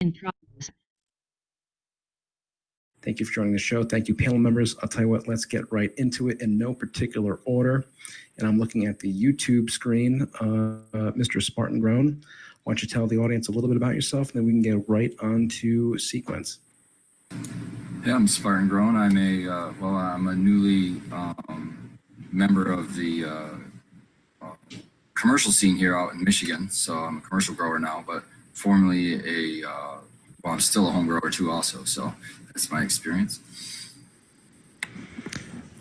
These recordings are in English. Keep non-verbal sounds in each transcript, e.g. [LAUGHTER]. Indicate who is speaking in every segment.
Speaker 1: In progress.
Speaker 2: Thank you for joining the show. Thank you, panel members. I'll tell you what, let's get right into it in no particular order. And I'm looking at the YouTube screen. Uh, uh, Mr. Spartan Grown, why don't you tell the audience a little bit about yourself, and then we can get right on to sequence.
Speaker 3: Yeah, I'm Spartan Grown. I'm a uh, well, I'm a newly um, member of the uh, uh, commercial scene here out in Michigan. So I'm a commercial grower now, but formerly a uh, well, I'm still a home grower too, also. So that's my experience.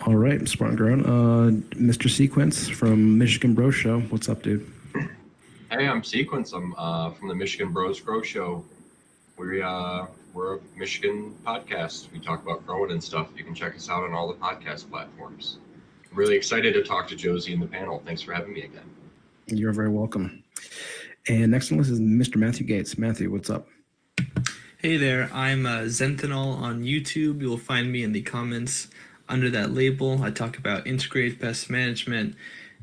Speaker 2: All right, Spartan Grown. Uh, Mr. Sequence from Michigan Bro Show. What's up, dude?
Speaker 4: Hey, I'm Sequence. I'm uh, from the Michigan Bros Grow Show. We uh, we're a Michigan podcast. We talk about growing and stuff. You can check us out on all the podcast platforms. I'm really excited to talk to Josie and the panel. Thanks for having me again.
Speaker 2: You're very welcome. And next on the list is Mr. Matthew Gates. Matthew, what's up?
Speaker 5: Hey there, I'm uh, Zenthanol on YouTube. You'll find me in the comments under that label. I talk about integrated pest management.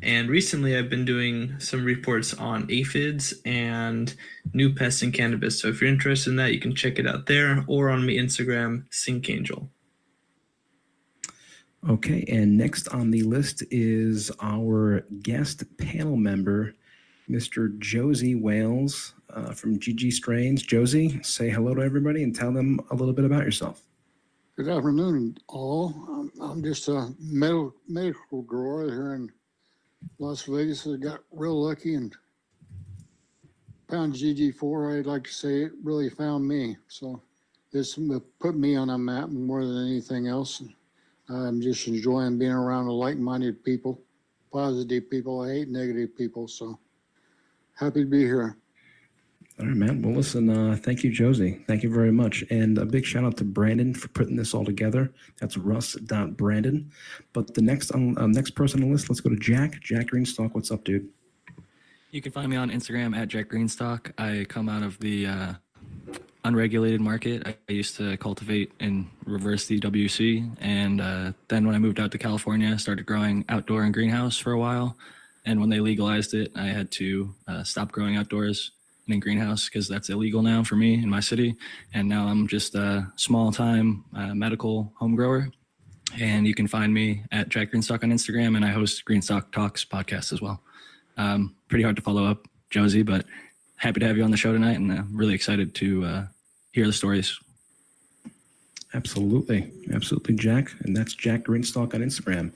Speaker 5: And recently, I've been doing some reports on aphids and new pests in cannabis. So if you're interested in that, you can check it out there or on my Instagram, Sync Angel.
Speaker 2: Okay, and next on the list is our guest panel member, Mr. Josie Wales uh, from GG Strains. Josie, say hello to everybody and tell them a little bit about yourself.
Speaker 6: Good afternoon, all. I'm, I'm just a medical, medical grower here in Las Vegas. I got real lucky and found GG4. I'd like to say it really found me. So this put me on a map more than anything else. I'm just enjoying being around the like-minded people, positive people. I hate negative people. So happy to be here.
Speaker 2: All right, man. Well, listen, uh, thank you, Josie. Thank you very much. And a big shout out to Brandon for putting this all together. That's rust.brandon. But the next um, uh, next person on the list, let's go to Jack. Jack Greenstock, what's up, dude?
Speaker 7: You can find me on Instagram at Jack Greenstock. I come out of the uh, unregulated market. I, I used to cultivate and reverse the WC. And uh, then when I moved out to California, I started growing outdoor and greenhouse for a while. And when they legalized it, I had to uh, stop growing outdoors in greenhouse because that's illegal now for me in my city. And now I'm just a small time uh, medical home grower. And you can find me at Jack Greenstock on Instagram, and I host Greenstock Talks podcast as well. Um, pretty hard to follow up, Josie, but happy to have you on the show tonight, and really excited to uh, hear the stories.
Speaker 2: Absolutely. Absolutely, Jack. And that's Jack Greenstock on Instagram.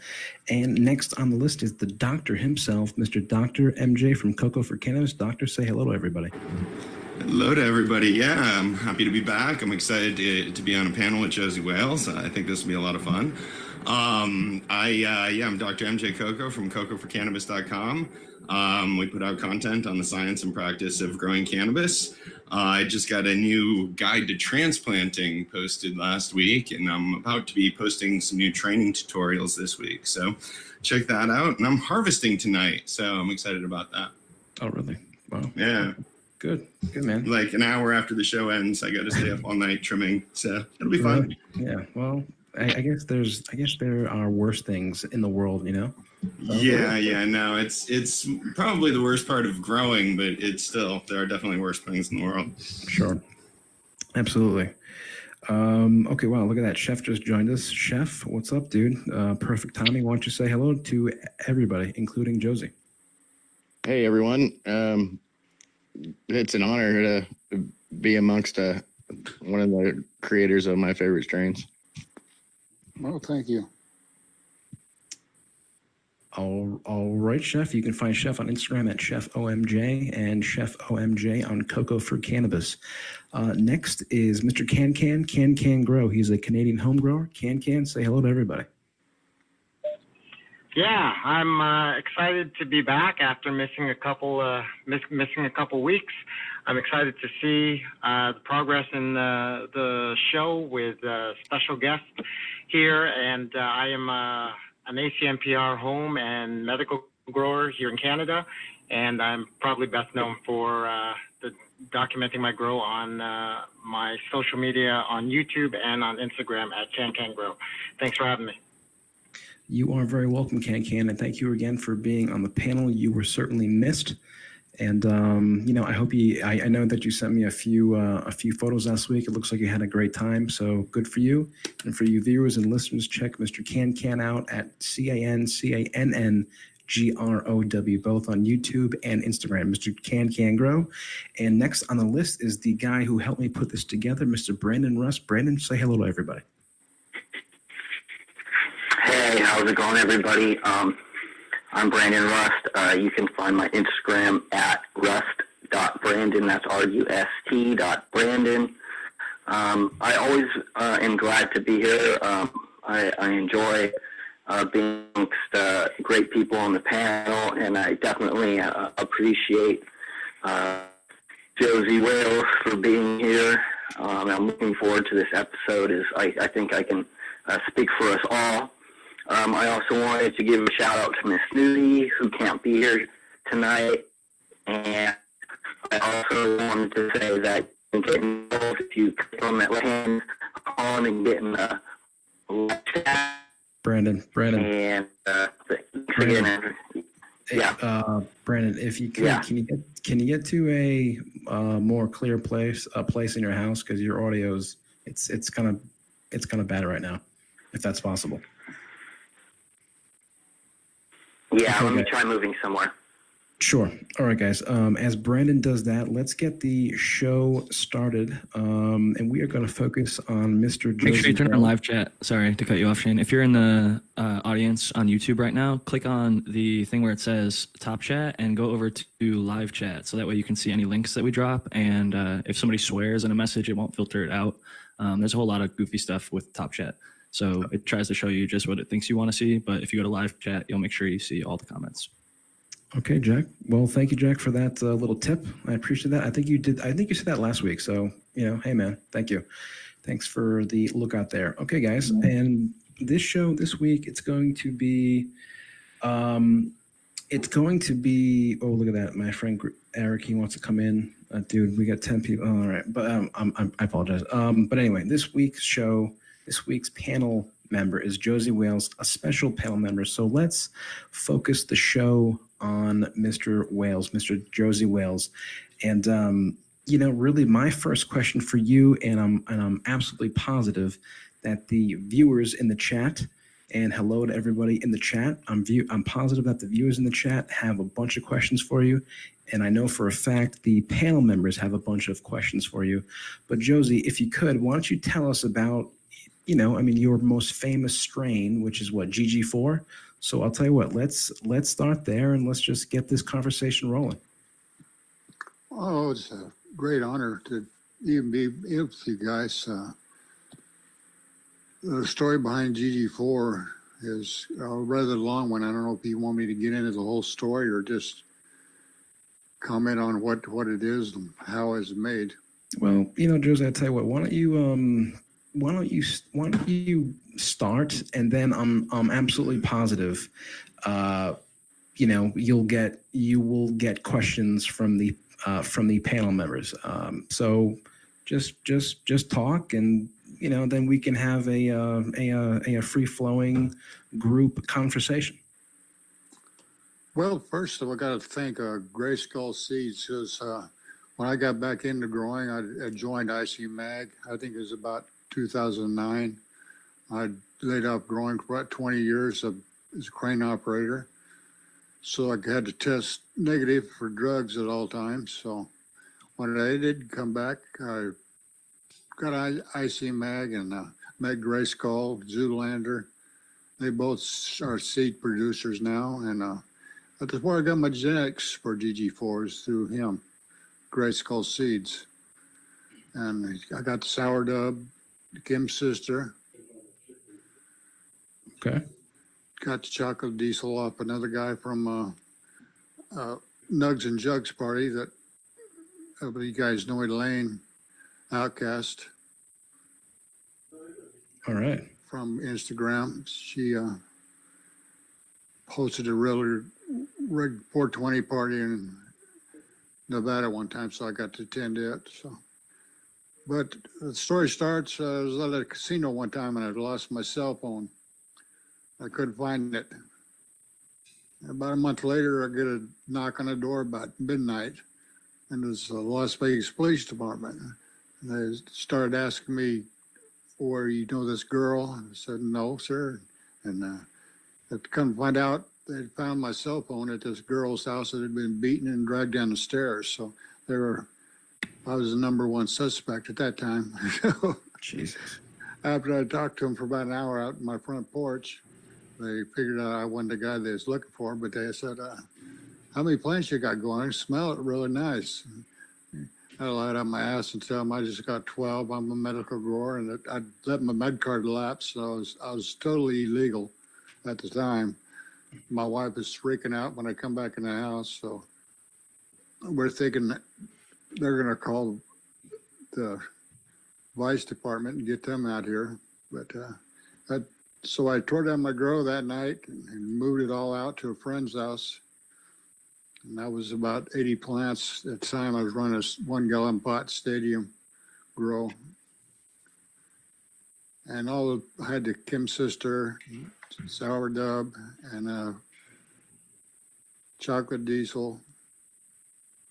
Speaker 2: And next on the list is the doctor himself, Mr. Dr. MJ from Coco for Cannabis. Doctor, say hello to everybody.
Speaker 8: Hello to everybody. Yeah, I'm happy to be back. I'm excited to, to be on a panel with Josie Wales. I think this will be a lot of fun. Um, I, uh, yeah, I'm Dr. MJ Coco from cocoforcannabis.com. Um, we put out content on the science and practice of growing cannabis. Uh, I just got a new guide to transplanting posted last week, and I'm about to be posting some new training tutorials this week. So check that out. And I'm harvesting tonight, so I'm excited about that.
Speaker 2: Oh, really? Wow.
Speaker 8: Yeah.
Speaker 2: Good. Good, man.
Speaker 8: Like an hour after the show ends, I got to stay up all night trimming. So it'll be fun.
Speaker 2: Yeah. Well, I, I guess there's, I guess there are worse things in the world, you know?
Speaker 8: Yeah, yeah, no, it's it's probably the worst part of growing, but it's still there are definitely worse things in the world.
Speaker 2: Sure, absolutely. Um, okay, wow, look at that. Chef just joined us. Chef, what's up, dude? Uh, perfect timing. Why don't you say hello to everybody, including Josie?
Speaker 9: Hey, everyone. Um, it's an honor to be amongst uh, one of the creators of my favorite strains.
Speaker 6: Well, thank you.
Speaker 2: All, all right, Chef. You can find Chef on Instagram at Chef OMJ and Chef OMJ on Coco for Cannabis. Uh, next is Mr. Can Can Can Can Grow. He's a Canadian home grower. Can Can, say hello to everybody.
Speaker 10: Yeah, I'm uh, excited to be back after missing a couple uh, miss, missing a couple weeks. I'm excited to see uh, the progress in the, the show with uh, special guests here, and uh, I am uh, an ACMPR home and medical grower here in Canada, and I'm probably best known for uh, the, documenting my grow on uh, my social media on YouTube and on Instagram at Can Can Grow. Thanks for having me.
Speaker 2: You are very welcome, Can Can, and thank you again for being on the panel. You were certainly missed. And um, you know, I hope you. I, I know that you sent me a few uh, a few photos last week. It looks like you had a great time. So good for you. And for you viewers and listeners, check Mr. Can Can out at C A N C A N N G R O W, both on YouTube and Instagram. Mr. Can Can Grow. And next on the list is the guy who helped me put this together, Mr. Brandon Rust. Brandon, say hello to everybody.
Speaker 1: Hey, how's it going, everybody? Um, I'm Brandon Rust. Uh, you can find my Instagram at rust.brandon. That's R-U-S-T dot Brandon. Um, I always uh, am glad to be here. Um, I, I enjoy uh, being amongst uh, great people on the panel, and I definitely uh, appreciate uh, Josie Wales for being here. Um, I'm looking forward to this episode. As I, I think I can speak for us all. Um, I also wanted to give a shout out to Miss Snooty, who can't be here tonight. And I also wanted to say that you can get involved if you click on that hand on and get in the chat.
Speaker 2: Brandon, Brandon.
Speaker 1: And uh, thanks again. Andrew.
Speaker 2: Hey,
Speaker 1: Yeah.
Speaker 2: uh, Brandon, if you could,
Speaker 1: Yeah.
Speaker 2: can you get can you get to a uh, more clear place, a place in your house because your audio's it's it's kind of it's kind of bad right now, if that's possible.
Speaker 1: Yeah, let me
Speaker 2: Okay.
Speaker 1: try moving somewhere.
Speaker 2: Sure. All right, guys. Um, as Brandon does that, let's get the show started, um, and we are going to focus on Mr.
Speaker 7: Make sure you turn on live chat. Sorry to cut you off, Shane. If you're in the uh, audience on YouTube right now, click on the thing where it says top chat and go over to live chat. So that way you can see any links that we drop. And uh, if somebody swears in a message, it won't filter it out. Um, there's a whole lot of goofy stuff with top chat. So it tries to show you just what it thinks you want to see. But if you go to live chat, you'll make sure you see all the comments.
Speaker 2: Okay, Jack. Well, thank you, Jack, for that uh, little tip. I appreciate that. I think you did. I think you said that last week. So you know, hey, man, thank you. Thanks for the lookout there. Okay, guys, and this show this week it's going to be, um, it's going to be. Oh, look at that, my friend Eric. He wants to come in. Uh, dude, we got ten people. all right, but um, I'm, I'm, I apologize. Um, but anyway, this week's show, this week's panel member is Josie Wales, a special panel member. So let's focus the show on Mr. Wales, Mr. Josie Wales. And um, you know, really my first question for you, and I'm and I'm absolutely positive that the viewers in the chat and hello to everybody in the chat. I'm view I'm positive that the viewers in the chat have a bunch of questions for you. And I know for a fact the panel members have a bunch of questions for you. But Josie, if you could, why don't you tell us about, you know, I mean, your most famous strain, which is what GG4. So I'll tell you what, let's let's start there and let's just get this conversation rolling.
Speaker 6: Oh, it's a great honor to even be with you guys. Uh, the story behind GG4 is a rather long one. I don't know if you want me to get into the whole story or just comment on what, what it is and how it's made.
Speaker 2: Well, you know, Josie, I tell you what, why don't you um why don't you why don't you start and then I'm I'm absolutely positive uh you know you'll get you will get questions from the uh, from the panel members. Um, so just just just talk and you know then we can have a uh, a, a, a free flowing group conversation.
Speaker 6: Well, first of all, I got to thank uh, Gray Skull Seeds because uh, when I got back into growing, I, I joined IC Mag. I think it was about 2009. I laid off growing for about 20 years of, as a crane operator. So I had to test negative for drugs at all times. So when I did come back, I got I- IC Mag and uh, met Grayskull, Zoolander. They both are seed producers now. And uh, that's where I got my genetics for GG4s through him, Grayskull Seeds. And I got the sourdough, Chem's sister,
Speaker 2: Okay.
Speaker 6: got the chocolate diesel off another guy from uh, uh, Nugs and Jugs party that uh, you guys know Elaine Outcast
Speaker 2: All right.
Speaker 6: from Instagram. She uh, hosted a really rig 420 party in Nevada one time, so I got to attend it. So, but the story starts. Uh, I was at a casino one time and I lost my cell phone. I couldn't find it, About a month later, I get a knock on the door about midnight, and it's the Las Vegas Police Department. And they started asking me, "Or you know this girl?" And I said, "No, sir." And uh, had come find out, they found my cell phone at this girl's house that had been beaten and dragged down the stairs. So they were, I was the number one suspect at that time. [LAUGHS]
Speaker 2: Jesus.
Speaker 6: After I talked to them for about an hour out in my front porch, they figured out I wasn't the guy they was looking for, but they said, uh, how many plants you got going? I smell it really nice. I lied on my ass and tell them I just got 12. I'm a medical grower and I let my med card lapse. So I was, I was totally illegal at the time. My wife is freaking out when I come back in the house. So we're thinking they're going to call the vice department and get them out here. But uh, that, so I tore down my grow that night and, moved it all out to a friend's house. And that was about 80 plants. At the time, I was running a one gallon pot stadium grow. And all I had the Chem sister, sour dub, and uh, chocolate diesel.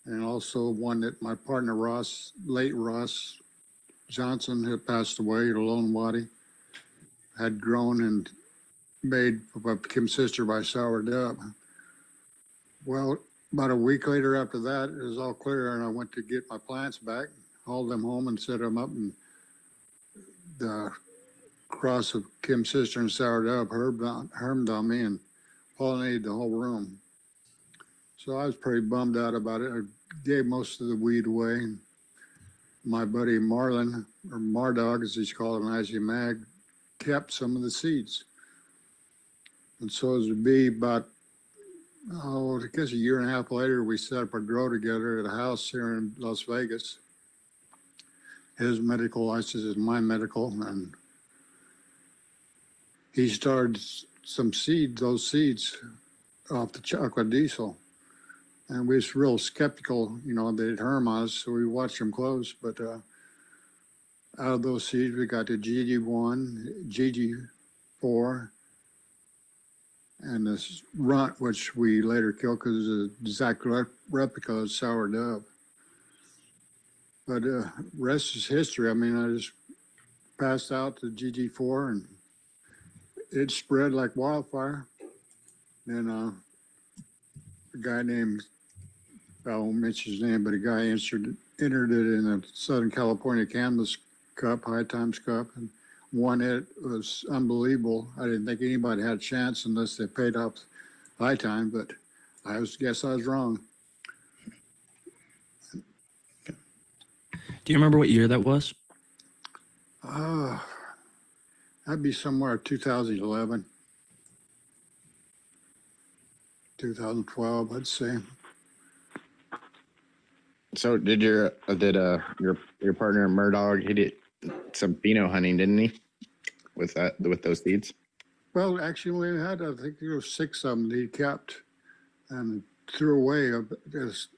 Speaker 6: And also one that my partner Ross, late Ross Johnson, who passed away at Lone Watie, had grown and made Chem's sister by Sour Dub. Well, about a week later after that, it was all clear, and I went to get my plants back, hauled them home, and set them up. And the cross of Chem's sister and Sour Dub hermed on, hermed on me and pollinated the whole room. So I was pretty bummed out about it. I gave most of the weed away. My buddy Marlin, or Mardog as he's called in IC Mag, kept some of the seeds. And so as would be about, oh, I guess a year and a half later, we set up a grow together at a house here in Las Vegas. His medical license is my medical, and he started some seeds, those seeds off the chocolate diesel. And we was real skeptical, you know, they'd harm us, so we watched them close. But uh, out of those seeds, we got the GG1, GG4, and this runt, which we later killed because it's an exact rep- replica of sour dove. But uh, rest is history. I mean, I just passed out the GG4 and it spread like wildfire. Then uh, a guy named, I won't mention his name, but a guy entered, entered it in a Southern California Cannabis Cup, High Times Cup, and won it. It was unbelievable. I didn't think anybody had a chance unless they paid off High Time, but I was, guess I was wrong.
Speaker 7: Do you remember what year that was?
Speaker 6: Uh, that'd be somewhere 2011, 2012, I'd say.
Speaker 9: So did your uh, did uh your your partner Mardog he did some pheno hunting, didn't he? With that with those seeds.
Speaker 6: Well, actually, we had, I think there were six of them that he kept and threw away. of Just,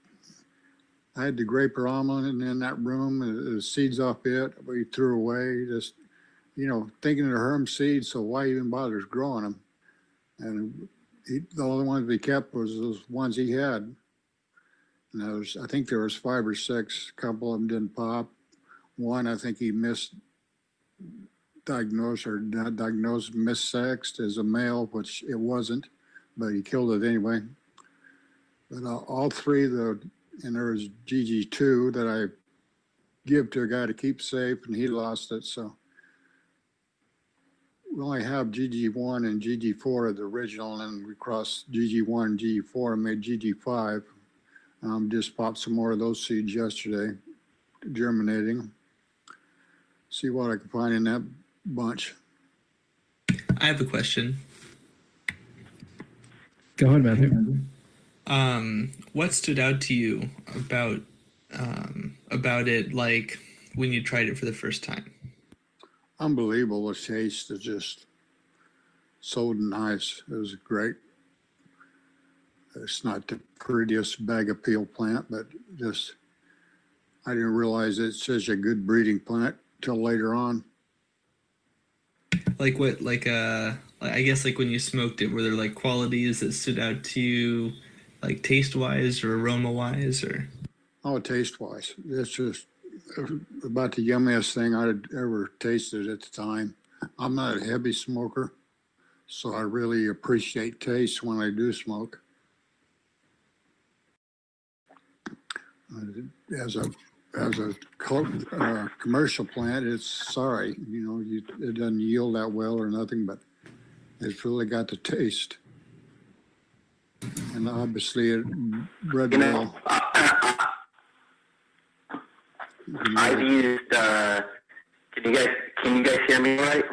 Speaker 6: I had the grape almond in that room, the seeds off it, we threw away. Just, you know, thinking they're herm seeds, so why even bother growing them? And he, the only ones we kept was those ones he had. And there was, I think there was five or six. A couple of them didn't pop. One, I think he missed diagnosed or not diagnosed missexed as a male, which it wasn't, but he killed it anyway. But uh, all three, the and there was GG2 that I give to a guy to keep safe, and he lost it. So we only have GG1 and GG4 of the original, and we crossed GG1 and GG4 and made GG5. Um, just popped some more of those seeds yesterday, germinating. See what I can find in that bunch.
Speaker 5: I have a question.
Speaker 2: Go ahead, Matthew.
Speaker 5: Um, what stood out to you about um, about it, like when you tried it for the first time?
Speaker 6: Unbelievable. The taste is just so nice. It was great. It's not the prettiest bag of peel plant, but just I didn't realize it's such a good breeding plant till later on.
Speaker 5: Like what, like uh, I guess like when you smoked it, were there like qualities that stood out to you, like taste wise or aroma wise, or?
Speaker 6: Oh, taste wise, it's just about the yummiest thing I'd ever tasted at the time. I'm not a heavy smoker, so I really appreciate taste when I do smoke. Uh, As a as a co- uh, commercial plant, it's sorry, you know, you, it doesn't yield that well or nothing, but it's really got the taste. And obviously, it bred
Speaker 1: You know,
Speaker 6: well.
Speaker 1: uh, I've used. Uh, can you guys can you guys hear me right?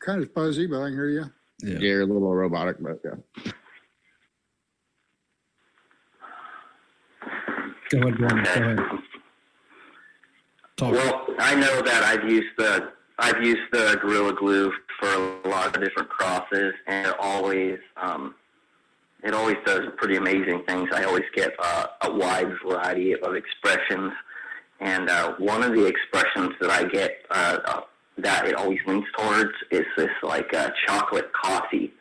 Speaker 6: Kind of fuzzy, but I can hear you.
Speaker 2: Yeah.
Speaker 9: You're a little robotic, but yeah.
Speaker 2: Go ahead, Brian. Go ahead. Talk.
Speaker 1: Well, I know that I've used the I've used the Gorilla Glue for a lot of different crosses, and it always um, it always does pretty amazing things. I always get uh, a wide variety of expressions, and uh, one of the expressions that I get uh, uh, that it always leans towards is this like uh, chocolate coffee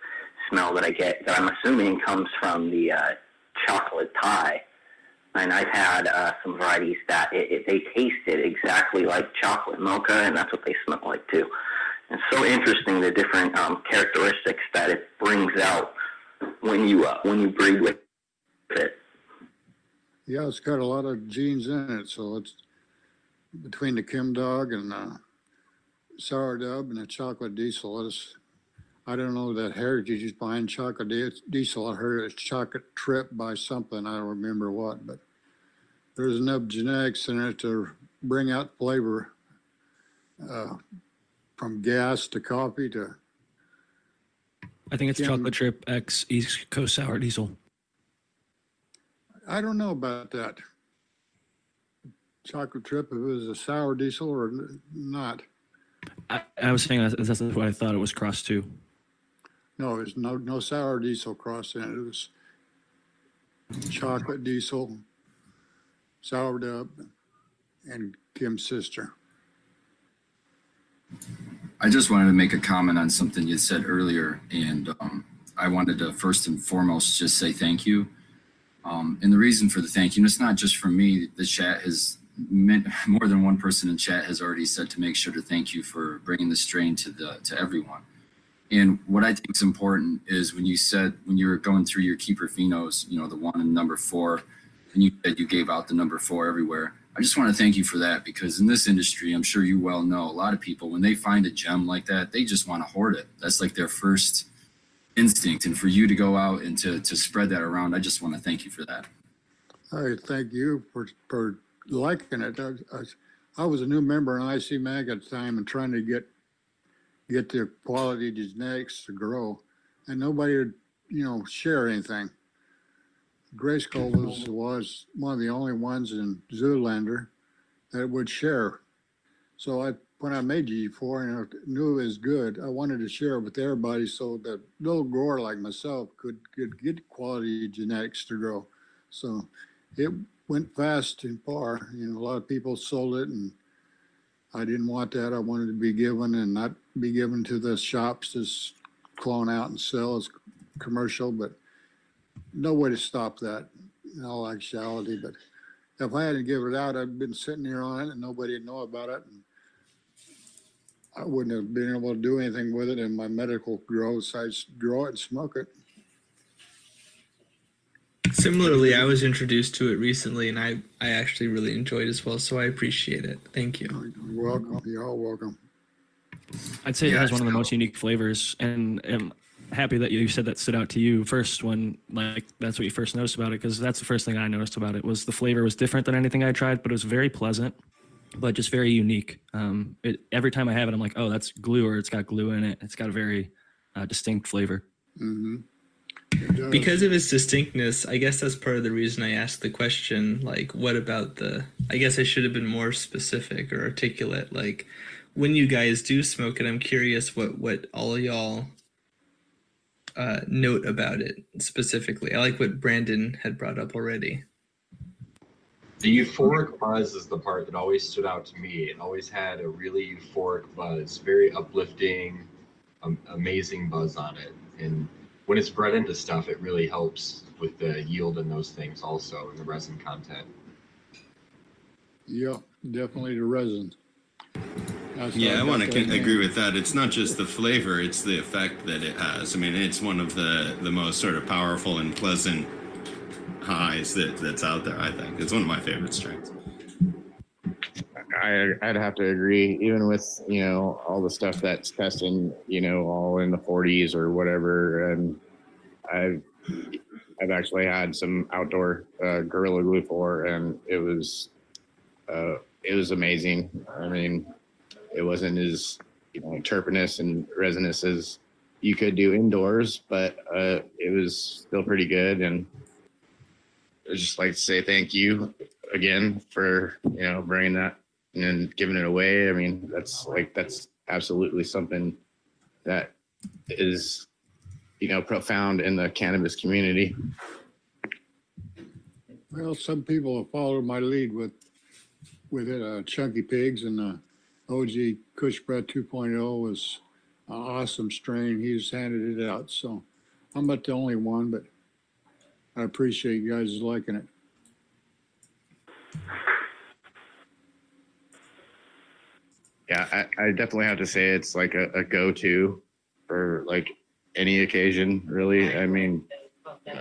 Speaker 1: smell that I get that I'm assuming comes from the uh, Chocolate Thai and I've had uh, some varieties that it, it, they tasted exactly like chocolate mocha, and that's what they smell like too. It's so interesting the different um, characteristics that it brings out when you uh, when you breed with it.
Speaker 6: Yeah, it's got a lot of genes in it, so it's between the Chem Dog and uh, Sour Dub and the Chocolate Diesel. It's, I don't know that heritage is buying Chocolate Di- Diesel. I heard it's Chocolate Trip by something. I don't remember what, but there's enough genetics in it to bring out flavor uh, from gas to coffee to
Speaker 7: I think it's
Speaker 6: Jim.
Speaker 7: chocolate trip X East Coast sour diesel.
Speaker 6: I don't know about that. Chocolate Trip, if it was a sour diesel or n- not.
Speaker 7: I, I was saying that that's what I thought it was crossed to.
Speaker 6: No, there's no, no sour diesel crossed in it. It was chocolate diesel, sour dub, and Chem's sister.
Speaker 3: I just wanted to make a comment on something you said earlier, and um, I wanted to first and foremost just say thank you. Um, and the reason for the thank you, and it's not just for me. The chat has meant [LAUGHS] more than one person in chat has already said to make sure to thank you for bringing the strain to the to everyone. And what I think is important is when you said when you were going through your keeper phenos, you know the one and number four, and you said you gave out the number four everywhere. I just want to thank you for that because in this industry, I'm sure you well know a lot of people when they find a gem like that, they just want to hoard it. That's like their first instinct. And for you to go out and to to spread that around, I just want to thank you for that.
Speaker 6: I thank you for, for liking it. I, I, I was a new member in IC Mag at the time and trying to get, get the quality genetics to grow. And nobody would, you know, share anything. Grayskull was, was one of the only ones in Zoolander that would share. So I, when I made G4 and I knew it was good, I wanted to share it with everybody so that little grower like myself could, could get quality genetics to grow. So it went fast and far. You know, a lot of people sold it, and I didn't want that. I wanted to be given and not be given to the shops to clone out and sell as commercial. But no way to stop that in all actuality. But if I hadn't given it out, I'd been sitting here on it, and nobody would know about it. And I wouldn't have been able to do anything with it in my medical grow besides grow it and smoke it.
Speaker 5: Similarly, I was introduced to it recently, and I I actually really enjoyed it as well. So I appreciate it. Thank you.
Speaker 6: You're welcome. You're all welcome.
Speaker 7: I'd say it
Speaker 3: Yeah,
Speaker 7: has one of the
Speaker 3: so-
Speaker 7: most unique flavors, and I'm happy that you said that stood out to you first when like that's what you first noticed about it because that's the first thing I noticed about it was the flavor was different than anything I tried, but it was very pleasant, but just very unique. Um, it, every time I have it, I'm like, oh, that's glue or it's got glue in it. It's got a very uh, distinct flavor.
Speaker 6: hmm
Speaker 5: Because of its distinctness, I guess that's part of the reason I asked the question. Like, what about the? I guess I should have been more specific or articulate. Like, when you guys do smoke it, I'm curious what what all y'all uh, note about it specifically. I like what Brandon had brought up already.
Speaker 4: The euphoric buzz is the part that always stood out to me. It always had a really euphoric buzz, very uplifting. am- amazing buzz on it. And when it's bred into stuff, it really helps with the yield and those things also, and the resin content.
Speaker 6: Yeah, definitely the resin. That's
Speaker 8: Yeah, I
Speaker 6: what
Speaker 8: want to
Speaker 6: that name.
Speaker 8: agree with that. It's not just the flavor; it's the effect that it has. I mean, it's one of the the most sort of powerful and pleasant highs that that's out there. I think it's one of my favorite strains.
Speaker 9: I, I'd have to agree, even with, you know, all the stuff that's testing, you know, all in the 40s or whatever. And I've, I've actually had some outdoor uh, Gorilla Glue 4 and it was, uh, it was amazing. I mean, it wasn't as, you know, and resinous as you could do indoors, but uh, it was still pretty good. And I'd just like to say thank you again for, you know, bringing that and giving it away. I mean, that's like that's absolutely something that is, you know, profound in the cannabis community.
Speaker 6: Well, some people have followed my lead with, with it, uh, Chunky Pigs and, uh, OG Kush Bread 2.0 was an awesome strain. He's handed it out, so I'm not the only one, but I appreciate you guys liking it.
Speaker 9: Yeah, I, I definitely have to say it's like a, a go-to for like any occasion, really. I mean,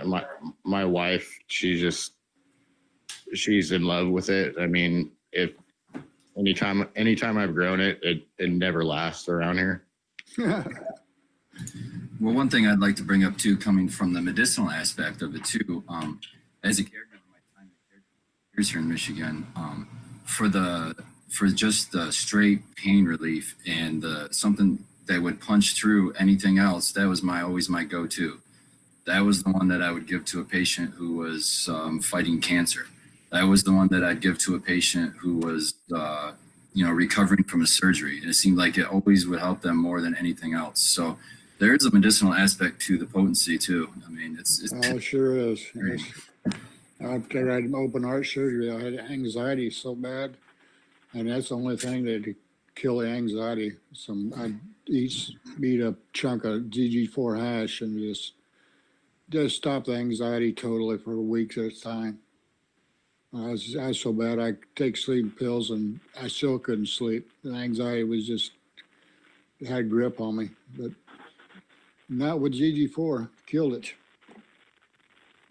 Speaker 9: my my wife, she just she's in love with it. I mean, if anytime anytime I've grown it, it it never lasts around here. [LAUGHS]
Speaker 3: Well, one thing I'd like to bring up too, coming from the medicinal aspect of it too, um, as a caregiver, my time as a caregiver years here in Michigan, um, for the for just the straight pain relief and uh, something that would punch through anything else, that was my always my go-to. That was the one that I would give to a patient who was um, fighting cancer. That was the one that I'd give to a patient who was, uh, you know, recovering from a surgery. And it seemed like it always would help them more than anything else. So there is a medicinal aspect to the potency too. I mean, it's, it's
Speaker 6: Oh, sure is. Yes. After I had open heart surgery, I had anxiety so bad. And that's the only thing that kill the anxiety. Some, I'd eat, eat a chunk of GG4 hash and just, just stop the anxiety totally for weeks at a time. I was, I was so bad, I take sleeping pills and I still couldn't sleep. The anxiety was just, had grip on me, but not with GG4, killed it.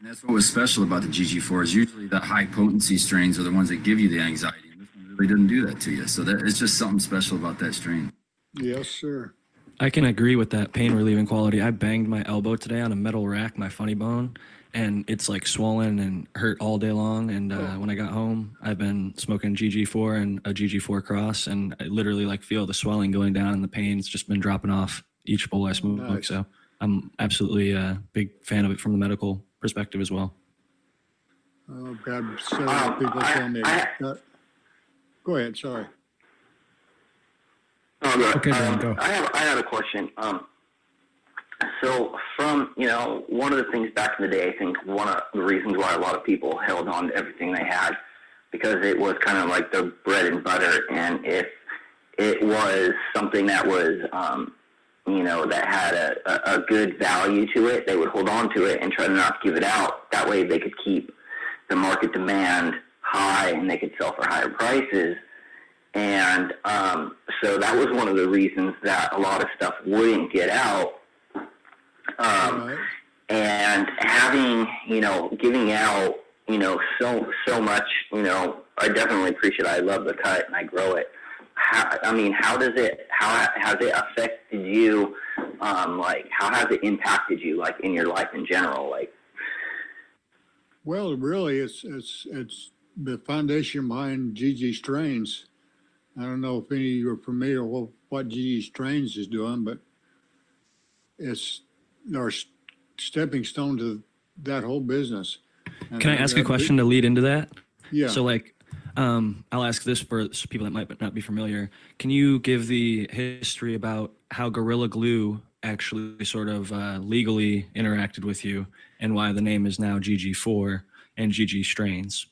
Speaker 3: And that's what was special about the GG4 is usually the high potency strains are the ones that give you the anxiety. And this one really didn't do that to you. So that it's just something special about that strain.
Speaker 6: Yes, sir.
Speaker 7: I can agree with that pain relieving quality. I banged my elbow today on a metal rack, my funny bone, and it's like swollen and hurt all day long. And uh, when I got home, I've been smoking GG4 and a GG4 cross, and I literally like feel the swelling going down, and the pain's just been dropping off each bowl I smoke.
Speaker 6: Nice.
Speaker 7: So I'm absolutely a big fan of it from the medical perspective as well.
Speaker 6: Oh, God, several
Speaker 1: Um,
Speaker 6: people
Speaker 1: I-
Speaker 6: tell me.
Speaker 1: I-
Speaker 6: uh, Go ahead, sorry.
Speaker 1: Oh, good.
Speaker 2: Okay, Dan,
Speaker 1: um,
Speaker 2: go.
Speaker 1: I have I have a question. Um, so from you know one of the things back in the day, I think one of the reasons why a lot of people held on to everything they had because it was kind of like the bread and butter, and if it was something that was um, you know that had a, a, good value to it, they would hold on to it and try to not give it out. That way, they could keep the market demand high and they could sell for higher prices. And um, so that was one of the reasons that a lot of stuff wouldn't get out. Um,
Speaker 6: Right.
Speaker 1: and having, you know, giving out, you know, so so much, you know, I definitely appreciate. it. I love the cut and I grow it. How, I mean, how does it? How has it affected you? Um, like, how has it impacted you, like in your life in general? Like,
Speaker 6: Well, really, it's, it's, it's the foundation behind GG Strains. I don't know if any of you are familiar with what GG Strains is doing, but it's our stepping stone to that whole business. And
Speaker 7: Can I ask a
Speaker 6: that-
Speaker 7: question to lead into that?
Speaker 6: Yeah.
Speaker 7: So like, um, I'll ask this for people that might not be familiar. Can you give the history about how Gorilla Glue actually sort of uh, legally interacted with you and why the name is now GG4 and GG Strains?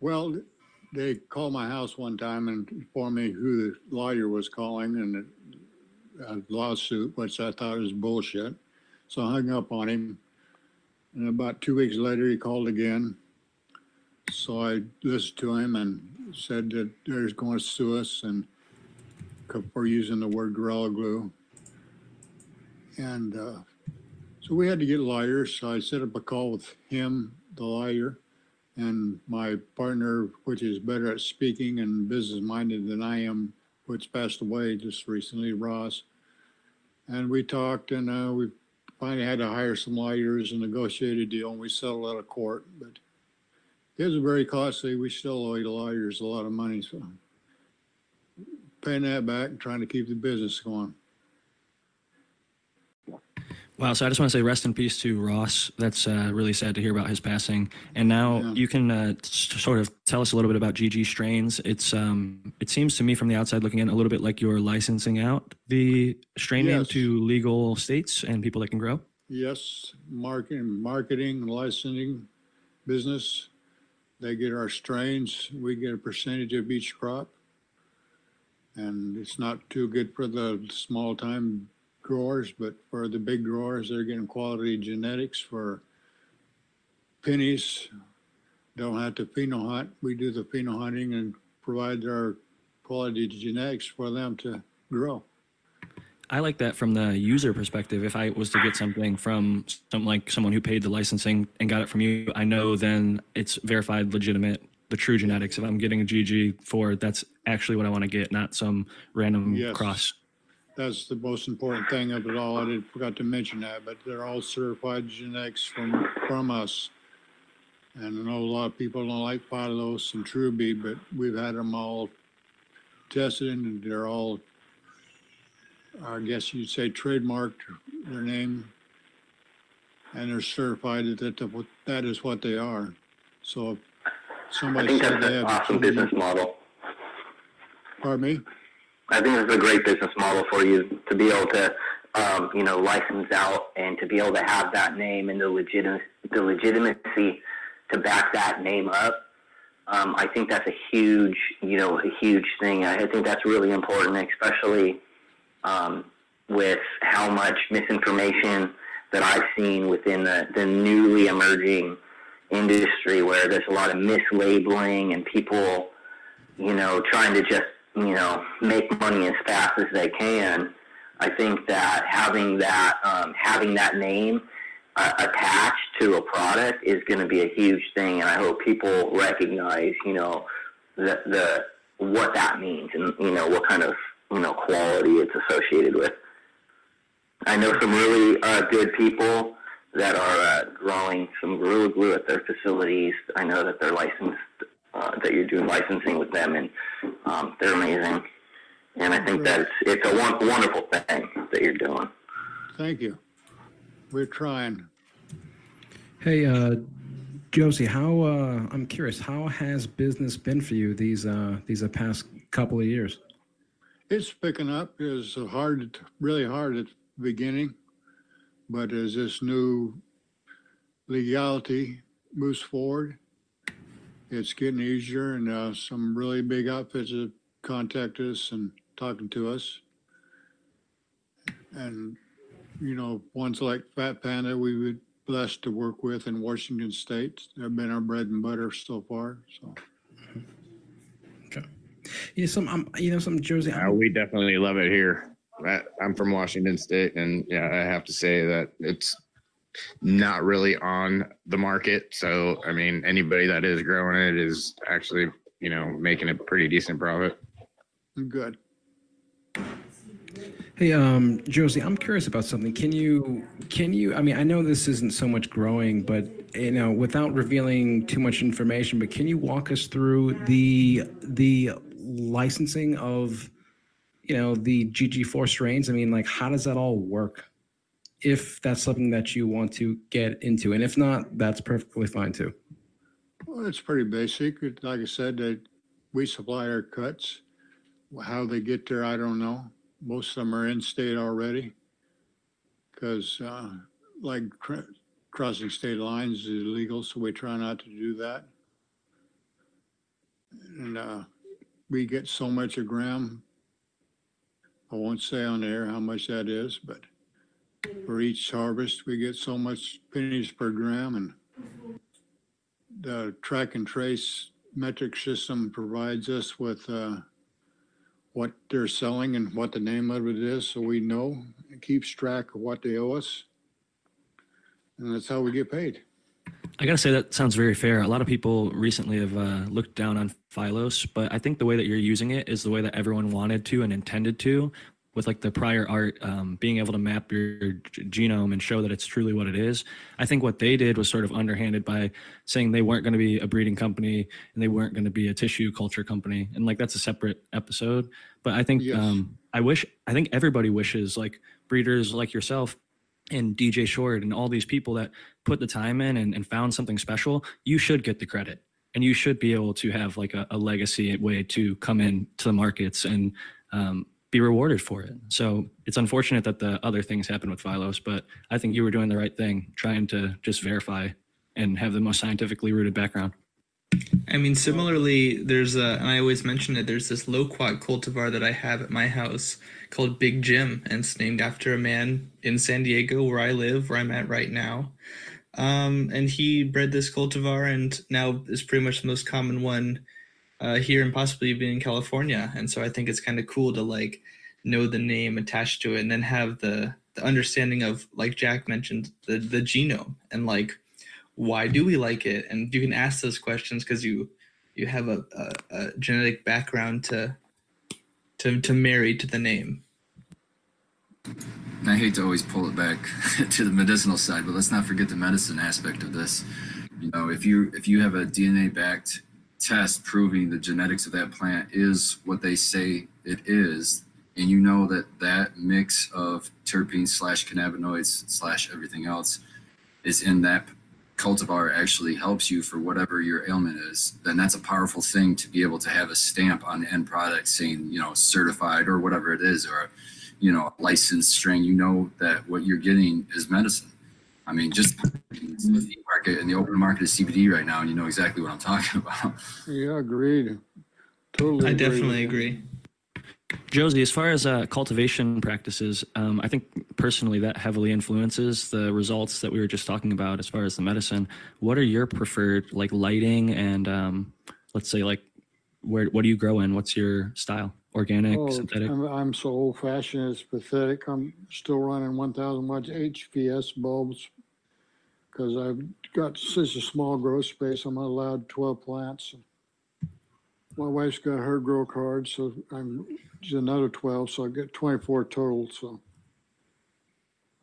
Speaker 6: Well, they called my house one time and informed me who the lawyer was calling and a lawsuit, which I thought was bullshit. So I hung up on him. And about two weeks later, he called again. So I listened to him and said that they're going to sue us and for using the word Gorilla Glue. And uh, so we had to get lawyers. So I set up a call with him, the lawyer, and my partner, which is better at speaking and business minded than I am, which passed away just recently, Ross. And we talked and uh, we finally had to hire some lawyers and negotiate a deal and we settled out of court. But it was very costly. We still owe the lawyers a lot of money. So paying that back and trying to keep the business going.
Speaker 7: Wow. So I just want to say rest in peace to Ross. That's uh, really sad to hear about his passing. And now
Speaker 6: Yeah.
Speaker 7: you can uh, s- sort of tell us a little bit about GG Strains. It's um, it seems to me from the outside looking in a little bit like you're licensing out the strain name
Speaker 6: Yes.
Speaker 7: to legal states and people that can grow.
Speaker 6: Yes, marketing, marketing, licensing, business. They get our strains. We get a percentage of each crop. And it's not too good for the small time growers, but for the big growers, they're getting quality genetics for pennies. Don't have to pheno hunt. We do the pheno hunting and provide our quality genetics for them to grow.
Speaker 7: I like that from the user perspective. If I was to get something from some like someone who paid the licensing and got it from you, I know then it's verified, legitimate, the true genetics. If I'm getting a GG for that's actually what I want to get, not some random
Speaker 6: Yes.
Speaker 7: cross.
Speaker 6: That's the most important thing of it all. I did, forgot to mention that, but they're all certified genetics from, from us. And I know a lot of people don't like Phylos and Truby, but we've had them all tested and they're all, I guess you'd say trademarked their name. And they're certified that that, that is what they are. So if
Speaker 1: I
Speaker 6: somebody
Speaker 1: think
Speaker 6: said
Speaker 1: that's
Speaker 6: they
Speaker 1: an
Speaker 6: have.
Speaker 1: awesome business model.
Speaker 6: Pardon me?
Speaker 1: I think it's a great business model for you to be able to, um, you know, license out and to be able to have that name and the legit the legitimacy to back that name up. Um, I think that's a huge, you know, a huge thing. I think that's really important, especially um, with how much misinformation that I've seen within the, the newly emerging industry, where there's a lot of mislabeling and people you know, trying to just, you know, make money as fast as they can. I think that having that, um, having that name uh, attached to a product is going to be a huge thing, and I hope people recognize, you know, the the what that means and you know what kind of you know quality it's associated with. I know some really uh, good people that are uh, growing some Gorilla Glue at their facilities. I know that they're licensed, uh, that you're doing licensing with them, and um, they're amazing. And I think that's it's a won- wonderful thing that you're doing.
Speaker 6: Thank you. We're trying.
Speaker 2: Hey, uh, Josie, how uh, I'm curious, how has business been for you these uh, these uh, past couple of years?
Speaker 6: It's picking up. It's hard, really hard at the beginning, but as this new legality moves forward, it's getting easier, and uh, some really big outfits have contacted us and talking to us. And you know, ones like Fat Panda, we were blessed to work with in Washington State. They've been our bread and butter so far. So.
Speaker 2: Yeah, some um, you know some Jersey.
Speaker 9: Yeah, we definitely love it here. I, I'm from Washington State, and yeah, I have to say that it's not really on the market. So, I mean, anybody that is growing it is actually, you know, making a pretty decent profit.
Speaker 6: Good.
Speaker 2: Hey, um, Josie, I'm curious about something. Can you, can you, I mean, I know this isn't so much growing, but, you know, without revealing too much information, but can you walk us through the, the licensing of, you know, the GG4 strains? I mean, like, how does that all work? If that's something that you want to get into, and if not, that's perfectly fine too.
Speaker 6: Well, it's pretty basic. Like I said, that we supply our cuts. How they get there, I don't know. Most of them are in state already. Because uh, like cr- crossing state lines is illegal, so we try not to do that. And uh, we get so much a gram I won't say on air how much that is, but for each harvest, we get so much pennies per gram and the track and trace metric system provides us with, uh, what they're selling and what the name of it is, so we know, it keeps track of what they owe us. And that's how we get paid.
Speaker 7: I gotta say that sounds very fair. A lot of people recently have uh, looked down on Phylos, but I think the way that you're using it is the way that everyone wanted to and intended to, with like the prior art, um, being able to map your g- genome and show that it's truly what it is. I think what they did was sort of underhanded by saying they weren't going to be a breeding company and they weren't going to be a tissue culture company, and like that's a separate episode. But I think
Speaker 6: Yes.
Speaker 7: um, I wish I think everybody wishes like breeders like yourself and DJ Short and all these people that put the time in and, and found something special, you should get the credit. And you should be able to have like a, a legacy way to come in to the markets and um, be rewarded for it. So it's unfortunate that the other things happened with Phylos, but I think you were doing the right thing, trying to just verify and have the most scientifically rooted background.
Speaker 5: I mean, similarly, there's a, and I always mention it, there's this loquat cultivar that I have at my house called Big Jim, and it's named after a man in San Diego where I live, where I'm at right now. Um, and he bred this cultivar and now is pretty much the most common one uh, here and possibly even in California. And so I think it's kind of cool to like know the name attached to it and then have the, the understanding of, like Jack mentioned, the, the genome and like, why do we like it and you can ask those questions because you you have a, a, a genetic background to to to marry to the name
Speaker 3: And I hate to always pull it back [LAUGHS] to the medicinal side, but let's not forget the medicine aspect of this. You know, if you if you have a DNA backed test proving the genetics of that plant is what they say it is, and you know that that mix of terpenes slash cannabinoids slash everything else is in that cultivar actually helps you for whatever your ailment is, then that's a powerful thing to be able to have a stamp on the end product saying, you know, certified or whatever it is, or you know, licensed strain, you know that what you're getting is medicine. I mean, just it's the market and the open market is CBD right now, and you know exactly what I'm talking [LAUGHS] about.
Speaker 6: Yeah, agreed. Totally.
Speaker 5: i
Speaker 6: agree
Speaker 5: definitely agree
Speaker 7: Josie, as far as uh, cultivation practices, um, I think personally that heavily influences the results that we were just talking about as far as the medicine. What are your preferred like lighting and um, let's say like where what do you grow in? What's your style? Organic,
Speaker 6: Oh,
Speaker 7: synthetic?
Speaker 6: I'm, I'm so old fashioned, it's pathetic. I'm still running one thousand watts HPS bulbs. Cause I've got such a small grow space, I'm allowed twelve plants. My wife's got her grow card, so I'm, she's another twelve, so I get twenty-four total, so.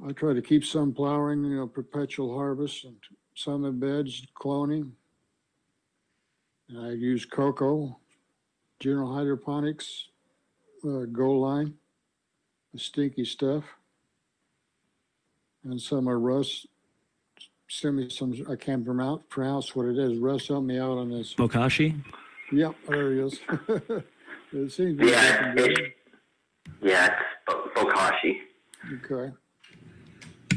Speaker 6: I try to keep some flowering, you know, perpetual harvest and some in beds, cloning. And I use coco, general hydroponics, uh, Goal Line, the stinky stuff. And some of Russ sent me some, I can't pronounce, pronounce what it is. Russ helped me out on this.
Speaker 7: Bokashi?
Speaker 6: Yep, there he is. [LAUGHS] It seems to be
Speaker 1: Yeah,
Speaker 6: looking
Speaker 1: it,
Speaker 6: good.
Speaker 1: yeah, it's Bo- Bokashi.
Speaker 6: Okay.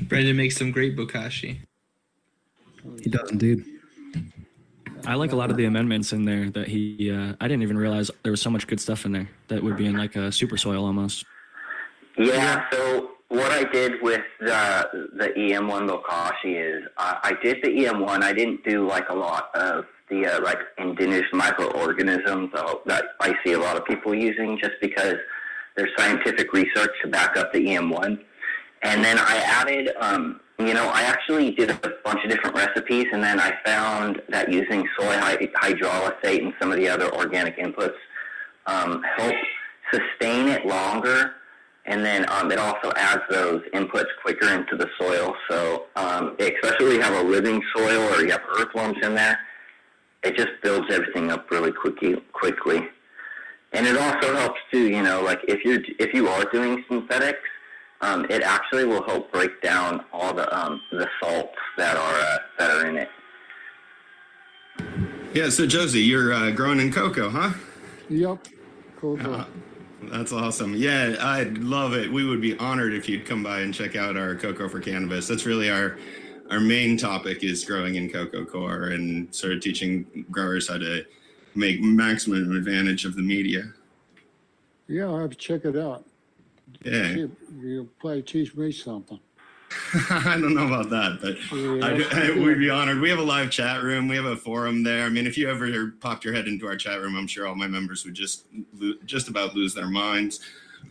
Speaker 5: brandon makes some great bokashi
Speaker 2: He does indeed.
Speaker 7: I like a lot of the amendments in there that he. Uh, I didn't even realize there was so much good stuff in there that would be in like a super soil almost.
Speaker 1: Yeah, so what I did with the the EM1 Bokashi is uh, I did the EM1. I didn't do like a lot of the uh, like indigenous microorganisms that I see a lot of people using just because there's scientific research to back up the EM1. And then I added, um, you know, I actually did a bunch of different recipes, and then I found that using soy hy- hydrolysate and some of the other organic inputs um, help sustain it longer and then um, it also adds those inputs quicker into the soil. So um, especially if you have a living soil or you have earthworms in there, it just builds everything up really quickly. Quickly, and it also helps too. You know, like if you're if you are doing synthetics, um, it actually will help break down all the um, the salts that are uh, that are in it.
Speaker 8: Yeah, so Josie, you're uh, growing in coco, huh?
Speaker 6: Yep. Cool. cool.
Speaker 8: Uh, That's awesome. Yeah, I'd love it. We would be honored if you'd come by and check out our coco for cannabis. That's really our our main topic is growing in coco coir and sort of teaching growers how to make maximum advantage of the media.
Speaker 6: Yeah, I'll have to check it out.
Speaker 8: Yeah.
Speaker 6: You- You'll probably teach me something. [LAUGHS]
Speaker 8: I don't know about that, but I, I would be honored. We have a live chat room. We have a forum there. I mean, if you ever popped your head into our chat room, I'm sure all my members would just just about lose their minds.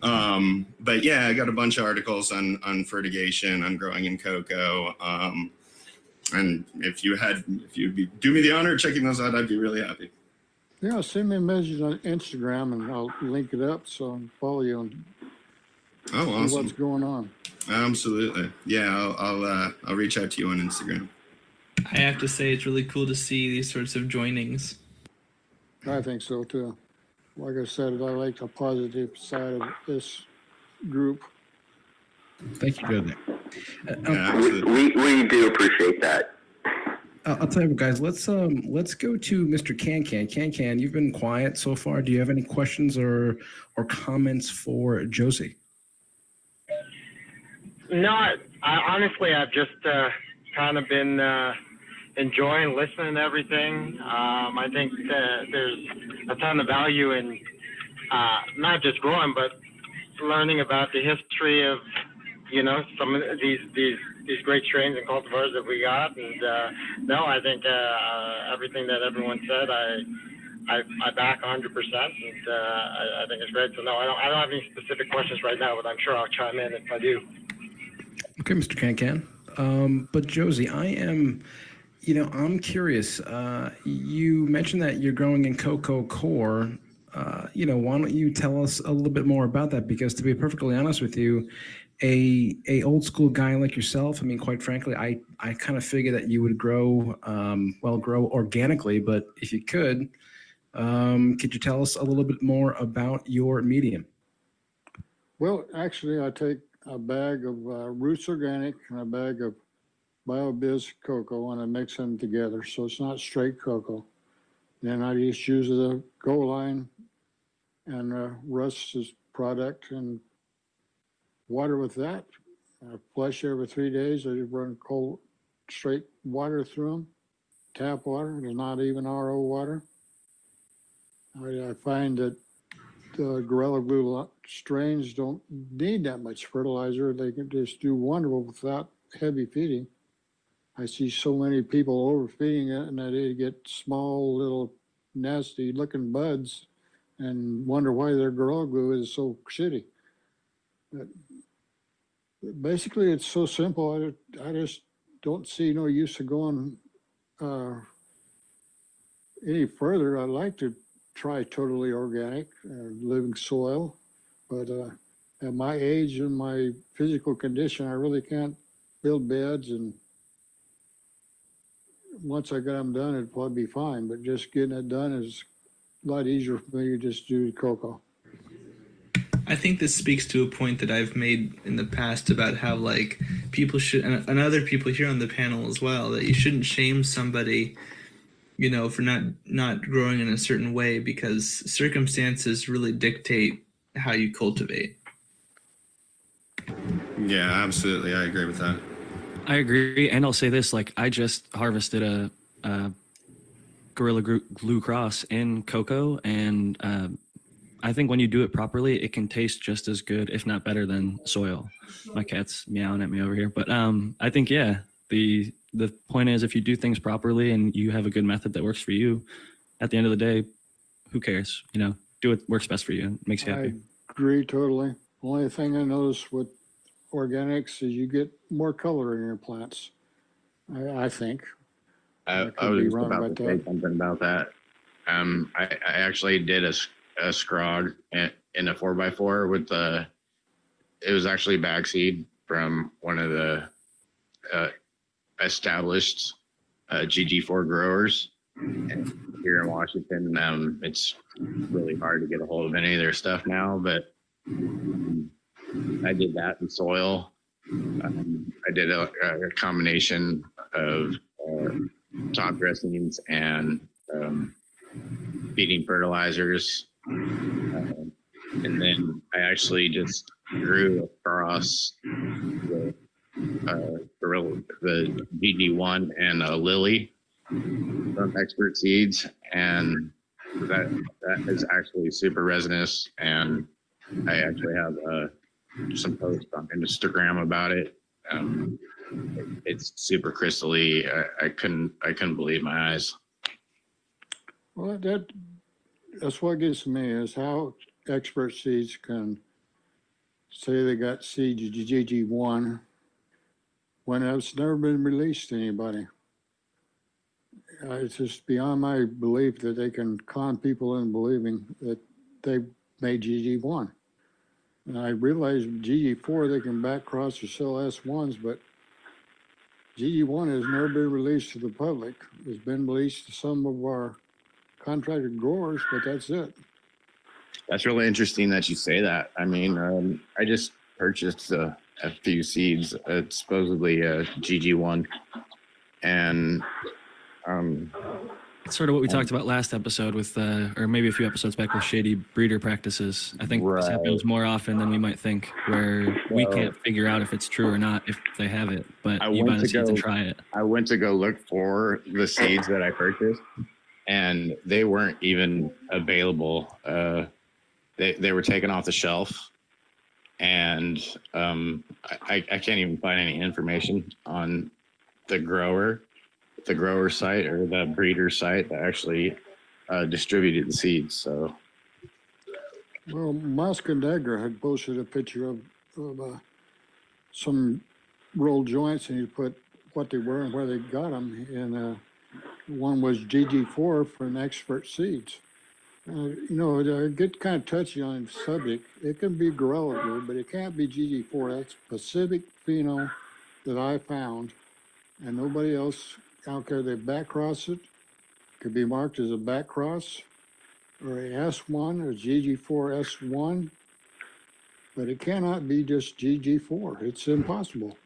Speaker 8: Um, but yeah, I got a bunch of articles on on fertigation, on growing in coco. Um, and if you had, if you'd be do me the honor of checking those out, I'd be really happy.
Speaker 6: Yeah, send me a message on Instagram and I'll link it up so I can follow you and
Speaker 8: Oh,
Speaker 6: see
Speaker 8: awesome!
Speaker 6: what's going on.
Speaker 8: Absolutely. Yeah, I'll I'll, uh, I'll reach out to you on Instagram.
Speaker 5: I have to say, it's really cool to see these sorts of joinings.
Speaker 6: I think so too. Like I said, I like the positive side of this group.
Speaker 2: Thank you, Joe. Uh,
Speaker 8: Yeah,
Speaker 2: I'll,
Speaker 1: We,
Speaker 8: absolutely.
Speaker 1: we, we do appreciate that.
Speaker 2: I'll tell you what, guys. Let's um let's go to Mr. Can Can. Can Can, you've been quiet so far. Do you have any questions or or comments for Josie?
Speaker 10: No, I, honestly, I've just uh, kind of been uh, enjoying listening to everything. Um, I think that there's a ton of value in uh, not just growing, but learning about the history of, you know, some of these these these great strains and cultivars that we got. And uh, no, I think uh, everything that everyone said, I. I, I back 100%, and uh, I, I think it's great. So no, I don't. I don't have any specific questions right now, but I'm sure I'll chime in if I do.
Speaker 2: Okay, Mr. Can Can. Um, but Josie, I am, you know, I'm curious. Uh, you mentioned that you're growing in coco coir. Uh, you know, why don't you tell us a little bit more about that? Because to be perfectly honest with you, a a old school guy like yourself, I mean, quite frankly, I I kind of figure that you would grow, um, well, grow organically. But if you could, um, could you tell us a little bit more about your medium?
Speaker 6: Well, actually, I take a bag of uh, Roots Organic and a bag of Biobizz coco and I mix them together. So it's not straight coco. Then I just use the Go line and uh, Russ's product and water with that. I flush every three days. I just run cold, straight water through them. Tap water, it's not even RO water. I, I find that the Gorilla Glue strains don't need that much fertilizer. They can just do wonderful without heavy feeding. I see so many people overfeeding it and they get small little nasty looking buds and wonder why their Gorilla Glue is so shitty. But basically, it's so simple. I, I just don't see no use of going uh, any further. I'd like to try totally organic, uh, living soil. But uh, at my age and my physical condition, I really can't build beds. And once I got them done, it'd probably be fine. But just getting it done is a lot easier for me to just do coco.
Speaker 5: I think this speaks to a point that I've made in the past about how like people should and other people here on the panel as well that you shouldn't shame somebody you know for not not growing in a certain way because circumstances really dictate how you cultivate.
Speaker 8: Yeah, absolutely. I agree with that.
Speaker 7: I agree, and I'll say this: like I just harvested a, a Gorilla Glue, Glue Cross in coco, and uh, I think when you do it properly, it can taste just as good, if not better, than soil. My cat's meowing at me over here, but um, I think yeah, the the point is if you do things properly and you have a good method that works for you, at the end of the day, who cares? You know, do what works best for you. It makes you happy.
Speaker 6: I agree totally. Only thing I notice with organics is you get more color in your plants. I, I think. I
Speaker 9: I,
Speaker 6: could
Speaker 9: I was just
Speaker 6: wrong
Speaker 9: about
Speaker 6: about
Speaker 9: to say
Speaker 6: that.
Speaker 9: something about that. Um, I, I actually did a, s- a scrog in, in a four by four with the, it was actually bag seed from one of the uh, established uh, GG4 growers here in Washington. Um, it's really hard to get a hold of any of their stuff now, but um, I did that in soil. Um, I did a, a combination of uh, top dressings and um, feeding fertilizers. Um, and then I actually just grew across uh, Uh, gorilla, the GG1 and a lily um, from Expert Seeds. And that that is actually super resinous. And I actually have a some posts on Instagram about it. Um, it's super crystally. I, I couldn't I couldn't believe my eyes.
Speaker 6: Well, that, that's what gets me is how expert seeds can say they got CGG one when it's never been released to anybody. Uh, It's just beyond my belief that they can con people into believing that they made GG one. And I realize GG four, they can back cross or sell S ones, but GG one has never been released to the public. It's been released to some of our contracted growers, but that's it.
Speaker 9: That's really interesting that you say that. I mean, um, I just purchased uh, a few seeds, uh, supposedly a GG one, and um,
Speaker 7: It's sort of what we talked about last episode with, uh, or maybe a few episodes back with shady breeder practices. I think this happens more often than we might think, where we
Speaker 9: Well-
Speaker 7: can't figure out if it's true or not if they have it, but
Speaker 9: I
Speaker 7: you buy
Speaker 9: went
Speaker 7: the
Speaker 9: to
Speaker 7: seeds and
Speaker 9: go-
Speaker 7: try it.
Speaker 9: I went to go look for the seeds that I purchased, and they weren't even available. Uh, they they were taken off the shelf, and um, I, I can't even find any information on the grower, the grower site or the breeder site that actually uh, distributed the seeds. So
Speaker 6: Well, Muscandagra had posted a picture of, of uh, some rolled joints and he put what they were and where they got them. And uh, one was GG4 from Expert Seeds. Uh, you know, I get kind of touchy on the subject. It can be Gorilla Glue, but it can't be GG4. That's Pacific Pheno that I found. And nobody else out there, they back cross it. Could be marked as a back cross or a S1 or GG4 S1, but it cannot be just GG4. It's impossible.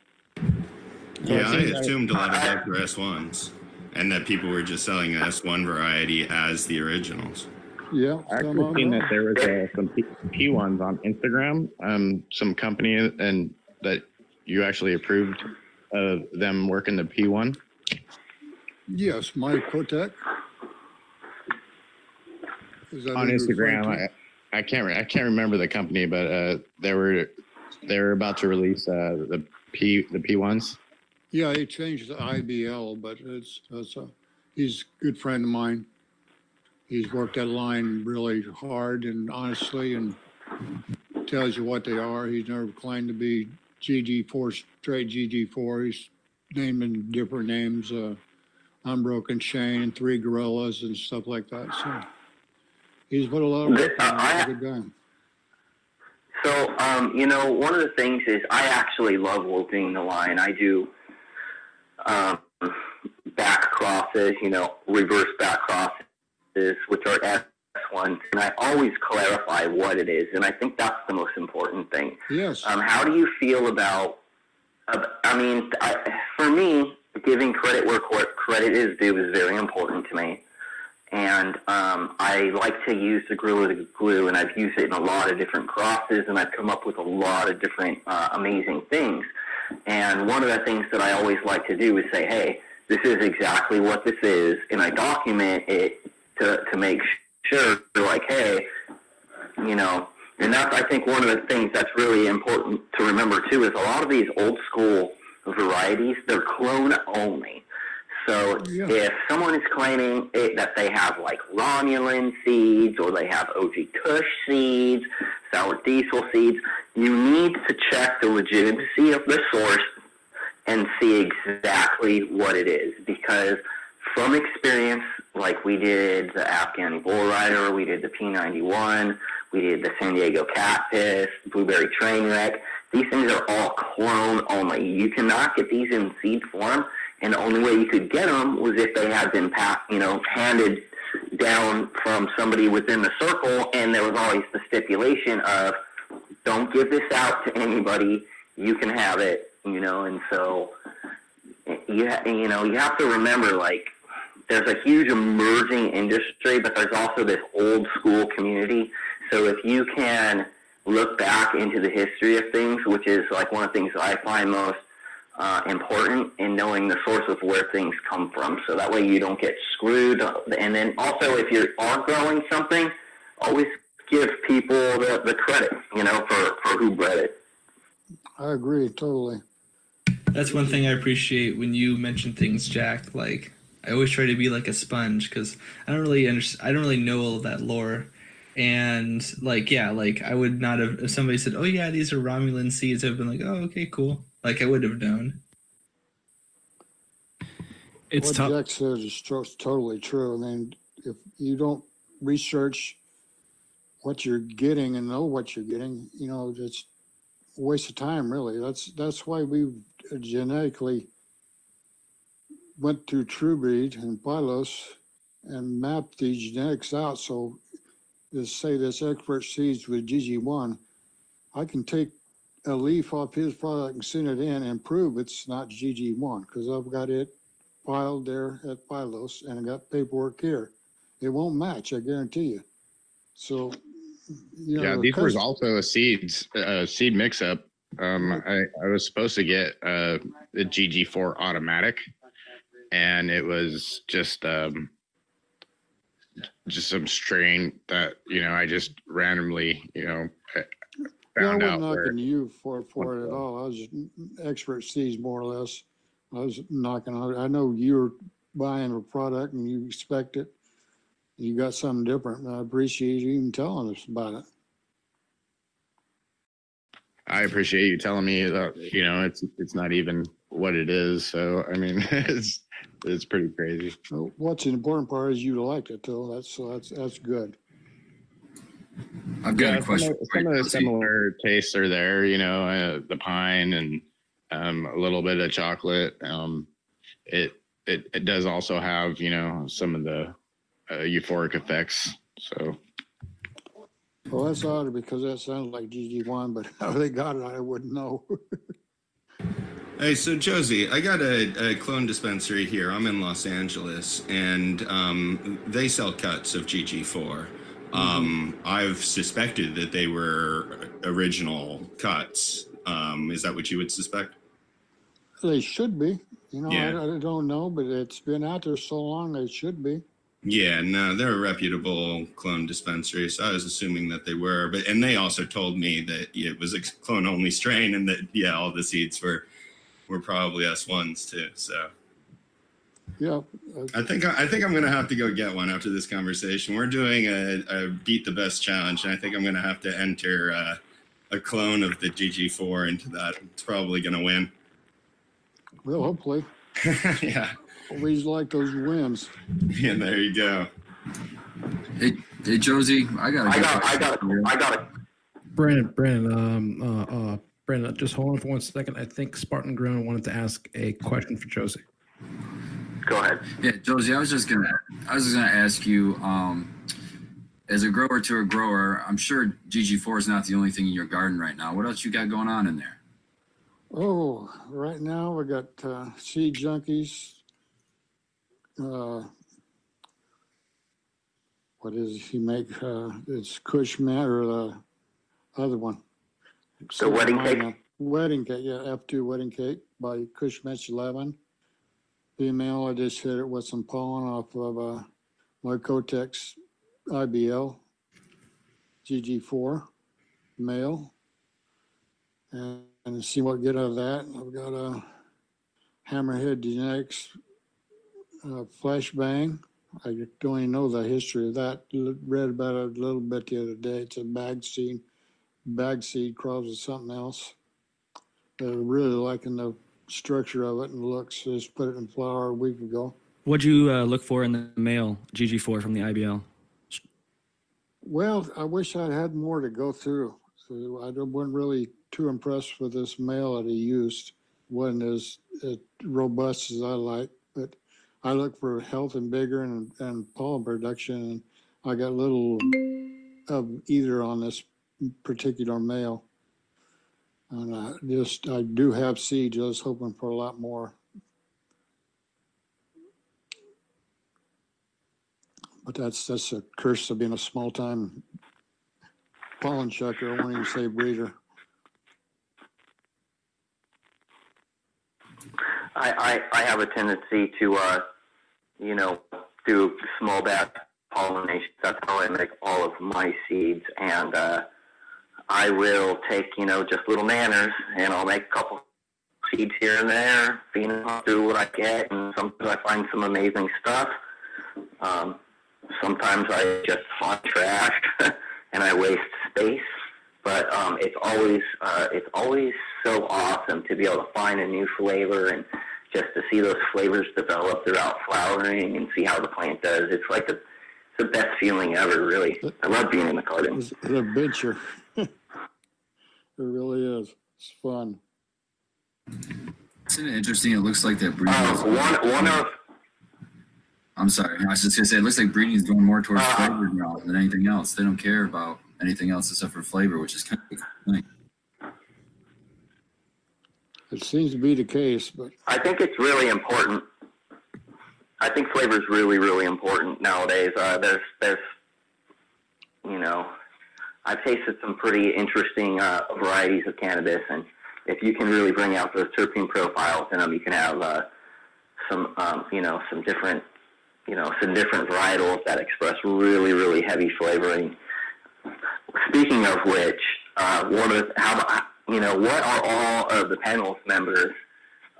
Speaker 8: Yeah, I
Speaker 9: think I-
Speaker 8: assumed a lot of those were S1s, and that people were just selling the S1 variety as the originals.
Speaker 6: Yeah.
Speaker 9: I actually seen that there was uh, some P, P ones on Instagram. Um, some company and that you actually approved of them working the P one.
Speaker 6: Yes, Mike Kotek. Is that
Speaker 9: on
Speaker 6: who you're referring
Speaker 9: Instagram.
Speaker 6: to?
Speaker 9: I, I can't re- I can't remember the company, but uh, they were they were about to release uh, the P the P ones.
Speaker 6: Yeah, he changed the IBL, but it's, it's a, he's a good friend of mine. He's worked that line really hard and honestly and tells you what they are. He's never claimed to be GG4, straight GG4. He's naming different names, uh, Unbroken Chain, Three Gorillas and stuff like that. So he's put a lot of work in. He's a good guy.
Speaker 1: So, um, you know, one of the things is I actually love working the line. I do um, back crosses, you know, reverse back crosses, which are S1s, and I always clarify what it is, and I think that's the most important thing.
Speaker 6: Yes.
Speaker 1: Um, how do you feel about? Uh, I mean, I, for me, giving credit where credit is due is very important to me, and um, I like to use the Gorilla the Glue, and I've used it in a lot of different crosses, and I've come up with a lot of different uh, amazing things. And one of the things that I always like to do is say, hey, this is exactly what this is, and I document it to, to make sure, they're like, hey, you know, and that's, I think, one of the things that's really important to remember, too, is a lot of these old school varieties, they're clone only. So
Speaker 6: Yeah.
Speaker 1: if someone is claiming it, that they have like Romulan seeds or they have OG Kush seeds, sour diesel seeds, you need to check the legitimacy of the source and see exactly what it is because from experience, like we did the Afghan Bull Rider, we did the P91, we did the San Diego Catfish, Blueberry train wreck. These things are all clone only. You cannot get these in seed form, and the only way you could get them was if they had been, you know, handed down from somebody within the circle, and there was always the stipulation of, don't give this out to anybody. You can have it, you know, and so you ha- you know you have to remember like there's a huge emerging industry, but there's also this old school community. So if you can look back into the history of things, which is like one of the things that I find most uh, important in knowing the source of where things come from. So that way you don't get screwed. And then also if you are growing something, always give people the, the credit, you know, for, for who bred it.
Speaker 6: I agree totally.
Speaker 5: That's one thing I appreciate when you mention things, Jack. Like I always try to be like a sponge because I don't really understand. I don't really know all of that lore. And like, yeah, like I would not have if somebody said, "Oh yeah, these are Romulan seeds." I've been like, "Oh, okay, cool." Like I would have known.
Speaker 7: It's
Speaker 6: what
Speaker 7: tough.
Speaker 6: Jack says is tro- totally true. I mean, if you don't research what you're getting and know what you're getting, you know, it's a waste of time, really. That's that's why we genetically went to TrueBreed and Phylos and mapped these genetics out. So, let's say this expert seeds with GG1, I can take a leaf off his product and send it in and prove it's not GG1 because I've got it filed there at Phylos and I got paperwork here. It won't match, I guarantee you. So, you know.
Speaker 9: yeah,
Speaker 6: the
Speaker 9: these were also a seeds, uh, seed mix up. Um, I, I was supposed to get uh, the GG4 automatic, and it was just um, just some strain that you know I just randomly you know uh,
Speaker 6: Yeah, I
Speaker 9: found
Speaker 6: wasn't.
Speaker 9: Where,
Speaker 6: knocking you for, for it at all. I was expert sees more or less. I was knocking on, I know you're buying a product and you expect it. You got something different. and I appreciate you even telling us about it.
Speaker 9: I appreciate you telling me that you know it's it's not even what it is. So I mean, [LAUGHS] it's it's pretty crazy.
Speaker 6: So What's the important part is you liked it though. That's, so that's, that's good.
Speaker 3: I've got
Speaker 9: Yeah,
Speaker 3: a question.
Speaker 9: Some of,
Speaker 3: for you,
Speaker 9: some of the
Speaker 3: Josie.
Speaker 9: similar tastes are there, you know, uh, the pine and um, a little bit of chocolate. Um, it it it does also have, you know, some of the uh, euphoric effects. So
Speaker 6: Well, that's odd because that sounds like GG one, but [LAUGHS] how they got it, I wouldn't know. [LAUGHS]
Speaker 8: Hey, so Josie, I got a, a clone dispensary here. I'm in Los Angeles, and um, they sell cuts of GG4. Um, I've suspected that they were original cuts. Um, is that what you would suspect?
Speaker 6: They should be, you know,
Speaker 8: Yeah.
Speaker 6: I, I don't know, but it's been out there so long, they should be.
Speaker 8: Yeah, no, they're a reputable clone dispensary, so I was assuming that they were. But and they also told me that it was a clone only strain, and that yeah, all the seeds were were probably S ones too. So
Speaker 6: Yeah,
Speaker 8: I think I think I'm gonna have to go get one after this conversation. We're doing a, a beat the best challenge, and I think I'm gonna have to enter uh, a clone of the GG4 into that. It's probably gonna win.
Speaker 6: well, hopefully, [LAUGHS]
Speaker 8: yeah,
Speaker 6: always like those wins.
Speaker 8: yeah. There you go.
Speaker 3: Hey, hey, Josie, I got. a
Speaker 1: I got, I got,
Speaker 3: for.
Speaker 1: I got a
Speaker 2: Brandon, Brandon, um, uh, uh, Brandon, just hold on for one second. I think Spartan Grown wanted to ask a question for Josie.
Speaker 1: Go ahead.
Speaker 3: Yeah, Josie, I was just gonna, I was just gonna ask you, um, as a grower to a grower, I'm sure GG4 is not the only thing in your garden right now. What else you got going on in there?
Speaker 6: Oh, right now we got uh, seed junkies. Uh, what is he make? Uh, it's Cushman or the other one.
Speaker 1: The wedding cake?
Speaker 6: Wedding cake, yeah, F2 wedding cake by Kush Mints 11. Female, I just hit it with some pollen off of uh, my Kotex IBL GG4 male. And, and see what get out of that. I've got a Hammerhead Genetics uh, flashbang. I don't even know the history of that. L- Read about it a little bit the other day. It's a seed, bag seed cross with something else. Uh, really liking the structure of it and looks. Just put it in flower a week ago.
Speaker 7: What'd you uh, look for in the male GG4 from the IBL?
Speaker 6: Well, I wish I'd had more to go through. So I don't- wasn't really too impressed with this male that he used. wasn't as, as robust as I like, but I look for health and vigor and, and pollen production, and I got little of either on this particular male. And I just, I do have seeds. I was hoping for a lot more. But that's, that's a curse of being a small time pollen chucker. I won't even say breeder.
Speaker 1: I, I, I have a tendency to, uh, you know, do small batch pollination. That's how I make all of my seeds. And uh, I will take, you know, just little manners and I'll make a couple seeds here and there, feed them through what I get, and sometimes I find some amazing stuff. Um, sometimes I just find trash [LAUGHS] and I waste space, but um, it's always uh, it's always so awesome to be able to find a new flavor and just to see those flavors develop throughout flowering and see how the plant does. It's like the it's the best feeling ever, really. I love being in the garden.
Speaker 6: It's an adventure. It really is. It's fun.
Speaker 3: Isn't it interesting? It looks like that breeding.
Speaker 1: Uh,
Speaker 3: is-
Speaker 1: one one of
Speaker 3: I'm sorry. I was just gonna say it looks like breeding is going more towards
Speaker 1: Uh,
Speaker 3: flavor now than anything else. They don't care about anything else except for flavor, which is kind of a cool thing.
Speaker 6: It seems to be the case, but
Speaker 1: I think it's really important. I think flavor is really, really important nowadays. Uh, there's, there's, you know, I've tasted some pretty interesting uh, varieties of cannabis, and if you can really bring out those terpene profiles in them, you can have uh, some, um, you know, some different, you know, some different varietals that express really, really heavy flavoring. Speaking of which, uh, what is how you know what are all of the panel's members'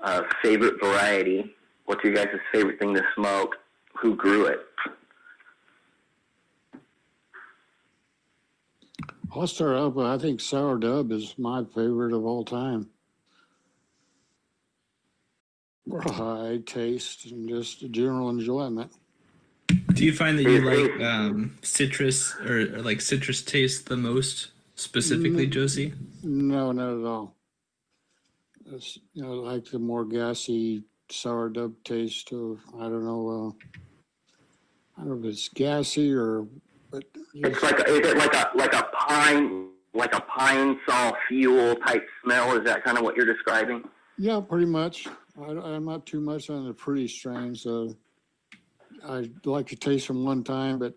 Speaker 1: uh, favorite variety? What's your guys' favorite thing to smoke? Who grew it?
Speaker 6: I'll start out. But I think sour dub is my favorite of all time. High taste and just general enjoyment.
Speaker 5: Do you find that you like um, citrus or, or like citrus taste the most specifically,
Speaker 6: Mm.
Speaker 5: Josie?
Speaker 6: No, not at all. It's, you know, I like the more gassy sour dub taste of, I don't know, uh, I don't know if it's gassy or, but
Speaker 1: It's like a, is it like a like a pine like a pine saw fuel type smell? Is that kind of what you're describing?
Speaker 6: yeah, pretty much. I, I'm not too much on the pretty strains. Uh, I like to taste them one time, but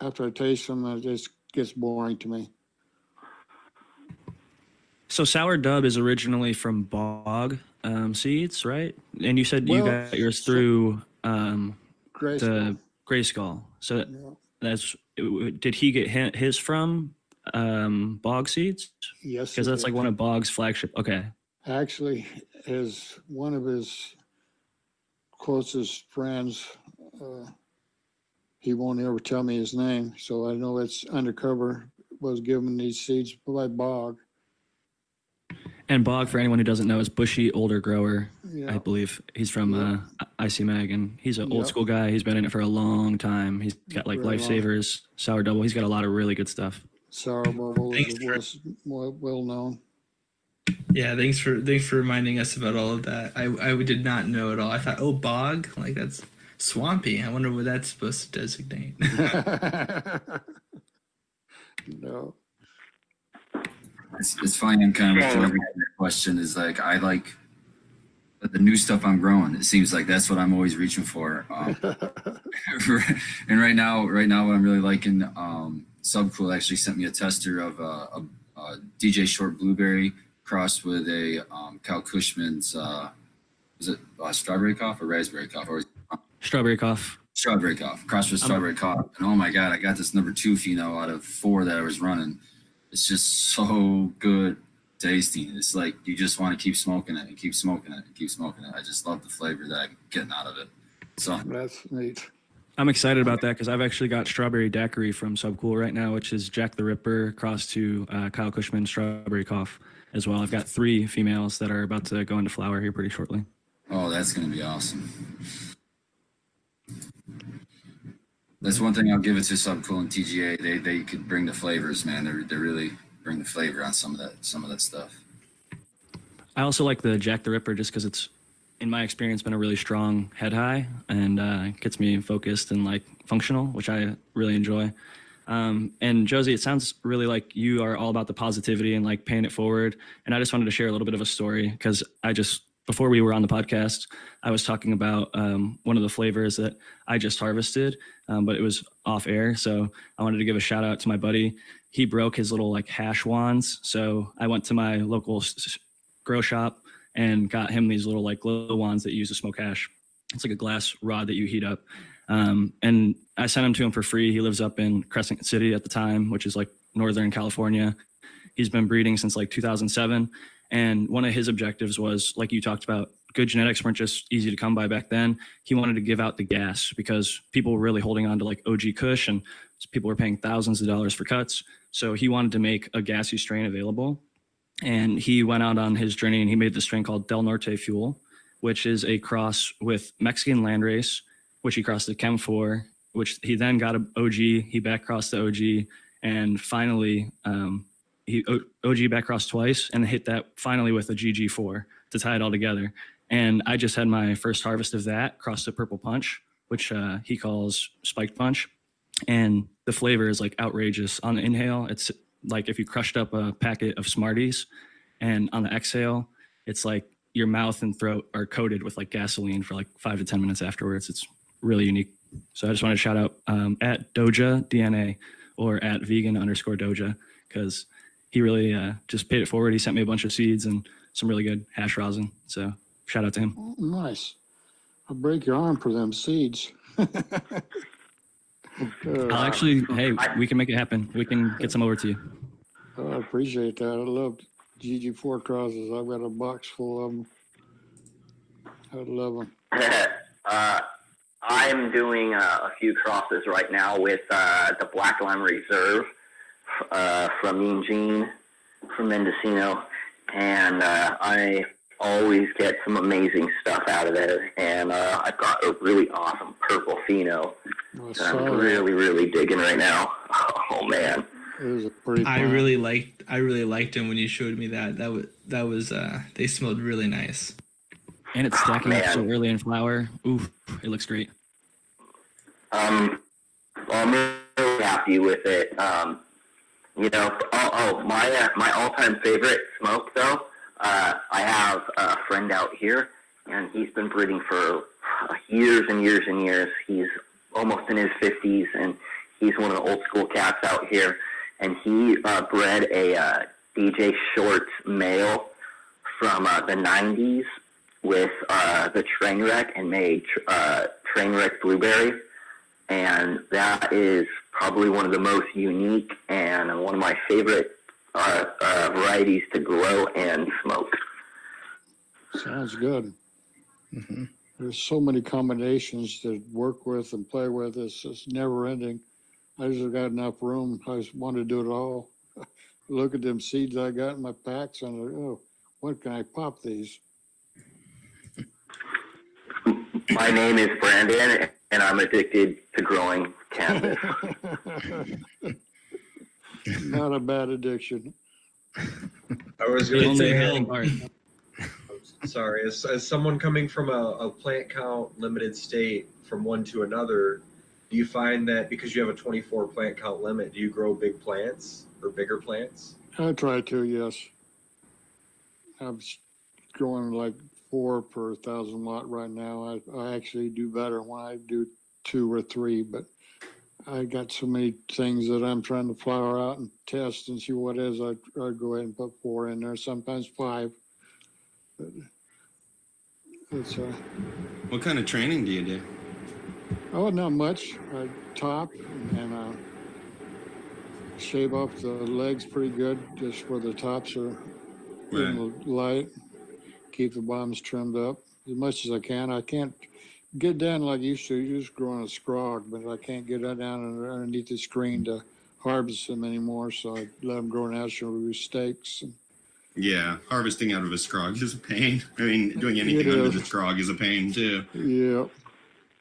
Speaker 6: after I taste them, it just gets boring to me.
Speaker 7: So sour dub is originally from bog um, seeds, right? And you said you
Speaker 6: Well,
Speaker 7: got yours through um,
Speaker 6: Grace.
Speaker 7: the Grayskull. So
Speaker 6: Yeah.
Speaker 7: that's did he get hi- his from um, bog seeds?
Speaker 6: Yes.
Speaker 7: Because that's like one of Bog's flagship. Okay,
Speaker 6: actually is one of his closest friends uh, he won't ever tell me his name so i know it's undercover was given these seeds by bog
Speaker 7: and Bog, for anyone who doesn't know, is bushy older grower.
Speaker 6: yeah
Speaker 7: I believe he's from uh, IC Mag, and he's an old school guy. He's been in it for a long time. He's got like
Speaker 6: Very long.
Speaker 7: lifesavers, sour double. He's got a lot of really good stuff.
Speaker 6: Sour bubble
Speaker 5: Thanks
Speaker 6: is
Speaker 5: for-
Speaker 6: was well, well known
Speaker 5: Yeah, thanks for thanks for reminding us about all of that. I I did not know at all. I thought, oh, bog, like that's swampy. I wonder what that's supposed to designate. [LAUGHS] [LAUGHS]
Speaker 6: no
Speaker 3: It's, it's funny. I'm kind of
Speaker 1: Yeah.
Speaker 3: enjoying that question. Is like I like the new stuff I'm growing. It seems like that's what I'm always reaching for. Um, [LAUGHS] and right now, right now, what I'm really liking, um, Subcool actually sent me a tester of a, a, a DJ Short Blueberry crossed with a um, Kyle Kushman's. Uh, is it uh, strawberry cough or raspberry cough or
Speaker 7: Strawberry cough.
Speaker 3: strawberry cough? Crossed with strawberry cough. And oh my god, I got this number two pheno out of four that I was running. It's just so good tasting. It's like you just want to keep smoking it and keep smoking it and keep smoking it. I just love the flavor that I'm getting out of it. So
Speaker 6: that's neat
Speaker 7: I'm excited about that because I've actually got strawberry daiquiri from Subcool right now, which is Jack the Ripper cross to uh, Kyle Kushman strawberry cough as well. I've got three females that are about to go into flower here pretty shortly.
Speaker 3: Oh, that's gonna be awesome. That's one thing I'll give it to Subcool and TGA. They they could bring the flavors, man. They they really bring the flavor on some of that some of that stuff.
Speaker 7: I also like the Jack the Ripper just because it's, in my experience, been a really strong head high and uh, gets me focused and like functional, which I really enjoy. Um, and Josie, it sounds really like you are all about the positivity and like paying it forward. And I just wanted to share a little bit of a story because I just before we were on the podcast, I was talking about um, one of the flavors that I just harvested, um, but it was off air. So I wanted to give a shout out to my buddy. He broke his little like hash wands. So I went to my local grow shop and got him these little like glow wands that use to smoke hash. It's like a glass rod that you heat up. Um, and I sent them to him for free. He lives up in Crescent City at the time, which is like Northern California. He's been breeding since like 2007. And one of his objectives was, like you talked about, good genetics weren't just easy to come by back then. He wanted to give out the gas because people were really holding on to like OG Kush and people were paying thousands of dollars for cuts. So he wanted to make a gassy strain available. And he went out on his journey and he made the strain called Del Norte Fuel, which is a cross with Mexican Landrace, which he crossed the Chem 4, which he then got an OG. He back crossed the OG. And finally, um, he OG back crossed twice and hit that finally with a GG4 to tie it all together. And I just had my first harvest of that, crossed the Purple Punch, which uh, he calls Spiked Punch. And the flavor is like outrageous. On the inhale, it's like if you crushed up a packet of Smarties, and on the exhale, it's like your mouth and throat are coated with like gasoline for like five to 10 minutes afterwards. It's really unique. So I just want to shout out um, at Doja DNA or at vegan underscore Doja because he really uh, just paid it forward. He sent me a bunch of seeds and some really good hash rosin. So shout out to him.
Speaker 6: Oh, Nice. I'll break your arm for them seeds. [LAUGHS]
Speaker 7: I'll
Speaker 6: Uh,
Speaker 7: actually, hey, we can make it happen. We can get some over to you.
Speaker 6: I appreciate that. I love GG4 crosses. I've got a box full of them. I love them. [LAUGHS]
Speaker 1: uh, I'm doing uh, a few crosses right now with uh, the Black Lime Reserve uh, from Mean Gene from Mendocino, and uh, I always get some amazing stuff out of there. And uh, I've got a really awesome purple pheno
Speaker 6: I
Speaker 1: that I'm really, really digging right now. [LAUGHS] Oh man.
Speaker 6: It was a pretty.
Speaker 5: I
Speaker 6: plant.
Speaker 5: really liked I really liked them when you showed me that. That was that was uh they smelled really nice.
Speaker 7: And it's stacking up so early in flower. Ooh, it looks great.
Speaker 1: Um, well, I'm really happy with it. Um, you know, oh, oh my uh, my all time favorite smoke though. Uh, I have a friend out here, and he's been breeding for years and years and years. He's almost in his fifties, and he's one of the old school cats out here. And he uh, bred a uh, DJ Shorts male from uh, the '90s with uh, the Trainwreck and made uh, Trainwreck Blueberry and that is probably one of the most unique and one of my favorite uh, uh, varieties to grow and smoke.
Speaker 6: Sounds good.
Speaker 2: hmm
Speaker 6: There's so many combinations to work with and play with. It's just never ending. I just got enough room. I just want to do it all. [LAUGHS] Look at them seeds I got in my packs and I'm like, oh, when can I pop these?
Speaker 1: My name is Brandon, and I'm addicted to growing [LAUGHS] cannabis. [LAUGHS] [LAUGHS]
Speaker 6: Not a bad addiction.
Speaker 11: I was going to
Speaker 7: only
Speaker 11: say,
Speaker 7: healing
Speaker 11: um,
Speaker 7: part. [LAUGHS]
Speaker 11: sorry, as, as someone coming from a, a plant count limited state from one to another, do you find that because you have a 24 plant count limit, do you grow big plants or bigger plants?
Speaker 6: I try to, yes. I'm s- growing like four per thousand watt right now. I, I actually do better when I do two or three, but I got so many things that I'm trying to flower out and test and see what is. I, I go ahead and put four in there, sometimes five. But It's, uh,
Speaker 8: What kind of training do you do?
Speaker 6: oh, not much. I top and, uh, shave off the legs pretty good, just where the tops are
Speaker 8: Right.
Speaker 6: in the light, keep the bottoms trimmed up as much as I can. I can't get down like I used to, you just growing a scrog, but I can't get that down under- underneath the screen to harvest them anymore. So I let them grow naturally with stakes. And
Speaker 8: Yeah, harvesting out of a scrog is a pain. I mean, doing anything
Speaker 6: It
Speaker 8: under
Speaker 6: is.
Speaker 8: the scrog is a pain too.
Speaker 6: yeah,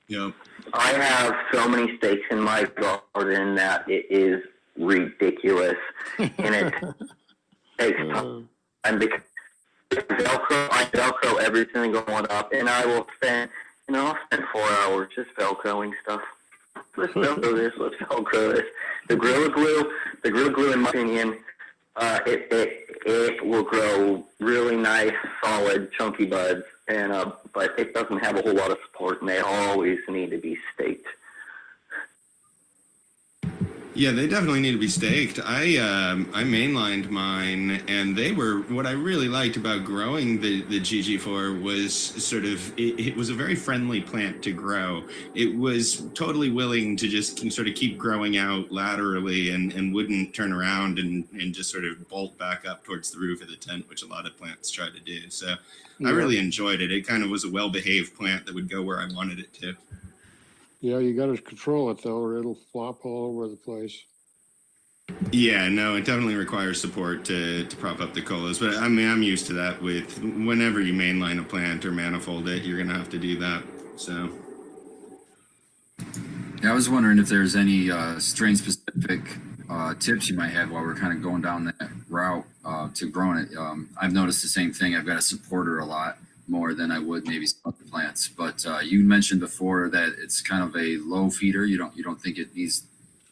Speaker 8: Yep.
Speaker 1: I have so many stakes in my garden that it is ridiculous, and it [LAUGHS] takes time
Speaker 6: uh,
Speaker 1: because Velcro, I Velcro everything going up, and I will spend, you know, I'll spend four hours just Velcroing stuff. [LAUGHS] Let's Velcro this, let's Velcro this. The Gorilla Glue, the Gorilla Glue, in my opinion, uh, it, it, it will grow really nice, solid, chunky buds, and uh, but it doesn't have a whole lot of support, and they always need to be staked.
Speaker 8: Yeah, they definitely need to be staked. I um, I mainlined mine, and they were what I really liked about growing the the GG4 was sort of it, it was a very friendly plant to grow. It was totally willing to just sort of keep growing out laterally and, and wouldn't turn around and, and just sort of bolt back up towards the roof of the tent, which a lot of plants try to do. So I really enjoyed it. It kind of was a well behaved plant that would go where I wanted it to.
Speaker 6: Yeah, you gotta control it though, or it'll flop all over the place.
Speaker 8: Yeah, no, it definitely requires support to, to prop up the colas. But I mean, I'm used to that with whenever you mainline a plant or manifold it, you're going to have to do that. So,
Speaker 3: Yeah, I was wondering if there's any uh, strain specific uh, tips you might have while we're kind of going down that route uh, to growing it. Um, I've noticed the same thing. I've got a supporter a lot more than I would maybe some other plants. But uh, you mentioned before that it's kind of a low feeder. You don't you don't think it needs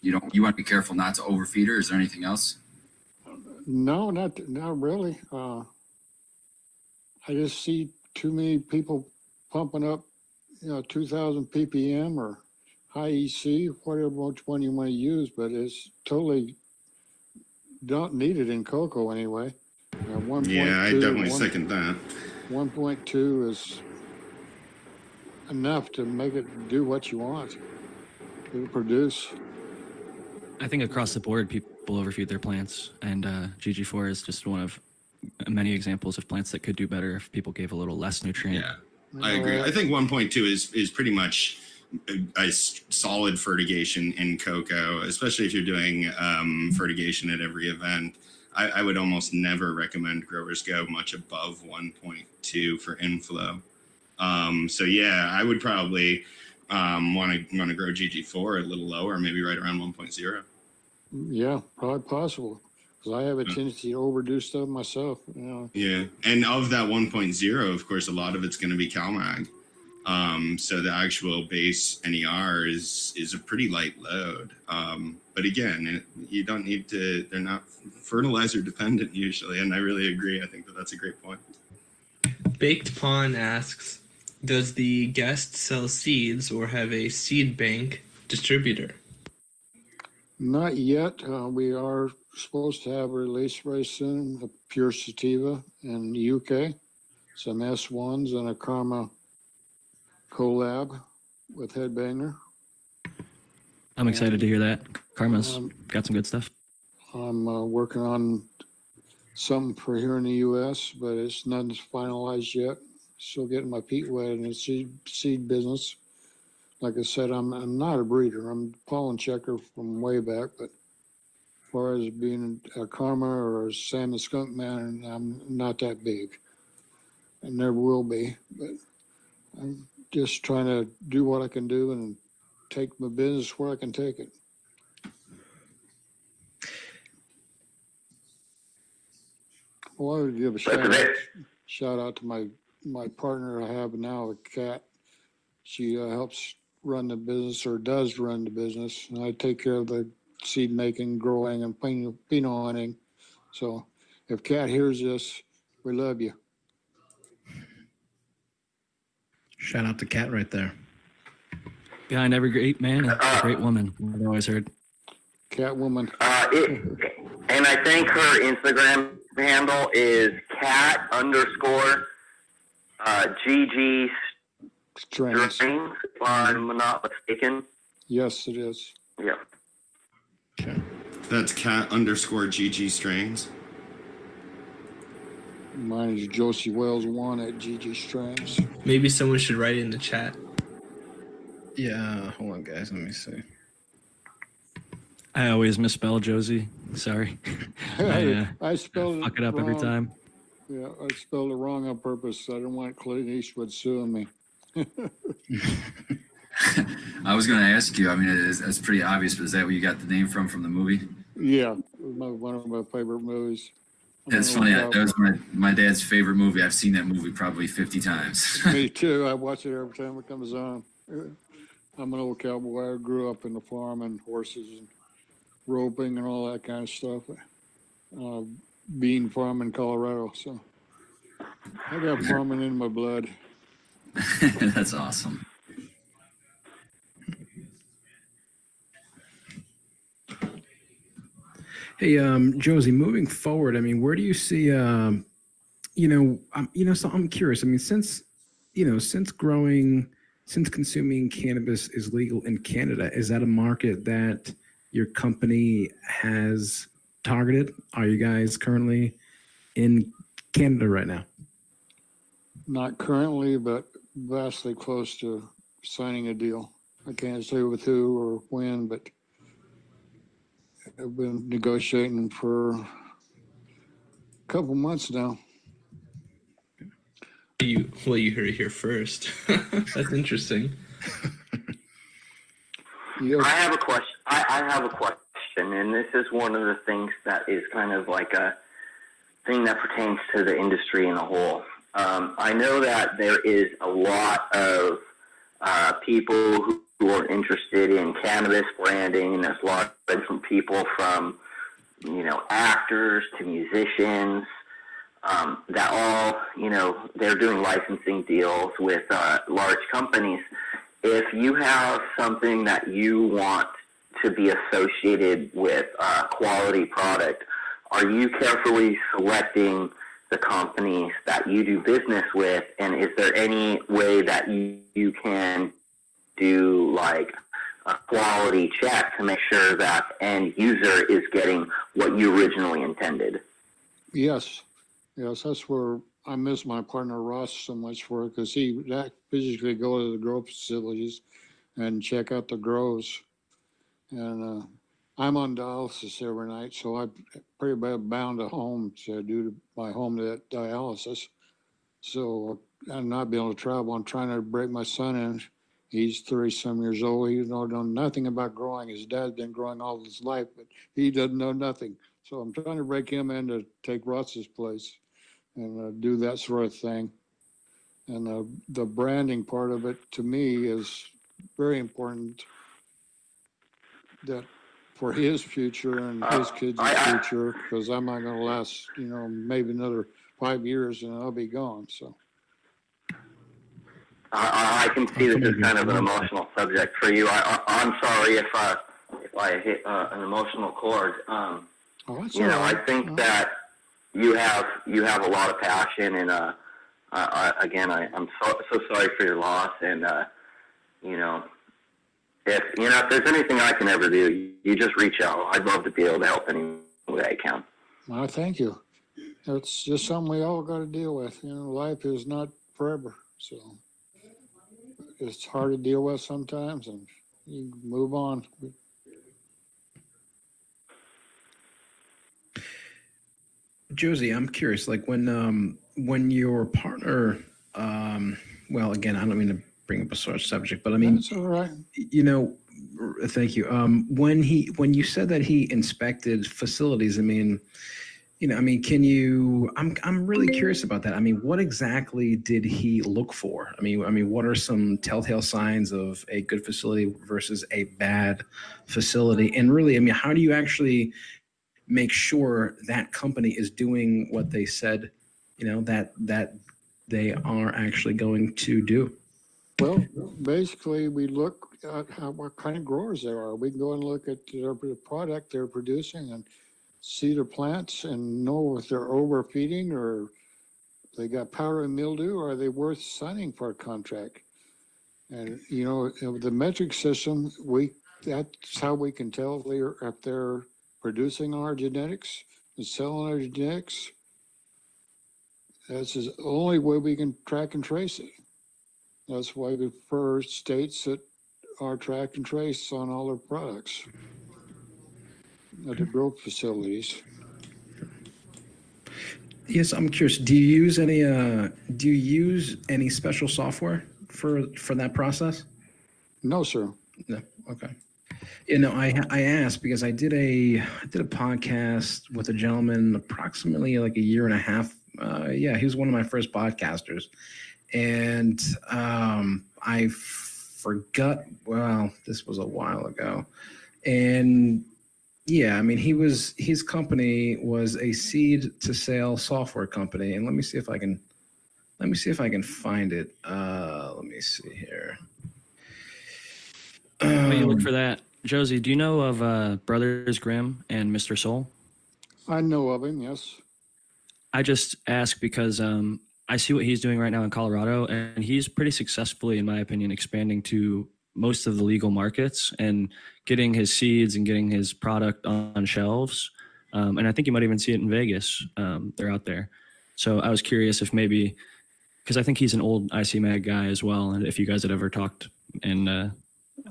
Speaker 3: you don't you want to be careful not to overfeed her. Is there anything else?
Speaker 6: No, not not really. Uh, I just see too many people pumping up, you know, 2,000 ppm or high EC, whatever which one you want to use, but it's totally don't need it in coco anyway. Uh, 1.2,
Speaker 8: yeah, I definitely
Speaker 6: one-
Speaker 8: second that.
Speaker 6: 1.2 is enough to make it do what you want. It'll produce.
Speaker 7: I think across the board, people overfeed their plants, and uh, GG4 is just one of many examples of plants that could do better if people gave a little less nutrient.
Speaker 8: Yeah, I agree. I think 1.2 is is pretty much a solid fertigation in coco, especially if you're doing um, fertigation at every event. I, I would almost never recommend growers go much above 1.2 for inflow. Um, so yeah, I would probably um, want to want to grow GG4 a little lower, maybe right around 1.0.
Speaker 6: Yeah, probably possible. Because I have a tendency to overdo stuff myself. You know,
Speaker 8: Yeah, and of that 1.0, of course, a lot of it's going to be CalMag. Um, so the actual base NER is is a pretty light load. Um, but again, it, you don't need to. They're not fertilizer dependent usually, and I really agree. I think that that's a great point.
Speaker 5: Baked Pawn asks, does the guest sell seeds or have a seed bank distributor?
Speaker 6: not yet. Uh, we are supposed to have a release very soon. A pure sativa in the UK, some S ones, and a Karma collab with Headbanger.
Speaker 7: I'm excited to hear that. Karma's
Speaker 6: Um,
Speaker 7: got some good stuff.
Speaker 6: I'm uh, working on something for here in the U.S., but it's nothing's finalized yet. Still getting my feet wet in the seed seed business. Like I said, I'm I'm not a breeder. I'm a pollen chucker from way back, but as far as being a karma or a salmon skunk man, I'm not that big, and never will be. But I'm just trying to do what I can do and take my business where I can take it. Well, I would give a shout out, shout out to my, my partner I have now, Kat. She uh, helps run the business or does run the business. And I take care of the seed making, growing and pheno pheno hunting. So if Kat hears this, we love you.
Speaker 2: Shout out to Kat right there.
Speaker 7: Behind every great man, a
Speaker 1: Uh,
Speaker 7: great woman. I've always heard.
Speaker 6: Catwoman.
Speaker 1: Uh, it, and I think her Instagram handle is cat underscore uh, GG
Speaker 6: Strange.
Speaker 1: strings, if I'm not mistaken.
Speaker 6: Yes, it is.
Speaker 1: Yeah. Okay.
Speaker 8: That's cat underscore GG strings.
Speaker 6: Mine is Joesy Whales one at GG Strains.
Speaker 5: Maybe someone should write it in the chat.
Speaker 2: Yeah, hold on, guys. Let me see.
Speaker 7: I always misspell Josie. Sorry. [LAUGHS] I, uh,
Speaker 6: I spelled it
Speaker 7: fuck it up every time.
Speaker 6: Yeah, I spelled it wrong on purpose. I didn't want Clint Eastwood suing me. [LAUGHS] [LAUGHS]
Speaker 3: I was going to ask you. I mean, it's, it's pretty obvious, but is that where you got the name from from the movie?
Speaker 6: Yeah, my, one of my favorite movies. Gonna
Speaker 3: funny. That was my, my dad's favorite movie. I've seen that movie probably 50 times. [LAUGHS]
Speaker 6: Me too. I watch it every time it comes on. I'm an old cowboy. I grew up in the farm and horses and roping and all that kind of stuff. Uh, bean farm in Colorado, so I got farming in my blood. [LAUGHS]
Speaker 3: That's awesome.
Speaker 2: Hey, um, Josie, moving forward, I mean, where do you see, um, you know, um, you know, so I'm curious. I mean, since, you know, since growing, since consuming cannabis is legal in Canada, is that a market that your company has targeted? Are you guys currently in Canada right now?
Speaker 6: Not currently, but vastly close to signing a deal. I can't say with who or when, but I've been negotiating for a couple months now.
Speaker 5: You well, you heard it here first. [LAUGHS] That's interesting.
Speaker 6: You
Speaker 1: I have a question. I, I have a question, and this is one of the things that is kind of like a thing that pertains to the industry in a whole. Um, I know that there is a lot of uh, people who, who are interested in cannabis branding, there's a lot of different people from, you know, actors to musicians um, that all, you know, they're doing licensing deals with uh, large companies. If you have something that you want to be associated with a quality product, are you carefully selecting the companies that you do business with? And is there any way that you, you can do like a quality check to make sure that end user is getting what you originally intended?
Speaker 6: Yes, yes, that's where I miss my partner Ross so much for it because he that physically go to the grow facilities and check out the grows. And uh, I'm on dialysis every night, so I'm pretty bad bound to home due to do my home that dialysis. So I'm not being able to travel. I'm trying to break my son in. He's 30 some years old. He don't know nothing about growing. His dad's been growing all his life, but he doesn't know nothing. So I'm trying to break him in to take Ross's place and uh, do that sort of thing. And uh, the branding part of it to me is very important that for his future and his kids' future, because I'm not gonna last, you know, maybe another five years and I'll be gone, so.
Speaker 1: I, I can see this is kind of an emotional subject for you. I, I, I'm sorry if I, if I hit uh, an emotional chord. Um,
Speaker 6: Oh, that's
Speaker 1: you know, I think
Speaker 6: Uh,
Speaker 1: that you have you have a lot of passion, and uh, I, I, again, I, I'm so so sorry for your loss, and uh, you know, if you know if there's anything I can ever do, you, just reach out. I'd love to be able to help any way I can.
Speaker 6: Well, thank you. It's just something we all gotta deal with, you know, life is not forever, so. It's hard to deal with sometimes and you move on.
Speaker 2: Josie, I'm curious, like when um when your partner um well again, I don't mean to bring up a sore subject, but I mean
Speaker 6: That's all right.
Speaker 2: you know r- thank you. Um when he when you said that he inspected facilities, I mean you know, I mean, can you I'm I'm really curious about that. I mean, what exactly did he look for? I mean, I mean, what are some telltale signs of a good facility versus a bad facility? And really, I mean, how do you actually make sure that company is doing what they said, you know, that that they are actually going to do.
Speaker 6: Well, basically, we look at how, what kind of growers they are. We can go and look at their the product they're producing and their plants and know if they're overfeeding or they got powdery mildew or are they worth signing for a contract? And, you know, the metric system, we, that's how we can tell if they're, if they're producing our genetics and selling our genetics. That's the only way we can track and trace it. That's why we prefer states that are track and trace on all their products at the growth facilities.
Speaker 2: Yes, I'm curious. Do you use any uh do you use any special software for for that process?
Speaker 6: No, sir.
Speaker 2: No. Okay. You know, I I asked because I did a I did a podcast with a gentleman approximately like a year and a half. Uh, yeah, he was one of my first podcasters, and um, I forgot. Well, this was a while ago, and yeah, I mean, he was his company was a seed to sale software company, and let me see if I can let me see if I can find it. Uh, let me see here.
Speaker 7: While you look
Speaker 2: Um,
Speaker 7: for that, Josie, do you know of uh, Brothers Grimm and Mr. Soul?
Speaker 6: I know of him, yes.
Speaker 7: I just ask because um, I see what he's doing right now in Colorado, and he's pretty successfully, in my opinion, expanding to most of the legal markets and getting his seeds and getting his product on shelves. Um, and I think you might even see it in Vegas. Um, they're out there. So I was curious if maybe, because I think he's an old IC Mag guy as well, and if you guys had ever talked, and uh,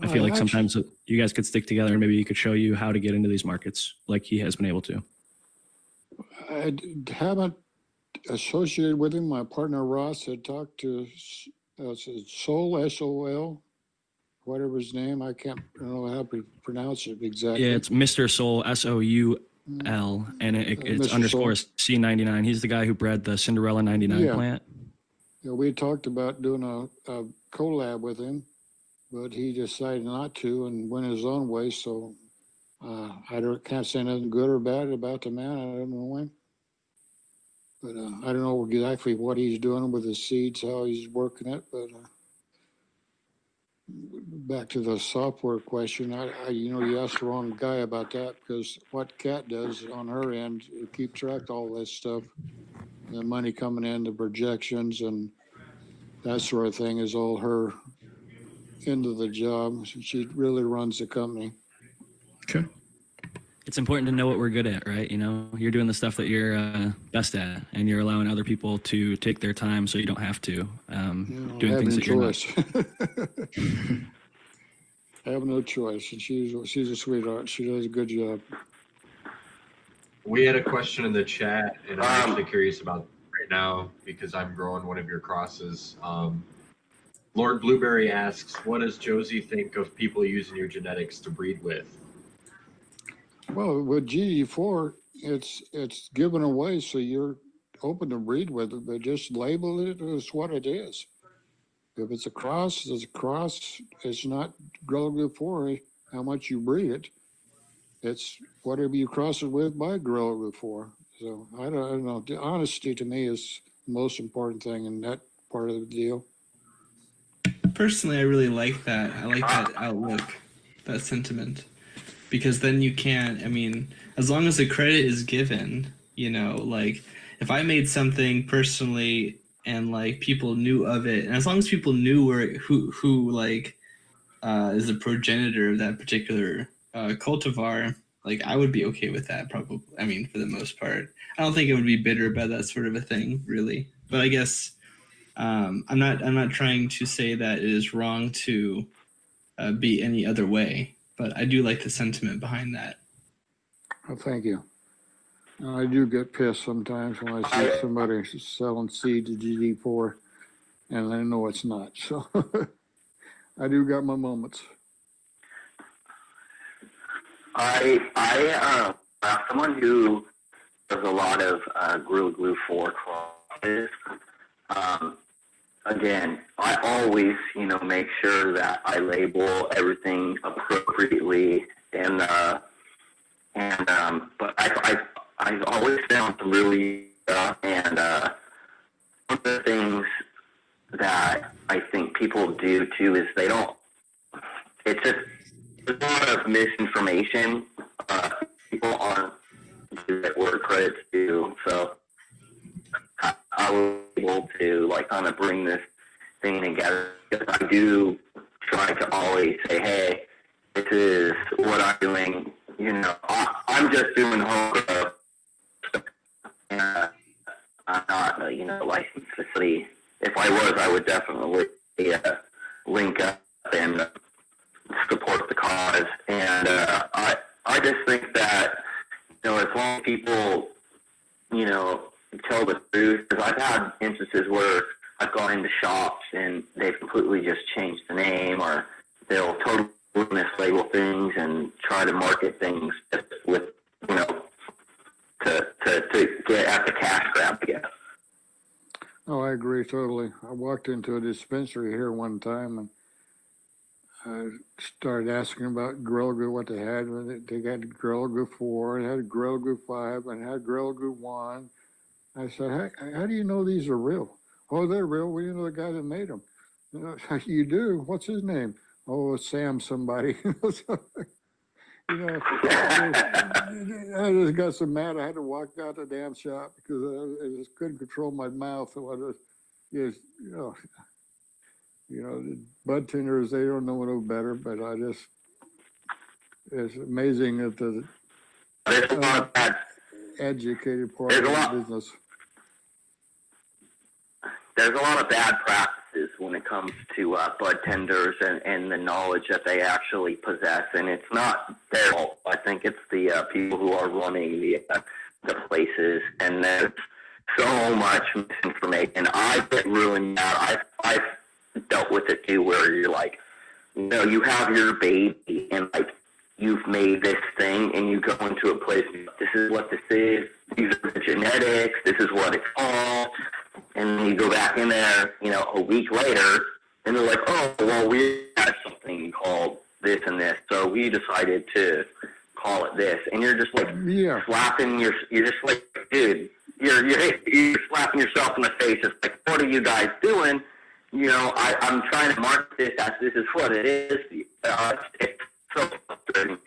Speaker 7: I feel
Speaker 6: I
Speaker 7: like
Speaker 6: actu-
Speaker 7: sometimes you guys could stick together and maybe he could show you how to get into these markets like he has been able to.
Speaker 6: I haven't associated with him. My partner Ross had talked to uh, Sol, S-O-L, whatever his name. I can't I don't know how to pronounce it exactly.
Speaker 7: Yeah, it's Mr. Soul, S O U
Speaker 6: Mm,
Speaker 7: and it,
Speaker 6: Uh,
Speaker 7: it's
Speaker 6: Mr.
Speaker 7: underscore C99. He's the guy who bred the Cinderella 99
Speaker 6: Yeah.
Speaker 7: plant.
Speaker 6: Yeah, we talked about doing a, a collab with him, but he decided not to and went his own way. So uh, I don't can't say nothing good or bad about the man. I don't know him, but uh, I don't know exactly what he's doing with his seeds, how he's working it. But uh, back to the software question, I, I you know you asked the wrong guy about that because what Kat does on her end, keep track of all this stuff the money coming in, the projections and that sort of thing is all her end of the job. She really runs the company.
Speaker 2: Okay.
Speaker 7: It's important to know what we're good at, right? You know, you're doing the stuff that you're uh, best at, and you're allowing other people to take their time so you don't have to. Um,
Speaker 6: You know,
Speaker 7: doing
Speaker 6: have
Speaker 7: things
Speaker 6: no
Speaker 7: that you're not.
Speaker 6: choice. [LAUGHS] I have no choice, and she's she's a sweetheart. She does a good job.
Speaker 4: We had a question in the chat, and I'm
Speaker 1: Um,
Speaker 4: actually curious about right now because I'm growing one of your crosses. Um, Lord Blueberry asks, "What does Josie think of people using your genetics to breed with?"
Speaker 6: Well, with GG four, it's it's given away, so you're open to breed with it, but just label it as what it is. If it's a cross, it's a cross. It's not Gorilla Glue four. How much you breed it, it's whatever you cross it with by Gorilla Glue four. So I don't, I don't know. The honesty to me is the most important thing in that part of the deal.
Speaker 5: Personally, I really like that. I like that outlook, that sentiment, because then you can't. I mean, as long as the credit is given, you know, like if I made something personally and like people knew of it, and as long as people knew where who who like uh, is the progenitor of that particular uh, cultivar, like I would be okay with that. Probably, I mean, for the most part, I don't think it would be bitter about that sort of a thing, really. But I guess um, I'm not I'm not trying to say that it is wrong to uh, be any other way, but I do like the sentiment behind that.
Speaker 6: Oh, thank you. I do get pissed sometimes when I see somebody selling seed to GG four and I know it's not, so [LAUGHS] I do got my moments.
Speaker 1: I I uh, am someone who does a lot of uh, Gorilla Glue four crosses. Um, again, I always you know make sure that I label everything appropriately and uh, and um, but I I I've always found some really uh, and uh, one of the things that I think people do too is they don't. It's just there's a lot of misinformation. Uh, people aren't it word credit to, so like kind of bring this thing together. I do try to always say, "Hey,
Speaker 6: walked into a dispensary here one time and I started asking about Gorilla Glue, what they had. and they- They had Gorilla Glue 4, they had Gorilla Glue 5, and had Gorilla Glue 1. I said, how, how do you know these are real? Oh, they're real. We know the guy that made them. [LAUGHS] You do? What's his name? Oh, Sam somebody. [LAUGHS] [LAUGHS] You know, I just got so mad I had to walk out the damn shop because I, just couldn't control my mouth. I just, just you know, you know, the bud tenders they don't know no better, but I just it's amazing that the
Speaker 1: There's a lot of bad
Speaker 6: educated part
Speaker 1: There's
Speaker 6: of
Speaker 1: a
Speaker 6: the business.
Speaker 1: there's a lot of bad practices when it comes to uh, bud tenders and, and the knowledge that they actually possess, and it's not their fault. I think it's the uh, people who are running the uh, the places, and there's so much misinformation. I get ruined out. I've I've dealt with it too, where you're like, you know, you have your baby, and like you've made this thing, and you go into a place. This is what this is. These are the genetics. This is what it's called and then you go back in there, you know, a week later, and they're like, oh, well, we had something called this and this, so we decided to call it this, and you're just like
Speaker 6: Yeah,
Speaker 1: slapping your, you're just like, dude, you're you're you're slapping yourself in the face. It's like, what are you guys doing? You know, I, I'm trying to market this as this is what it is. Uh, it's so frustrating.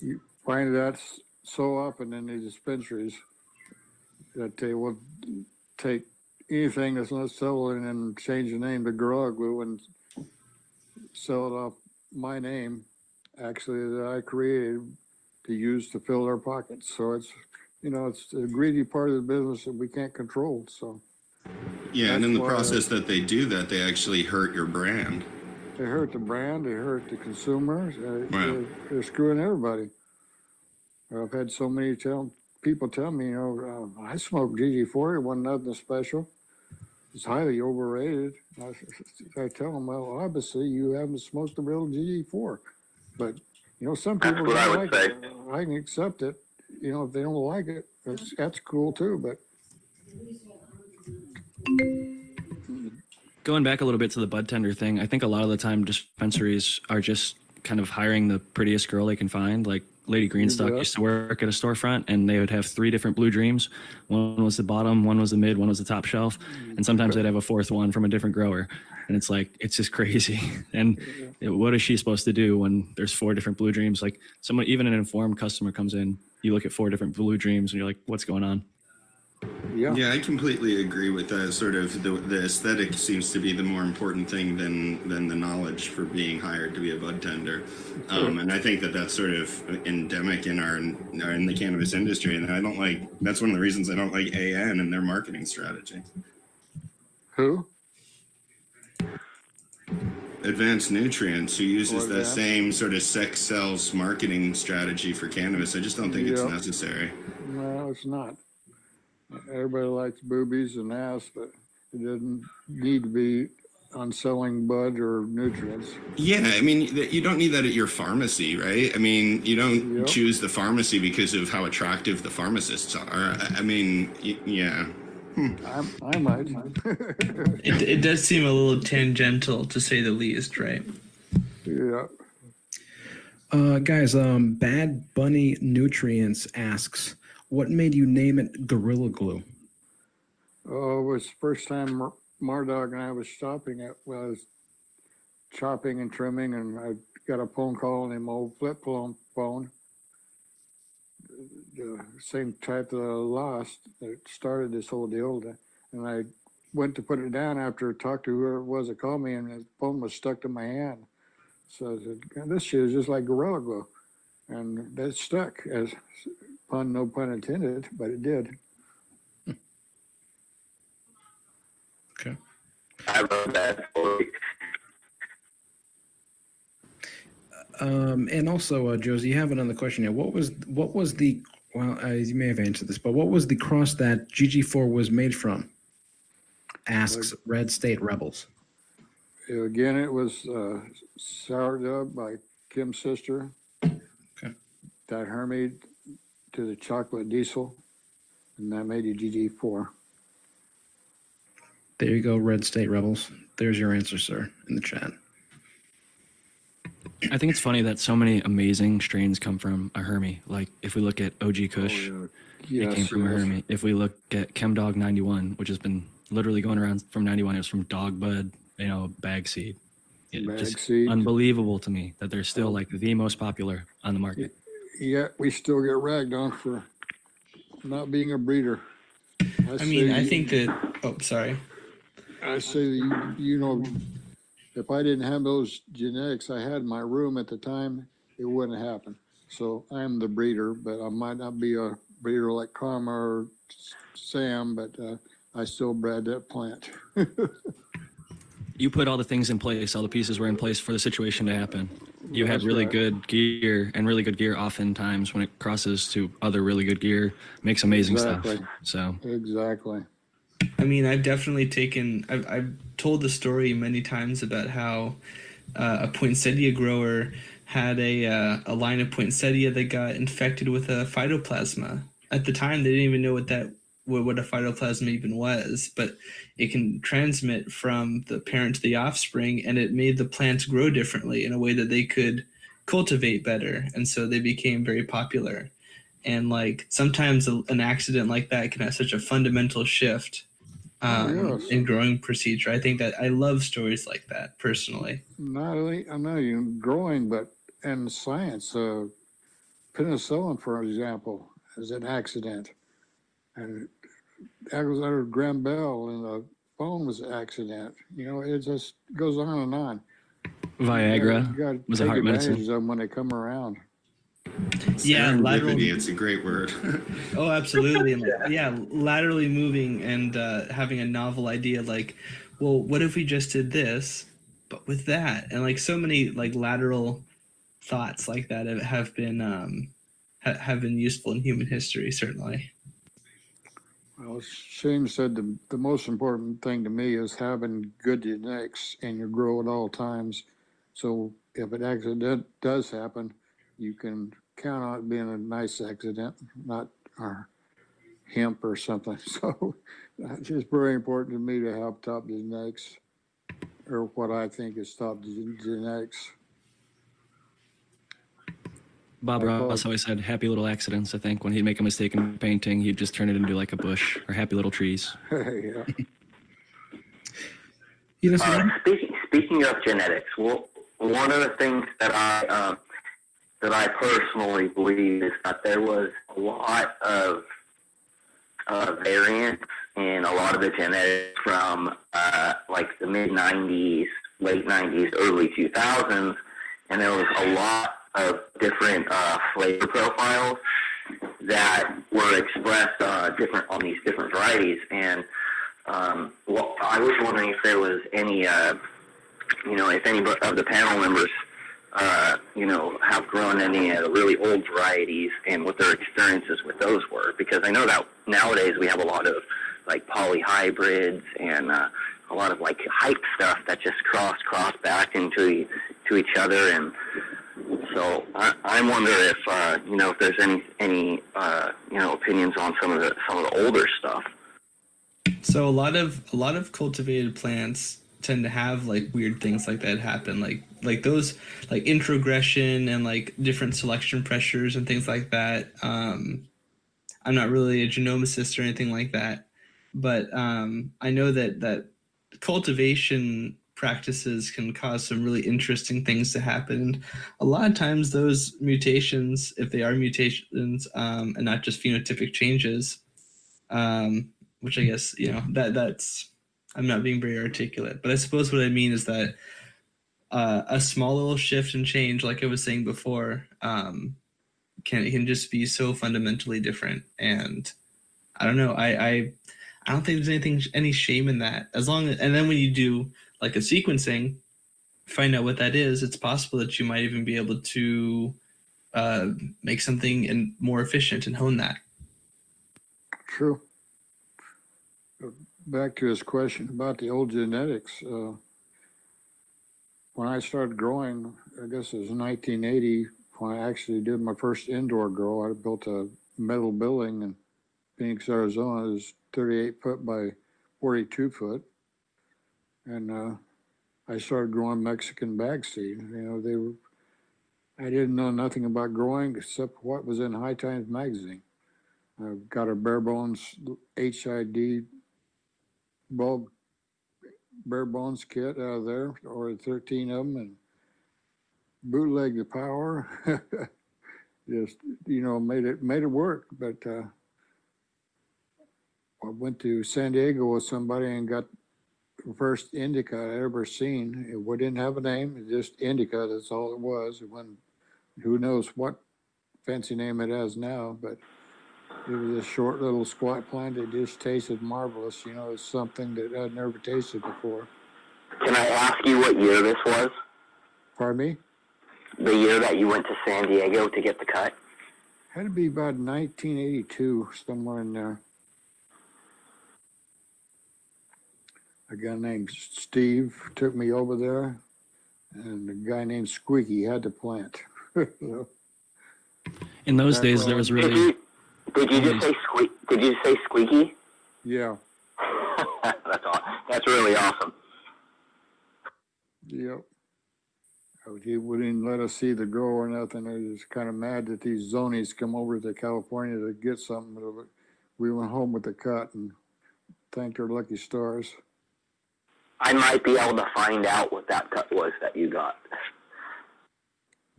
Speaker 6: you find that so often in these dispensaries that they will take anything that's not selling and change the name to Gorilla Glue and sell it off my name, actually, that I created to use to fill their pockets. So it's, you know, it's a greedy part of the business that we can't control, so
Speaker 8: Yeah, and in the
Speaker 6: That's why-
Speaker 8: process that they do that, they actually hurt your brand.
Speaker 6: they hurt the brand, they hurt the consumers, uh,
Speaker 8: Wow.
Speaker 6: they're, they're screwing everybody. I've had so many tell, people tell me, you know, uh, I smoked GG40, it wasn't nothing special. It's highly overrated. I, I tell them, well, obviously you haven't smoked the real GG4. But, you know, some
Speaker 1: That's
Speaker 6: people
Speaker 1: what I
Speaker 6: don't
Speaker 1: would
Speaker 6: like
Speaker 1: say.
Speaker 6: it. I can accept it. You know, if they don't like it, that's, that's cool too, but
Speaker 7: Going back a little bit to the bud tender thing, I think a lot of the time dispensaries are just kind of hiring the prettiest girl they can find. Like Lady Greenstock
Speaker 6: bet.
Speaker 7: used to work at a storefront, and they would have three different Blue Dreams. One was the bottom, one was the mid, one was the top shelf, and sometimes they'd have a fourth one from a different grower. And it's like it's just crazy. [LAUGHS] And what is she supposed to do when there's four different Blue Dreams? Like someone, even an informed customer comes in, you look at four different Blue Dreams, and you're like, what's going on?
Speaker 6: yeah.
Speaker 8: Yeah, I completely agree with that. Sort of the, the aesthetic seems to be the more important thing than than the knowledge for being hired to be a bud tender. Um, and I think that that's sort of endemic in our in the cannabis industry. And I don't like that's one of the reasons I don't like AN and their marketing strategy.
Speaker 6: Who?
Speaker 8: Advanced Nutrients, who uses
Speaker 6: Or
Speaker 8: that. same sort of sex sells marketing strategy for cannabis. I just don't think it's
Speaker 6: Yeah.
Speaker 8: necessary.
Speaker 6: No, it's not. Everybody likes boobies and ass, but it doesn't need to be on selling bud or nutrients.
Speaker 8: Yeah, I mean, th- you don't need that at your pharmacy, right? I mean, you don't
Speaker 6: Yep.
Speaker 8: choose the pharmacy because of how attractive the pharmacists are. I, I mean, y- yeah.
Speaker 6: I, I might.
Speaker 5: It, it does seem a little tangential to say the least, right?
Speaker 6: yeah.
Speaker 2: Uh, guys, um, Bad Bunny Nutrients asks, what made you name it Gorilla Glue?
Speaker 6: Oh, it was the first time Mar- Mardog and I was shopping at, well, I was chopping and trimming and I got a phone call on him old flip phone, phone. The same type that I lost that started this whole deal. And I went to put it down after I talked to whoever it was that called me and the phone was stuck to my hand. So I said, "God, this shit is just like Gorilla Glue. And that stuck as pun, no pun intended, but it did.
Speaker 2: Okay.
Speaker 1: I love that story.
Speaker 2: Um, and also, uh, Josie, you have another question here. What was what was the well? Uh, you may have answered this, but what was the cross that GG4 was made from? Asks Red State Rebels.
Speaker 6: Again, it was uh, Sour Dubb by Chem's sister.
Speaker 2: Okay.
Speaker 6: That Hermie to the chocolate diesel, and that made you GG4.
Speaker 2: There you go, Red State Rebels. There's your answer, sir, in the chat.
Speaker 7: I think it's funny that so many amazing strains come from a Hermie. Like if we look at OG oh, Kush,
Speaker 6: Oh,
Speaker 7: it
Speaker 6: Yes,
Speaker 7: came from a
Speaker 6: yes.
Speaker 7: Hermie. If we look at Chem Dog 91, which has been literally going around from 91, it was from Dog Bud, you know, bag seed. It
Speaker 6: Bag
Speaker 7: just
Speaker 6: seed.
Speaker 7: unbelievable to me that they're still oh. like the most popular on the market.
Speaker 6: Yet we still get ragged on for not being a breeder.
Speaker 5: I mean, I
Speaker 6: you-
Speaker 5: think that. Oh, sorry.
Speaker 6: I say that you, you know, if I didn't have those genetics I had in my room at the time, it wouldn't happen. So I am the breeder, but I might not be a breeder like Karma or Sam, but uh, I still bred that plant. [LAUGHS]
Speaker 7: You put all the things in place, all the pieces were in place for the situation to happen. You had
Speaker 6: That's
Speaker 7: really
Speaker 6: right.
Speaker 7: good gear, and really good gear oftentimes when it crosses to other really good gear makes amazing
Speaker 6: Exactly.
Speaker 7: stuff. So
Speaker 6: Exactly.
Speaker 5: I mean, I've definitely taken. I've, I've told the story many times about how uh, a poinsettia grower had a uh, a line of poinsettia that got infected with a phytoplasma. At the time, they didn't even know what that what, what a phytoplasma even was, but it can transmit from the parent to the offspring, and it made the plants grow differently in a way that they could cultivate better, and so they became very popular. And like sometimes an accident like that can have such a fundamental shift um,
Speaker 6: Yes.
Speaker 5: in growing procedure. I think that I love stories like that personally.
Speaker 6: Not only, I know you growing, but in science, uh, penicillin, for example, is an accident. And Alexander Graham Bell and the phone was an accident. You know, it just goes on and on.
Speaker 7: Viagra
Speaker 6: You gotta
Speaker 7: was a
Speaker 6: take
Speaker 7: heart medicine.
Speaker 6: of them when they come around.
Speaker 5: Yeah, lateral.
Speaker 8: It's a great word. [LAUGHS]
Speaker 5: Oh, absolutely. And, like, yeah, laterally moving and uh, having a novel idea. Like, well, what if we just did this, but with that? And like so many like lateral thoughts like that have, have been um, ha- have been useful in human history. Certainly.
Speaker 6: Well, Shane said the, the most important thing to me is having good genetics and you grow at all times. So if an accident does happen, you can count on it being a nice accident, not our hemp or something. [LAUGHS] So it's just very important to me to have top genetics or what I think is top gen- genetics.
Speaker 7: Bob
Speaker 6: I call-
Speaker 7: Ross always said happy little accidents. I think when he'd make a mistake in painting, he'd just turn it into like a bush or happy little trees. [LAUGHS]
Speaker 6: yeah. [LAUGHS]
Speaker 2: You know,
Speaker 1: Uh,
Speaker 2: Sam?
Speaker 1: speaking speaking of genetics, well, one of the things that I uh, that I personally believe is that there was a lot of uh, variance in a lot of the genetics from uh, like the mid '90s, late '90s, early 2000s, and there was a lot of different uh, flavor profiles that were expressed uh, different on these different varieties. And um, well, I was wondering if there was any, uh, you know, if any of the panel members, uh, you know, have grown any of the really old varieties and what their experiences with those were. Because I know that nowadays we have a lot of like polyhybrids and uh, a lot of like hype stuff that just cross cross back into to each other and. So I, I wonder if uh, you know if there's any any uh, you know opinions on some of the some of the older stuff.
Speaker 5: So a lot of a lot of cultivated plants tend to have like weird things like that happen like like those like introgression and like different selection pressures and things like that. Um i'm not really a genomicist or anything like that but um i know that that cultivation practices can cause some really interesting things to happen. And a lot of times those mutations if they are mutations um and not just phenotypic changes um which I guess you know that that's I'm not being very articulate, but I suppose what I mean is that uh, a small little shift and change, like I was saying before, um, can can just be so fundamentally different. And I don't know, I I, I don't think there's anything any shame in that. As long as and then when you do like a sequencing, find out what that is, it's possible that you might even be able to uh, make something and more efficient and hone that.
Speaker 6: True. Back to his question about the old genetics. Uh, when I started growing, I guess it was 1980 when I actually did my first indoor grow. I built a metal building in Phoenix, Arizona. It was 38 foot by 42 foot, and uh, I started growing Mexican bag seed. You know, they were. I didn't know nothing about growing except what was in High Times magazine. I've got a bare bones HID bulb bare bones kit out of there, or 13 of them, and bootleg the power. [LAUGHS] Just, you know, made it, made it work, but, uh, I went to San Diego with somebody and got the first indica I ever seen. It didn't have a name, it just indica, that's all it was. It wasn't, who knows what fancy name it has now, but it was a short little squat plant that just tasted marvelous. You know, it's something that I'd never tasted before.
Speaker 1: Can I ask you what year this was?
Speaker 6: Pardon me?
Speaker 1: The year that you went to San Diego to get the cut?
Speaker 6: Had to be about 1982, somewhere in there. A guy named Steve took me over there, and a guy named Squeaky had the plant. So, [LAUGHS]
Speaker 7: In those
Speaker 6: Back
Speaker 7: days, there
Speaker 6: I
Speaker 7: was really
Speaker 1: you did you just mm. say squeak? Did you say squeaky?
Speaker 6: yeah, [LAUGHS]
Speaker 1: that's all. That's really awesome.
Speaker 6: yep. Oh, He wouldn't let us see the grow or nothing. I was kind of mad that these zonies come over to California to get something. but We went home with the cut and thanked our lucky stars.
Speaker 1: I might be able to find out what that cut was that you got.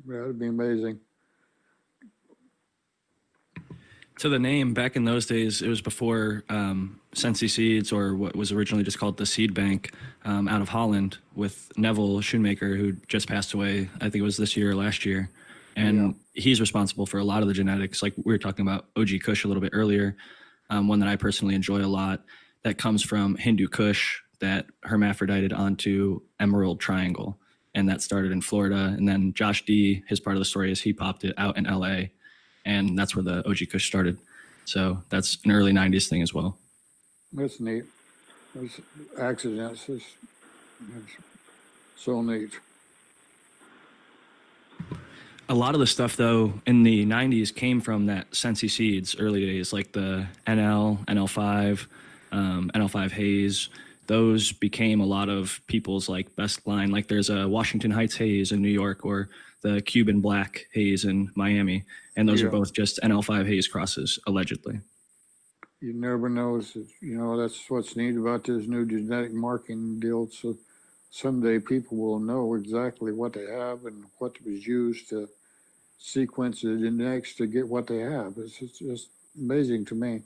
Speaker 6: Yeah, it'd be amazing.
Speaker 7: To the name back in those days. It was before um, Sensi Seeds or what was originally just called the Seed Bank um, out of Holland with Neville Schoenmakers, who just passed away. I think it was this year or last year, and he's responsible for a lot of the genetics. Like we were talking about OG Kush a little bit earlier, um, one that I personally enjoy a lot. That comes from Hindu Kush that hermaphrodited onto Emerald Triangle, and that started in Florida. And then Josh D, his part of the story is he popped it out in LA, and that's where the OG Kush started. So that's an early '90s thing as well.
Speaker 6: That's neat. Those accidents is so neat.
Speaker 7: A lot of the stuff, though, in the '90s came from that Sensi Seeds early days, like the NL, NL5, um, NL5 Haze. Those became a lot of people's like best line. Like there's a Washington Heights Haze in New York, or the Cuban Black Haze in Miami, and those
Speaker 6: Yeah.
Speaker 7: are both just NL5 Haze crosses, allegedly.
Speaker 6: You never know. It's, you know, that's what's neat about this new genetic marking deal. So someday people will know exactly what they have and what was used to sequence the genetics to get what they have. It's, it's just amazing to me.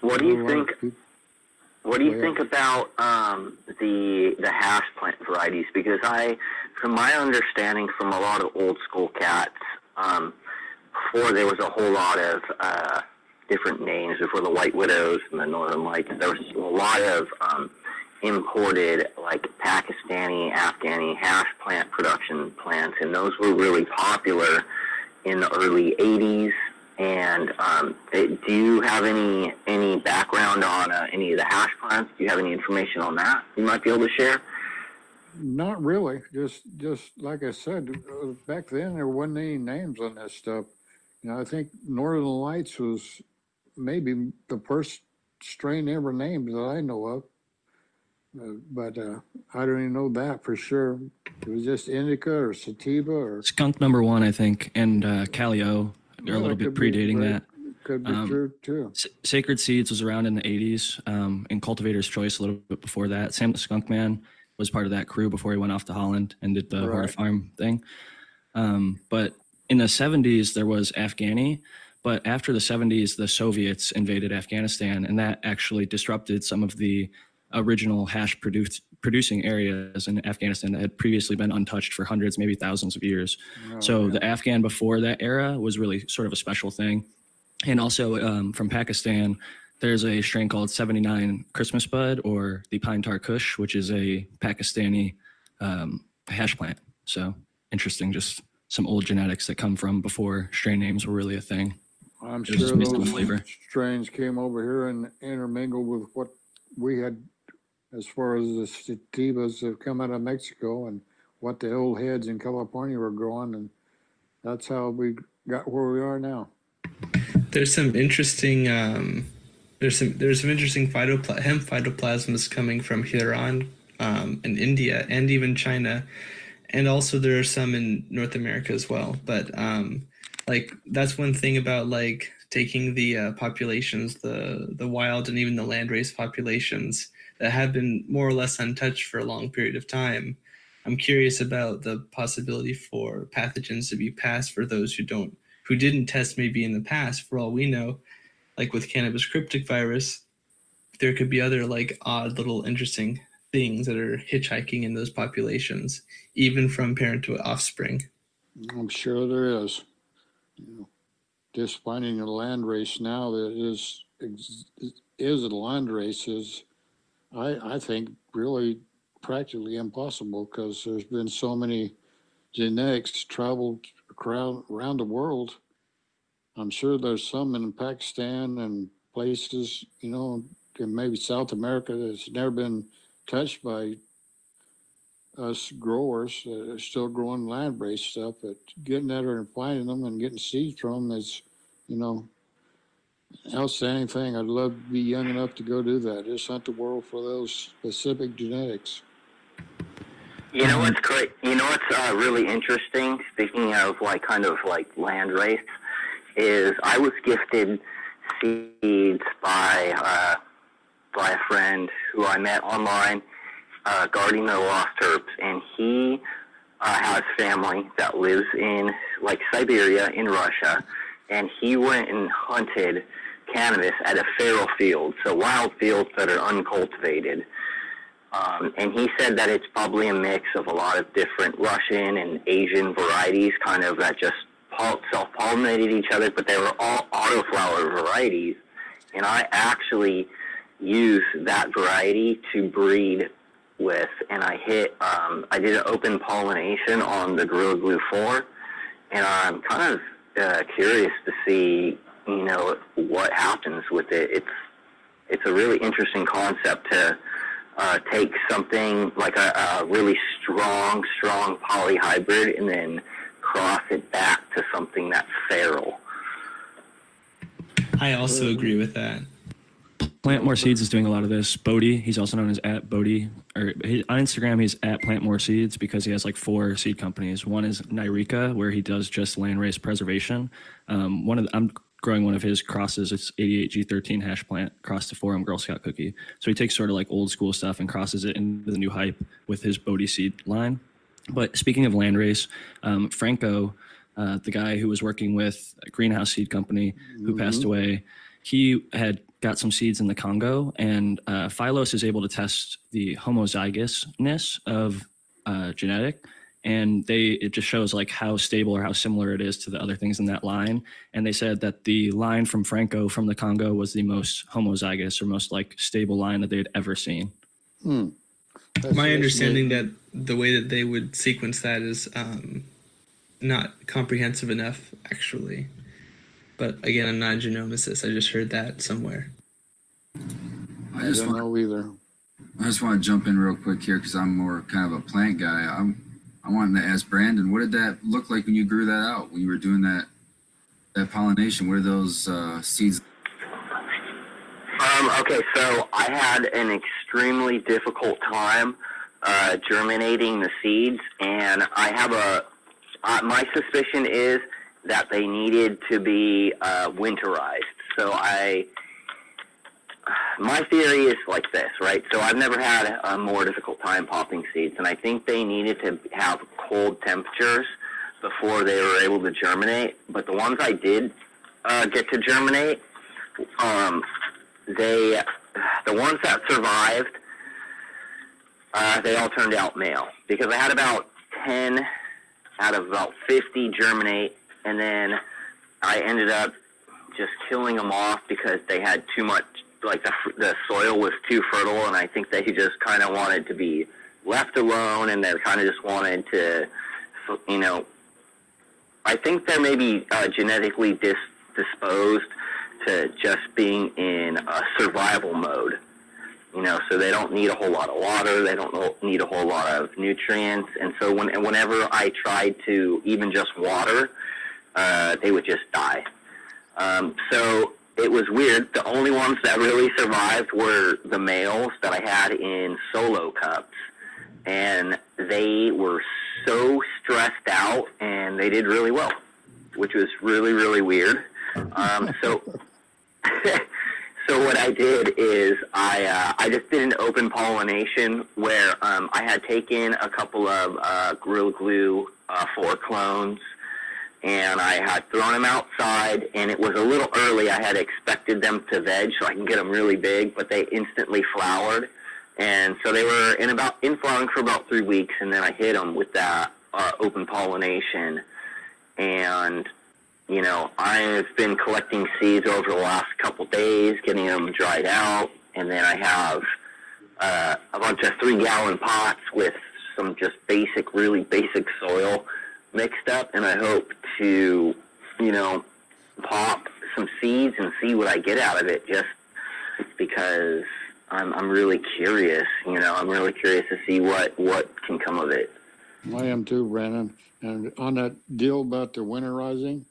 Speaker 1: What do
Speaker 6: A
Speaker 1: you
Speaker 6: lot of
Speaker 1: think?
Speaker 6: peop-
Speaker 1: What do you
Speaker 6: Go
Speaker 1: think about um, the the hash plant varieties? Because I, from my understanding, from a lot of old school cats, um, before there was a whole lot of uh, different names. Before the White Widows and the Northern Lights, there was a lot of um, imported, like Pakistani, Afghani hash plant production plants, and those were really popular in the early '80s. And um, eh, do you have any any background on uh, any of the hash plants? Do you have any information on that you might be able to share?
Speaker 6: Not really. Just, just like I said, uh, back then there wasn't any names on that stuff. You know, I think Northern Lights was maybe the first strain ever named that I know of. Uh, but uh, I don't even know that for sure. It was just indica or sativa or
Speaker 7: Skunk number one, I think, and uh, Calio are
Speaker 6: Yeah,
Speaker 7: a little bit
Speaker 6: could be
Speaker 7: predating that.
Speaker 6: could be
Speaker 7: Um,
Speaker 6: true too.
Speaker 7: S- Sacred Seeds was around in the 80s, um, and Cultivator's Choice a little bit before that. Sam the Skunk Man was part of that crew before he went off to Holland and did the
Speaker 6: Right.
Speaker 7: Farm thing. Um, but in the 70s, there was Afghani. But after the 70s, the Soviets invaded Afghanistan, and that actually disrupted some of the original hash produce, producing areas in Afghanistan that had previously been untouched for hundreds, maybe thousands of years.
Speaker 6: Oh,
Speaker 7: So
Speaker 6: yeah.
Speaker 7: the Afghan before that era was really sort of a special thing. And also um, from Pakistan, there's a strain called 79 Christmas Bud or the Pine Tar Kush, which is a Pakistani um, hash plant. So interesting, just some old genetics that come from before strain names were really a thing.
Speaker 6: I'm
Speaker 7: it was
Speaker 6: sure
Speaker 7: based on the
Speaker 6: those
Speaker 7: flavor.
Speaker 6: strains came over here and intermingled with what we had as far as the sativas that come out of Mexico and what the old heads in California were growing. And that's how we got where we are now.
Speaker 5: There's some interesting um, there's some there's some interesting phytopla- hemp phytoplasmas coming from Iran um, and India and even China, and also there are some in North America as well. But um, like that's one thing about like taking the uh, populations, the the wild and even the landrace populations that have been more or less untouched for a long period of time. I'm curious about the possibility for pathogens to be passed for those who don't who didn't test maybe in the past. For all we know, like with cannabis cryptic virus, there could be other like odd little interesting things that are hitchhiking in those populations, even from parent to offspring.
Speaker 6: I'm sure there is. You know, just finding a land race now that is is a land race is, I I think really practically impossible because there's been so many genetics traveled around around the world. I'm sure there's some in Pakistan and places, you know, maybe South America that's never been touched by us growers that are still growing land based stuff, but getting at her and finding them and getting seeds from them is, you know, outstanding thing. I'd love to be young enough to go do that. Just hunt the world for those specific genetics.
Speaker 1: You know what's great? You know what's uh, really interesting? Speaking of like kind of like land race, is I was gifted seeds by uh, by a friend who I met online, uh, guarding the lost herbs, and he uh, has family that lives in like Siberia in Russia, and he went and hunted cannabis at a feral field, so wild fields that are uncultivated. Um, and he said that it's probably a mix of a lot of different Russian and Asian varieties, kind of that just self-pollinated each other, but they were all autoflower varieties. And I actually use that variety to breed with, and I hit, um, I did an open pollination on the Gorilla Glue 4, and I'm kind of uh, curious to see, you know, what happens with it. It's it's a really interesting concept to uh, take something like a, a really strong, strong polyhybrid and then cross it back to something that's feral.
Speaker 5: I also agree with that.
Speaker 7: Plant More Seeds is doing a lot of this. Bodhi, he's also known as at Bodhi, or he, on Instagram he's at Plant More Seeds because he has like four seed companies. One is Nyrika, where he does just landrace preservation. Um, one of the, I'm growing one of his crosses. It's 88G13 hash plant crossed to Forum Girl Scout cookie. So he takes sort of like old school stuff and crosses it into the new hype with his Bodhi seed line. But speaking of landrace, um, Franco, uh, the guy who was working with a greenhouse seed company who passed away, he had got some seeds in the Congo, and uh, Phylos is able to test the homozygousness of uh, genetic, and they it just shows like how stable or how similar it is to the other things in that line. And they said that the line from Franco from the Congo was the most homozygous or most like stable line that they had ever seen.
Speaker 6: Hmm.
Speaker 5: My understanding that the way that they would sequence that is um, not comprehensive enough, actually. But again, I'm not a genomicist. I just heard that somewhere.
Speaker 3: I
Speaker 6: I don't
Speaker 3: want
Speaker 6: know either.
Speaker 3: I just want to jump in real quick here because I'm more kind of a plant guy. I'm I wanted to ask Brandon, what did that look like when you grew that out? When you were doing that that pollination, what are those uh, seeds?
Speaker 1: Um, okay, so I had an extremely difficult time uh, germinating the seeds, and I have a. Uh, my suspicion is that they needed to be uh, winterized. So I. My theory is like this, right? So I've never had a more difficult time popping seeds, and I think they needed to have cold temperatures before they were able to germinate. But the ones I did uh, get to germinate, um, they the ones that survived uh, they all turned out male because I had about 10 out of about 50 germinate and then I ended up just killing them off because they had too much like the, the soil was too fertile and I think they just kind of wanted to be left alone and they kind of just wanted to you know I think they're maybe uh, genetically dis- disposed to just being in a survival mode. You know, so they don't need a whole lot of water. They don't need a whole lot of nutrients. And so when, whenever I tried to even just water, uh, they would just die. Um, so it was weird. The only ones that really survived were the males that I had in solo cups. And they were so stressed out and they did really well, which was really, really weird. Um, so, [LAUGHS] so what I did is I uh, I just did an open pollination where um, I had taken a couple of uh, Gorilla Glue uh, four clones and I had thrown them outside, and it was a little early. I had expected them to veg so I can get them really big, but they instantly flowered, and so they were in about in flowering for about three weeks, and then I hit them with that uh, open pollination, and you know I've been collecting seeds over the last couple days, getting them dried out, and then I have uh, a bunch of three gallon pots with some just basic, really basic soil mixed up, and I hope to, you know, pop some seeds and see what I get out of it. Just because I'm I'm really curious. You know, I'm really curious to see what what can come of it.
Speaker 6: I am too, Brandon. And on that deal about the winterizing,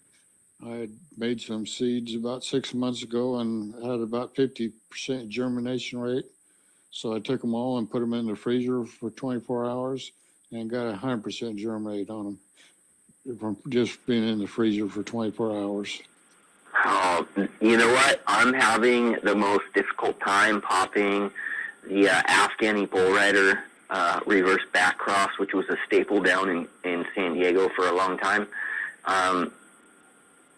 Speaker 6: I had made some seeds about six months ago and had about fifty percent germination rate. So I took them all and put them in the freezer for twenty-four hours and got hundred percent germ rate on them from just being in the freezer for twenty-four hours.
Speaker 1: Oh, you know what? I'm having the most difficult time popping the uh, Afghani bull rider uh, reverse back cross, which was a staple down in, in San Diego for a long time. Um,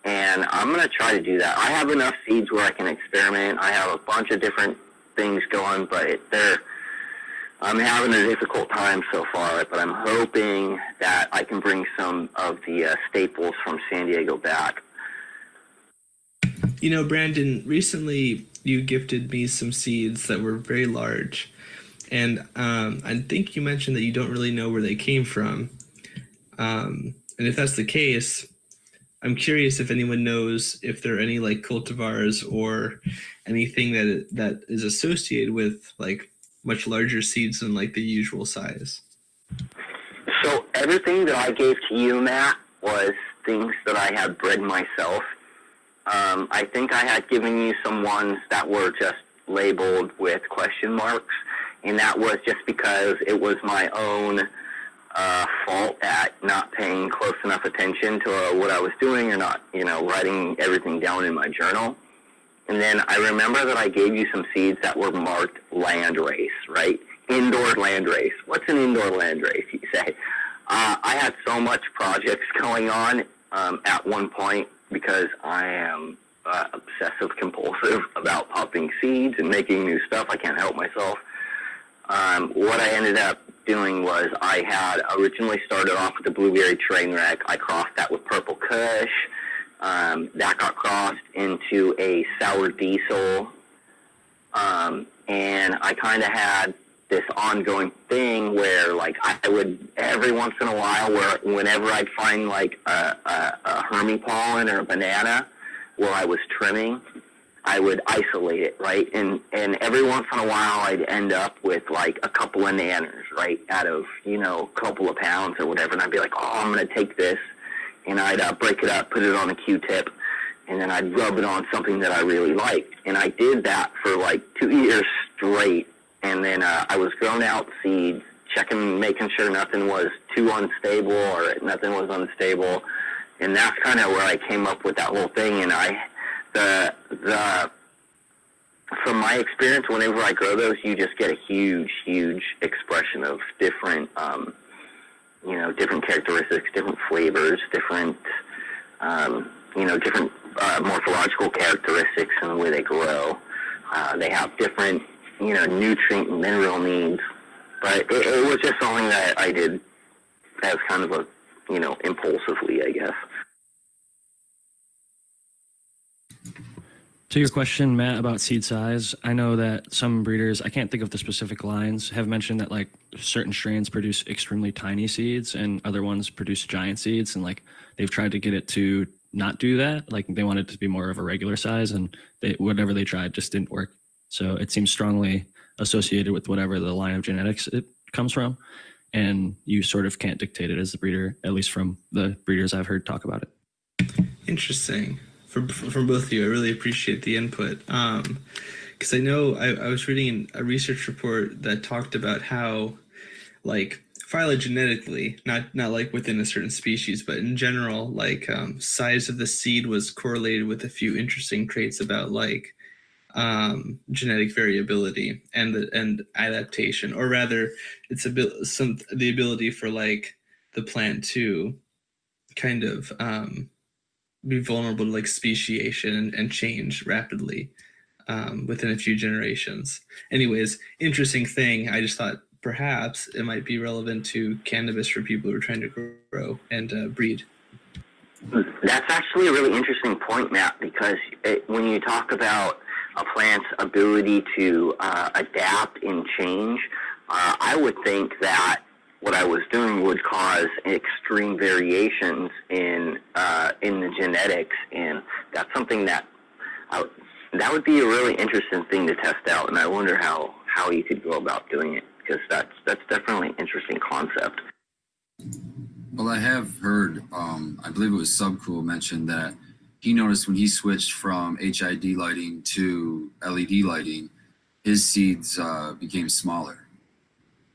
Speaker 1: and I'm going to try to do that. I have enough seeds where I can experiment. I have a bunch of different things going, but they're I'm having a difficult time so far, but I'm hoping that I can bring some of the uh, staples from San Diego back.
Speaker 5: You know, Brandon, recently you gifted me some seeds that were very large. And um, I think you mentioned that you don't really know where they came from. Um, and if that's the case, I'm curious if anyone knows if there are any like cultivars or anything that that is associated with like much larger seeds than like the usual size.
Speaker 1: So everything that I gave to you, Matt, was things that I had bred myself. Um, I think I had given you some ones that were just labeled with question marks, and that was just because it was my own uh, fault at not paying close enough attention to uh, what I was doing or not, you know, writing everything down in my journal. And then I remember that I gave you some seeds that were marked land race, right? Indoor land race. What's an indoor land race, you say? Uh, I had so much projects going on um, at one point because I am uh, obsessive compulsive [LAUGHS] about popping seeds and making new stuff. I can't help myself. Um, what I ended up doing was I had originally started off with the blueberry train wreck. I crossed that with purple kush. Um, that got crossed into a sour diesel. Um, and I kind of had this ongoing thing where like I would every once in a while where whenever I'd find like a, a, a pollen or a banana where I was trimming, I would isolate it, right? And and every once in a while I'd end up with like a couple of nanners, right, out of, you know, a couple of pounds or whatever. And I'd be like, oh, I'm to take this and I'd uh, break it up, put it on a Q-tip, and then I'd rub it on something that I really liked. And I did that for like two years straight. And then uh, I was growing out seeds, checking, making sure nothing was too unstable or nothing was unstable. And that's kind of where I came up with that whole thing. And I, the, the, from my experience, whenever I grow those, you just get a huge, huge expression of different, um, you know, different characteristics, different flavors, different, um, you know, different uh, morphological characteristics in the way they grow. Uh, they have different, you know, nutrient and mineral needs. But it, it was just something that I did as kind of a, you know, impulsively, I guess.
Speaker 7: To your question, Matt, about seed size, I know that some breeders, I can't think of the specific lines, have mentioned that like certain strains produce extremely tiny seeds and other ones produce giant seeds. And like they've tried to get it to not do that. Like they wanted it to be more of a regular size and they, whatever they tried just didn't work. So it seems strongly associated with whatever the line of genetics it comes from. And you sort of can't dictate it as the breeder, at least from the breeders I've heard talk about it.
Speaker 5: Interesting from from both of you. I really appreciate the input. Um, because I know I, I was reading a research report that talked about how, like, phylogenetically, not not like within a certain species, but in general, like um, size of the seed was correlated with a few interesting traits about like um, genetic variability and the and adaptation, or rather, it's a bit some the ability for like the plant to kind of um, be vulnerable to like speciation and, change rapidly um, within a few generations. Anyways, interesting thing. I just thought perhaps it might be relevant to cannabis for people who are trying to grow and uh, breed.
Speaker 1: That's actually a really interesting point, Matt, because it, when you talk about a plant's ability to uh, adapt and change, uh, I would think that what I was doing would cause extreme variations in uh, in the genetics, and that's something that I, that would be a really interesting thing to test out. And I wonder how how you could go about doing it because that's that's definitely an interesting concept.
Speaker 3: Well, I have heard, um, I believe it was Subcool mentioned that he noticed when he switched from HID lighting to LED lighting, his seeds uh, became smaller.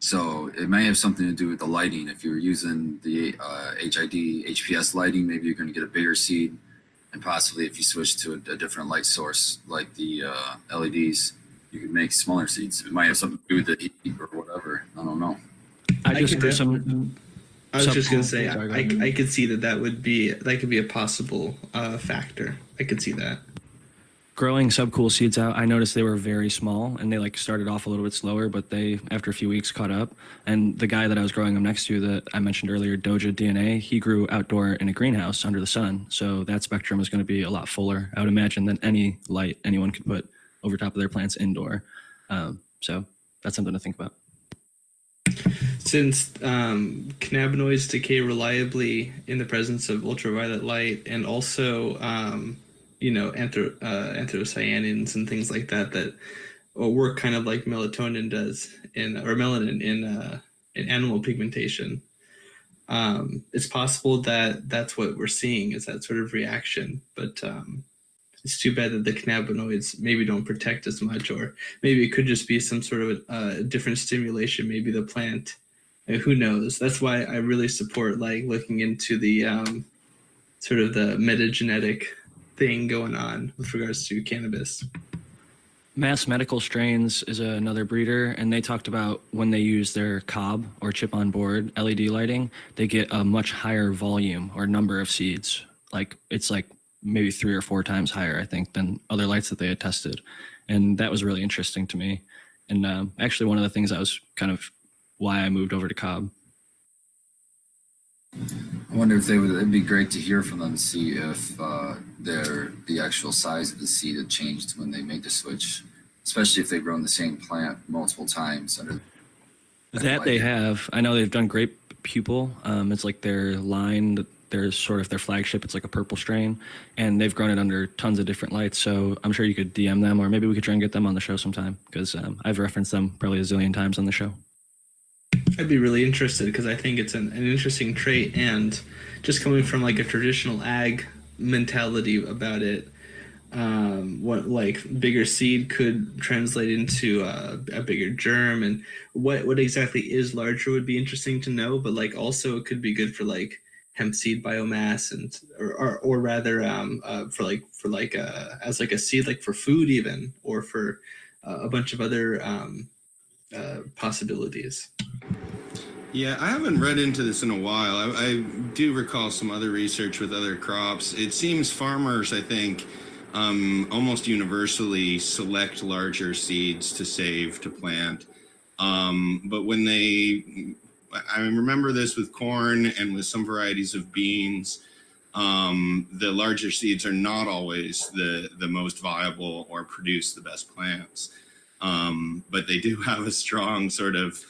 Speaker 3: So it may have something to do with the lighting. If you're using the uh, HID HPS lighting, maybe you're going to get a bigger seed, and possibly if you switch to a, a different light source like the uh, LEDs, you could make smaller seeds. It might have something to do with the heat or whatever. I don't know.
Speaker 7: I
Speaker 5: I
Speaker 7: just
Speaker 5: can
Speaker 7: grew some.
Speaker 5: I was
Speaker 7: Sub-
Speaker 5: just gonna say
Speaker 7: Sorry, go
Speaker 5: I. I could see that that would be that could be a possible uh, factor. I could see that.
Speaker 7: Growing subcool seeds out i noticed they were very small and they like started off a little bit slower but they after a few weeks caught up. And the guy that i was growing them next to that i mentioned earlier doja dna he grew outdoor in a greenhouse under the sun. So that spectrum is going to be a lot fuller i would imagine than any light anyone could put over top of their plants indoor. Um, so that's something to think about.
Speaker 5: Since um, cannabinoids decay reliably in the presence of ultraviolet light, and also, um, you know, anthro- uh, anthocyanins and things like that that uh, work kind of like melatonin does in or melanin in uh, in animal pigmentation. Um, it's possible that that's what we're seeing is that sort of reaction, but um, it's too bad that the cannabinoids maybe don't protect as much, or maybe it could just be some sort of uh, different stimulation. Maybe the plant who knows that's why i really support like looking into the um, sort of the metagenetic thing going on with regards to cannabis
Speaker 7: Mass Medical Strains is another breeder, and they talked about when they use their cob or chip on board LED lighting, they get a much higher volume or number of seeds. Like it's like maybe three or four times higher, I think, than other lights that they had tested. And that was really interesting to me. And um, actually, one of the things that was kind of why I moved over to COB.
Speaker 3: I wonder if they would. It'd be great to hear from them, see if uh, their the actual size of the seed had changed when they made the switch, especially if they've grown the same plant multiple times under.
Speaker 7: That they have. I know they've done grape pupil. Um, it's like their line. That their sort of their flagship. It's like a purple strain, and they've grown it under tons of different lights. So I'm sure you could DM them, or maybe we could try and get them on the show sometime because um, I've referenced them probably a zillion times on the show.
Speaker 5: I'd be really interested because i think it's an, an interesting trait and just coming from like a traditional ag mentality about it um, what like bigger seed could translate into a, a bigger germ and what what exactly is larger would be interesting to know but like also it could be good for like hemp seed biomass and or or, or rather um, uh, for like for like uh, as like a seed like for food even or for uh, a bunch of other um, uh, possibilities
Speaker 8: Yeah, I haven't read into this in a while. I, I do recall some other research with other crops. It seems farmers, I think, um, almost universally select larger seeds to save to plant. Um, but when they, I remember this with corn and with some varieties of beans. Um, the larger seeds are not always the the most viable or produce the best plants, um, but they do [LAUGHS] have a strong sort of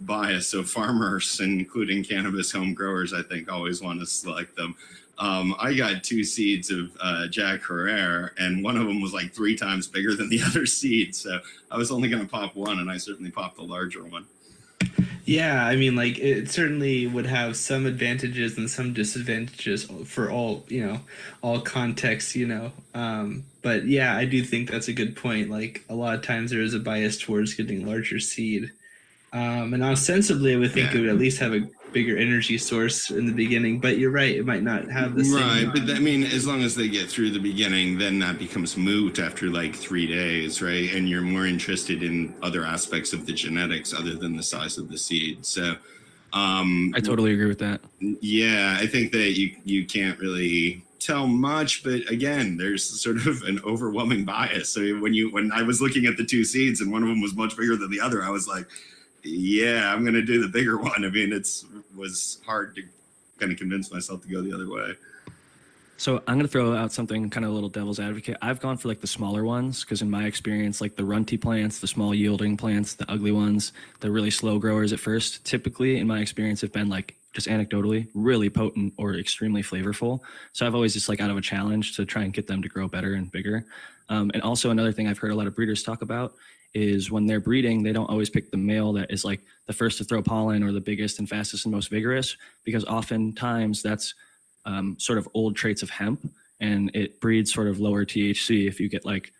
Speaker 8: bias. So farmers, including cannabis home growers, I think always want to select them. Um, I got two seeds of uh, Jack Herer, and one of them was like three times bigger than the [LAUGHS] other seed. So I was only going to pop one, and I certainly popped the larger one.
Speaker 5: Yeah, I mean, like it certainly would have some advantages and some disadvantages for all you know, all contexts, you know. Um, but yeah, I do think that's a good point. Like a lot of times there is a bias towards getting larger seed, Um, and ostensibly, I would think it would at least have a bigger energy source in the beginning. But you're right; it might not have the same.
Speaker 8: Right, but I mean, as long as they get through the beginning, then that becomes moot after like three days, right? And you're more interested in other aspects of the genetics other than the size of the seed. So, um,
Speaker 7: I totally agree with that.
Speaker 8: yeah, I think that you you can't really tell much, but again, there's sort of an overwhelming bias. So when you when I was looking at the two seeds and one of them was much bigger than the other, I was like, yeah, I'm gonna do the bigger [LAUGHS] one. I mean, it's was hard to kind of convince myself to go the other way.
Speaker 7: So I'm gonna throw out something kind of a little devil's advocate. I've gone for like the smaller ones because in my experience, like the runty plants, the small yielding plants, the ugly ones, the really slow growers at first, typically in my experience have been like just anecdotally really potent or extremely flavorful. So I've always just like out of a challenge to try and get them to grow better and bigger. Um, and also another thing I've heard a lot of breeders talk about is when they're breeding, they don't always pick the male that is like the first to throw pollen or the biggest and fastest and most vigorous because oftentimes that's um, sort of old traits of hemp and it breeds sort of lower THC if you get like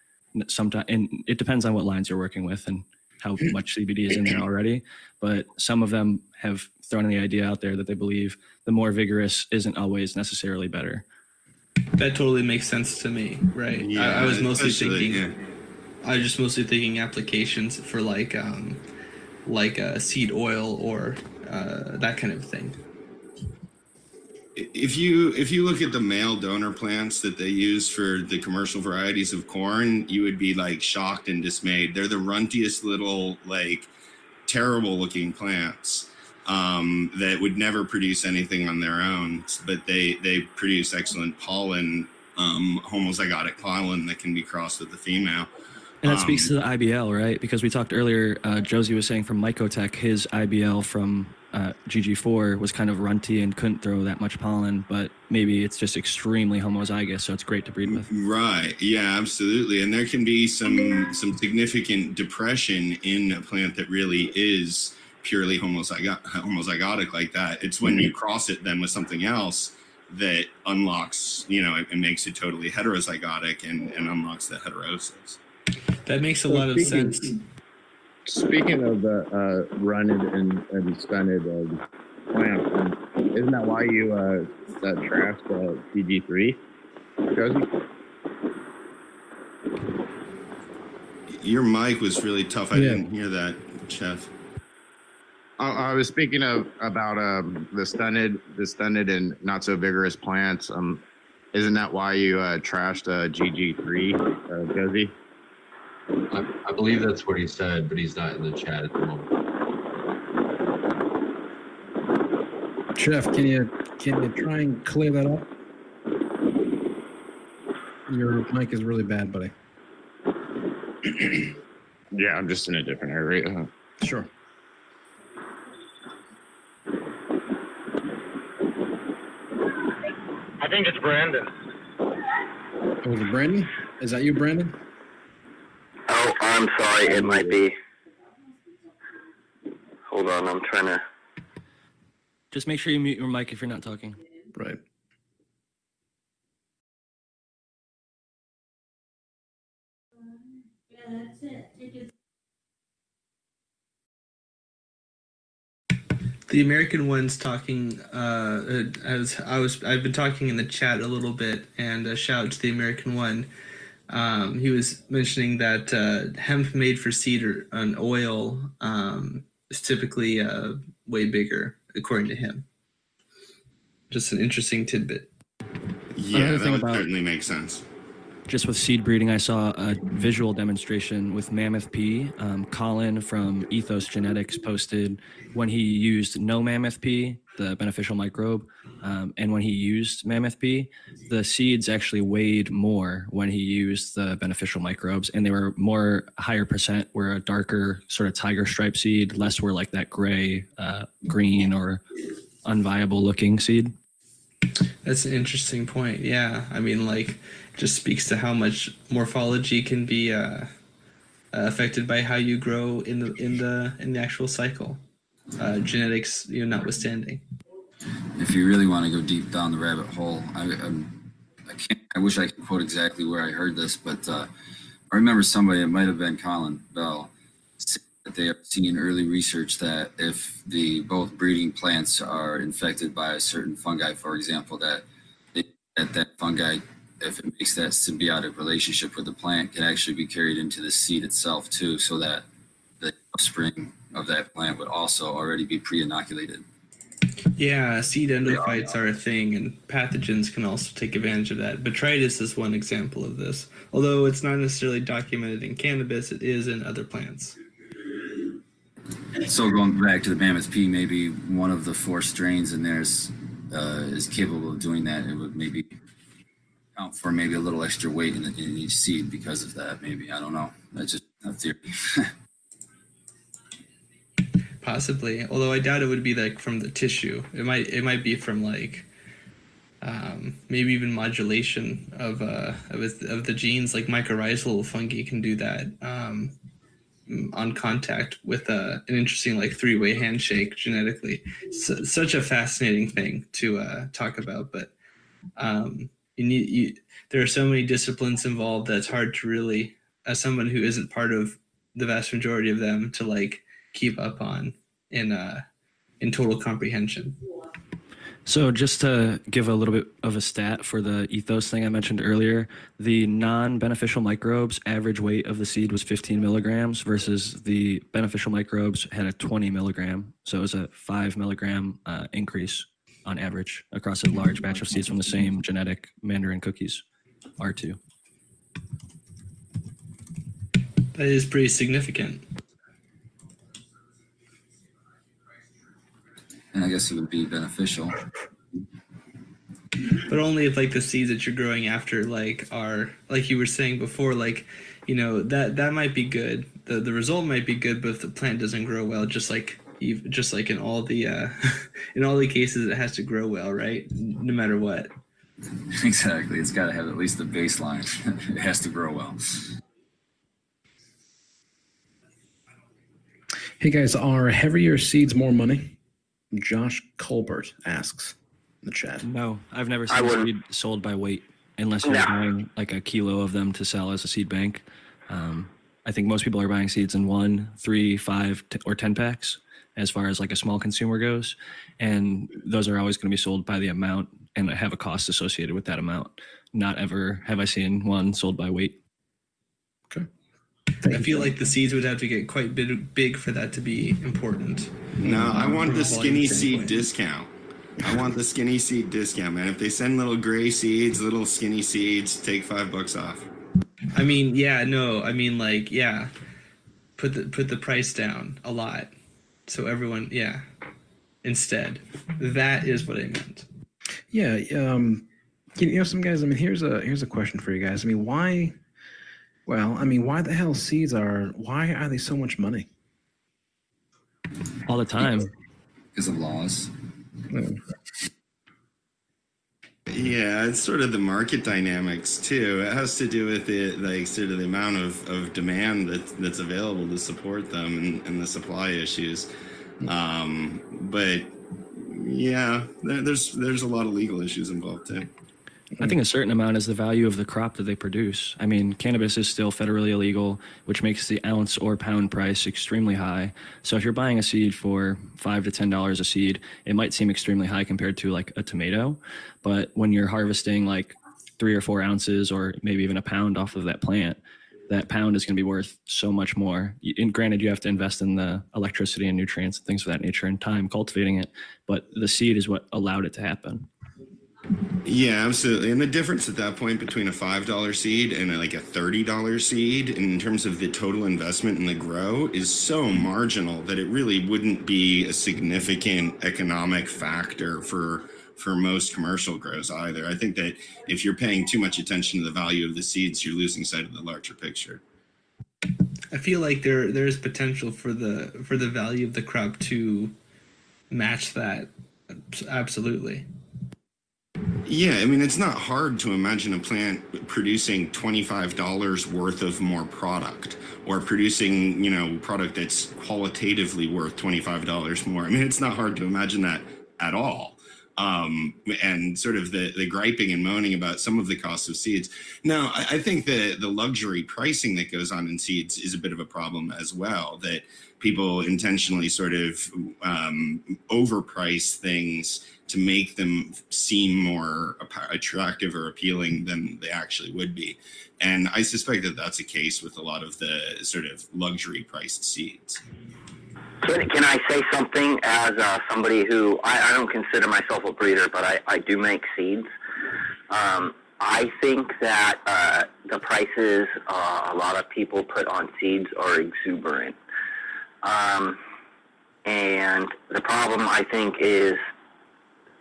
Speaker 7: sometimes and it depends on what lines you're working with and how much CBD is in there already but some of them have thrown the idea out there that they believe the more vigorous isn't always necessarily better
Speaker 5: That totally makes sense to me, right? I, I was mostly thinking.
Speaker 8: yeah.
Speaker 5: I was just mostly thinking applications for like um, like uh, seed oil or uh, that kind of thing.
Speaker 8: if you if you look at the male donor plants that they use for the commercial varieties of corn, you would be like shocked and dismayed. They're the runtiest little like terrible looking plants um, that would never produce anything on their own, but they they produce excellent pollen, um, homozygotic pollen that can be crossed with the female.
Speaker 7: And that speaks to
Speaker 8: Um,
Speaker 7: the IBL right because we talked earlier uh, Joesy was saying from Mycotech his IBL from uh, GG4 was kind of runty and couldn't throw that much pollen but maybe it's just extremely homozygous so it's great to breed with
Speaker 8: Right. Yeah, absolutely. And there can be some some significant depression in a plant that really is purely homozygot homozygotic like that. It's when you cross it then with something else that unlocks, you know, it, it makes it totally heterozygotic and, and unlocks the heterosis.
Speaker 5: That makes a
Speaker 9: So
Speaker 5: lot of
Speaker 9: speaking-
Speaker 5: sense.
Speaker 9: Speaking of the uh, runted and, and stunted uh, plants, um, isn't that why you uh, uh, trashed uh, PG3, Joesy?
Speaker 8: Your mic was really tough. I
Speaker 2: Yeah.
Speaker 8: didn't hear that, Chef.
Speaker 9: I, I was speaking of about um, the stunted, the stunted and not so vigorous plants. Um, isn't that why you uh, trashed uh, GG3, uh, Joesy?
Speaker 4: I, I believe that's what he said, but he's not in the chat at the moment.
Speaker 2: Chef, can you can you try and clear that up? Your mic is really bad, buddy. [CLEARS THROAT]
Speaker 9: Yeah, I'm just in a different area.
Speaker 2: Sure.
Speaker 10: I think it's Brandon.
Speaker 2: Oh, was it Brandon? Is that you, Brandon?
Speaker 1: Oh, I'm sorry. It might be. Hold on. I'm trying to.
Speaker 7: just make sure you mute your mic if you're not talking
Speaker 2: Right. Yeah, that's it.
Speaker 5: The American one's talking. Uh, uh, as I was, I've been talking in the chat a little bit, and a shout out to the American one. Um, he was mentioning that uh, hemp made for seed or an oil um, is typically uh, way bigger, according to him. Just an interesting tidbit.
Speaker 8: Yeah, that
Speaker 7: thing
Speaker 8: would
Speaker 7: about-
Speaker 8: certainly make sense.
Speaker 7: just with seed breeding, I saw a visual demonstration with Mammoth P. Um, Colin from Ethos Genetics posted when he used no Mammoth P, the beneficial microbe, um, and when he used Mammoth P, the seeds actually weighed more when he used the beneficial microbes, and they were more higher percent were a darker sort of tiger stripe seed, less were like that gray, uh, green or unviable looking seed.
Speaker 5: That's an interesting point. Yeah, I mean, like, just speaks to how much morphology can be uh, uh, affected by how you grow in the in the in the actual cycle. Uh, genetics, you know, notwithstanding.
Speaker 3: if you really want to go deep down the rabbit hole, I, I'm, I can't. I wish I could quote exactly where I heard this, but uh, I remember somebody. It might have been Colin Bell. that they are seeing early research that if the both breeding plants are infected by a certain fungi, for example, that they, that that fungi, if it makes that symbiotic relationship with the plant, can actually be carried into the seed itself too, so that the offspring of that plant would also already be pre-inoculated.
Speaker 5: Yeah, seed endophytes are a thing, and pathogens can also take advantage of that. Botrytis is one example of this. Although it's not necessarily documented in cannabis, it is in other plants.
Speaker 3: So going back to the Mammoth P, maybe one of the four strains in there is, uh, is capable of doing that. It would maybe count for maybe a little extra weight in, in each seed because of that. Maybe I don't know. That's just a theory. [LAUGHS]
Speaker 5: Possibly, although I doubt it would be like from the tissue. It might it might be from like um, maybe even modulation of uh of, of the genes. Like mycorrhizal fungi can do that um, on contact with a, an interesting like three way handshake genetically. So, such a fascinating thing to uh, talk about, but um, you need you. There are so many disciplines involved that it's hard to really, as someone who isn't part of the vast majority of them, to like keep up on in uh in total comprehension.
Speaker 7: So, just to give a little bit of a stat for the ethos thing I mentioned earlier, the non beneficial microbes average weight of the seed was 15 milligrams versus the beneficial microbes had a 20 milligram. So, it was a five milligram uh, increase on average across a large batch of seeds from the same genetic mandarin cookies, R2.
Speaker 5: That is pretty significant.
Speaker 3: And I guess it would be beneficial.
Speaker 5: But only if like the seeds that you're growing after like are like you were saying before, like you know that that might be good. The the result might be good, but if the plant doesn't grow well, just like ev- just like in all the uh, [LAUGHS] in all the cases, it has to grow well, right? No matter what. [LAUGHS]
Speaker 3: Exactly. It's got to have at least the baseline. [LAUGHS] it has to grow well.
Speaker 2: Hey guys, are heavier seeds more money? Josh Colbert asks in the chat.
Speaker 7: No, I've never
Speaker 1: I
Speaker 7: seen
Speaker 1: wouldn't-
Speaker 7: seed sold by weight unless you're
Speaker 1: No.
Speaker 7: buying like a kilo of them to sell as a seed bank. Um, I think most people are buying seeds in one, three, five, t- or 10 packs as far as like a small consumer goes. And those are always going to be sold by the amount and have a cost associated with that amount. Not ever have I seen one sold by weight.
Speaker 5: I feel like the seeds would have to get quite big, big for that to be important.
Speaker 8: No, I want the skinny seed
Speaker 5: standpoint.
Speaker 8: discount. I want the skinny seed discount, man. If they send little gray seeds, little skinny seeds, take five bucks off.
Speaker 5: I mean, yeah, no, I mean like, yeah, put the put the price down a lot, so everyone, yeah. Instead, that is what I meant.
Speaker 2: Yeah, um, you know, some guys. I mean, here's a here's a question for you guys. I mean, why? Well, I mean, why the hell seeds are? Why are they so much money?
Speaker 7: All the time.
Speaker 3: Because of laws.
Speaker 8: Yeah, it's sort of the market dynamics too. It has to do with it, like sort of the amount of, of demand that, that's available to support them and, and the supply issues. Um, but yeah, there, there's there's a lot of legal issues involved too.
Speaker 7: I think a certain amount is the value of the crop that they produce. I mean, cannabis is still federally illegal, which makes the ounce or pound price extremely high. So if you're buying a seed for five to ten dollars a seed, it might seem extremely high compared to like a tomato. But when you're harvesting like three or four ounces or maybe even a pound off of that plant, that pound is going to be worth so much more. And granted, you have to invest in the electricity and nutrients and things of that nature and time cultivating it. But the seed is what allowed it to happen.
Speaker 8: Yeah, absolutely. And the difference at that point between a five dollar seed and a, like a thirty dollar seed, in terms of the total investment in the grow, is so marginal that it really wouldn't be a significant economic factor for for most commercial grows either. I think that if you're paying too much attention to the value of the seeds, you're losing sight of the larger picture.
Speaker 5: I feel like there there is potential for the for the value of the crop to match that. Absolutely.
Speaker 8: Yeah, I mean, it's not hard to imagine a plant producing $25 worth of more product or producing, you know, product that's qualitatively worth $25 more. I mean, it's not hard to imagine that at all. um, and sort of the the griping and moaning about some of the costs of seeds. Now, I, I think the the luxury pricing that goes on in seeds is a bit of a problem as well. That people intentionally sort of um, overprice things to make them seem more attractive or appealing than they actually would be. And I suspect that that's a case with a lot of the sort of luxury priced seeds.
Speaker 1: Can, can I say something as uh, somebody who I, I don't consider myself a breeder, but I, I do make seeds. Um, I think that uh, the prices uh, a lot of people put on seeds are exuberant. Um, and the problem, I think, is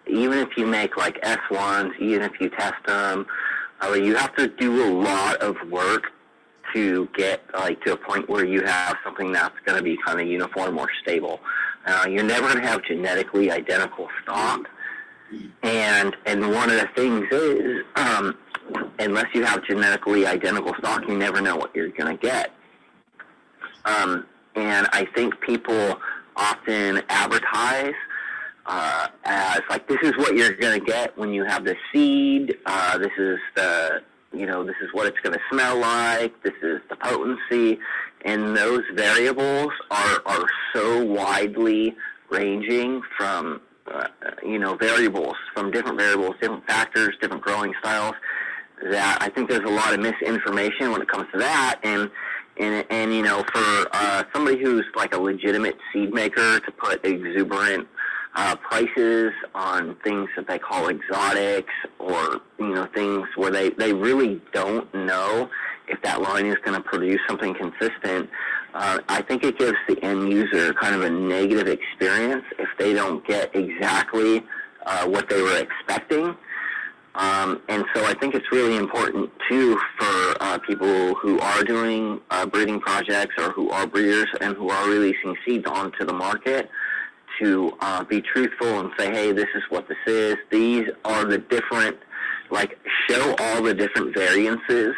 Speaker 1: even if you make like S1s, even if you test them, uh, you have to do a lot of work to get like to a point where you have something that's going to be kind of uniform or stable. Uh, you're never going to have genetically identical stock, and and one of the things is um, unless you have genetically identical stock, you never know what you're going to get. Um, and I think people often advertise uh, as like this is what you're going to get when you have the seed. Uh, this is the you know this is what it's going to smell like. This is the potency, and those variables are are so widely ranging from uh, you know variables from different variables, different factors, different growing styles. That I think there's a lot of misinformation when it comes to that, and and and you know for uh, somebody who's like a legitimate seed maker to put exuberant uh, prices on things that they call exotics or you know things where they they really don't know if that line is going to produce something consistent. Uh, I think it gives the end user kind of a negative experience if they don't get exactly uh, what they were expecting. Um, and so I think it's really important too for uh, people who are doing uh, breeding projects or who are breeders and who are releasing seeds onto the market to uh, be truthful and say, hey, this is what this is. These are the different, like, show all the different variances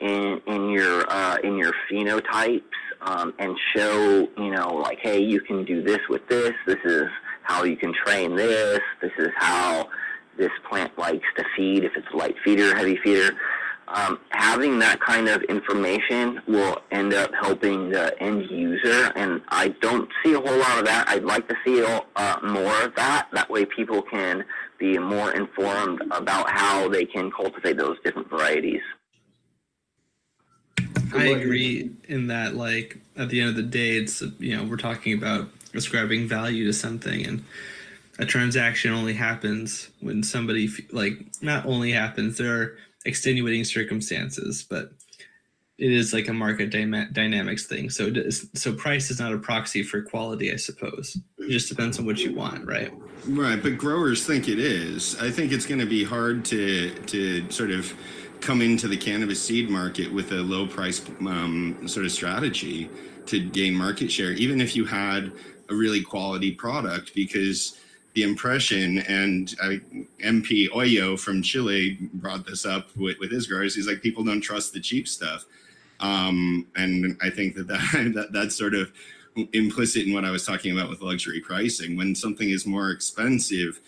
Speaker 1: in in your uh, in your phenotypes, um, and show you know, like, hey, you can do this with this. This is how you can train this. This is how this plant likes to feed. If it's a light feeder, heavy feeder. Um, having that kind of information will end up helping the end user, and I don't see a whole lot of that. I'd like to see uh, more of that. That way, people can be more informed about how they can cultivate those different varieties.
Speaker 5: I agree in that, like, at the end of the day, it's, you know, we're talking about ascribing value to something, and a transaction only happens when somebody, like, not only happens, there are extenuating circumstances, but it is like a market dynamics thing. So, so price is not a proxy for quality, I suppose. It just depends on what you want, right?
Speaker 8: Right, but growers think it is. I think it's going to be hard to to sort of come into the cannabis seed market with a low price um, sort of strategy to gain market share, even if you had a really quality product, because the impression and MP Oyo from Chile brought this up with, with his growers. He's like, people don't trust the cheap stuff. Um, and I think that, that, [LAUGHS] that that's sort of implicit in what I was talking about with luxury pricing. When something is more expensive,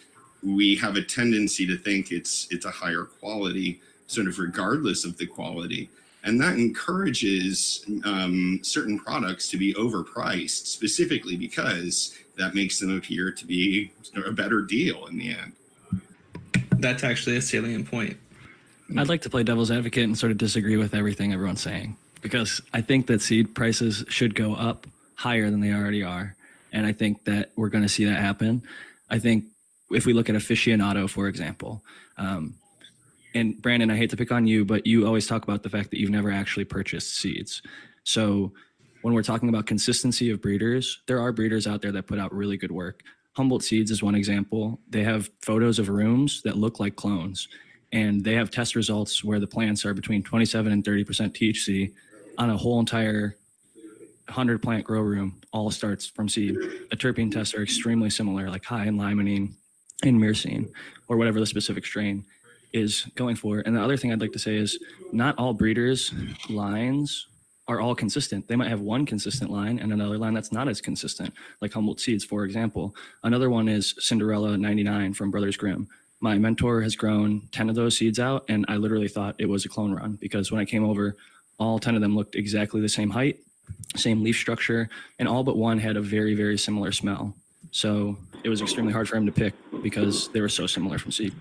Speaker 8: we have a tendency to think it's it's a higher quality, sort of regardless of the quality, and that encourages um, certain products to be overpriced, specifically because that makes them appear to be a better deal in the end.
Speaker 5: That's actually a salient point.
Speaker 7: I'd like to play devil's advocate and sort of disagree with everything everyone's saying because I think that seed prices should go up higher than they already are. And I think that we're going to see that happen. I think if we look at aficionado, for example, um, and Brandon, I hate to pick on you, but you always talk about the fact that you've never actually purchased seeds. So when we're talking about consistency of breeders, there are breeders out there that put out really good work. Humboldt Seeds is one example. They have photos of rooms that look like clones, and they have test results where the plants are between 27 and 30% THC on a whole entire 100 plant grow room. All starts from seed. The terpene tests are extremely similar, like high in limonene and myrcene, or whatever the specific strain is going for. And the other thing I'd like to say is not all breeders' lines are all consistent. They might have one consistent line and another line that's not as consistent, like Humboldt Seeds, for example. Another one is Cinderella 99 from Brothers Grimm. My mentor has grown 10 of those seeds out, and I literally thought it was a clone run because when I came over, all 10 of them looked exactly the same height, same leaf structure, and all but one had a very, very similar smell. So it was extremely hard for him to pick because they were so similar from seed.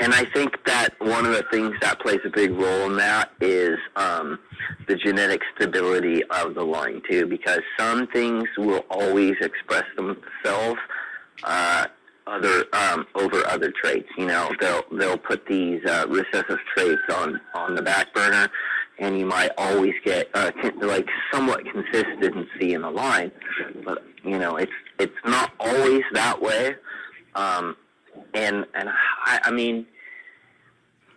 Speaker 1: And I think that one of the things that plays a big role in that is um, the genetic stability of the line too, because some things will always express themselves uh, other um, over other traits. You know, they'll they'll put these uh, recessive traits on on the back burner, and you might always get uh, like somewhat consistency in the line, but you know, it's it's not always that way. Um, and and I, I mean,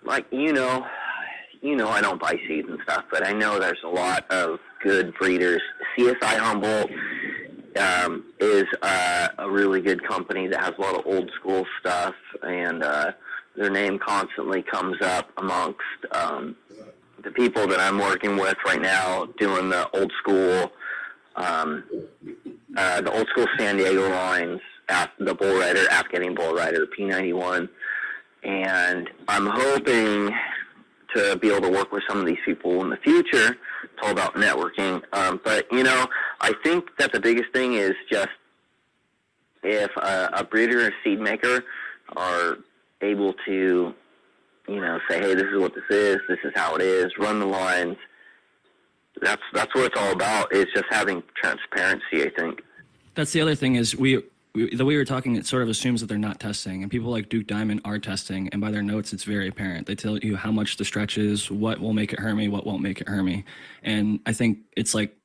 Speaker 1: like you know, you know, I don't buy seeds and stuff, but I know there's a lot of good breeders. CSI Humboldt um, is uh, a really good company that has a lot of old school stuff, and uh, their name constantly comes up amongst um, the people that I'm working with right now, doing the old school, um, uh, the old school San Diego lines, the Bull Rider, Afghani Bull Rider, P91, and I'm hoping to be able to work with some of these people in the future. It's all about networking. Um, but you know, I think that the biggest thing is just if a, a breeder or seed maker are able to, you know, say, hey, this is what this is, this is how it is, run the lines. That's that's what it's all about. Is just having transparency. I think.
Speaker 7: That's the other thing is we, the way we're talking, it sort of assumes that they're not testing, and people like Duke Diamond are testing, and by their notes, it's very apparent. They tell you how much the stretch is, what will make it Hermy, what won't make it Hermy, and I think it's like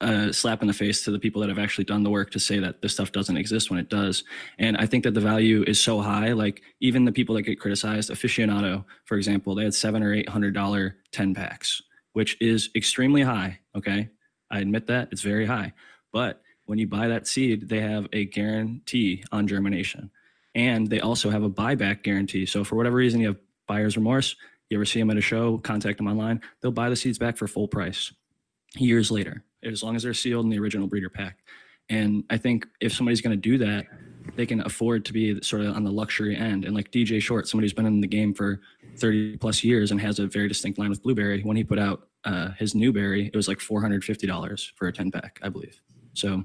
Speaker 7: a slap in the face to the people that have actually done the work to say that this stuff doesn't exist when it does. And I think that the value is so high. Like even the people that get criticized, aficionado, for example, they had seven or eight hundred dollar ten packs, which is extremely high. Okay, I admit that it's very high, but when you buy that seed, they have a guarantee on germination. And they also have a buyback guarantee. So for whatever reason you have buyer's remorse, you ever see them at a show, contact them online, they'll buy the seeds back for full price years later, as long as they're sealed in the original breeder pack. And I think if somebody's going to do that, they can afford to be sort of on the luxury end. And like DJ Short, somebody who's been in the game for 30 plus years and has a very distinct line with Blueberry, when he put out uh, his newberry, it was like $450 for a 10 pack, I believe. So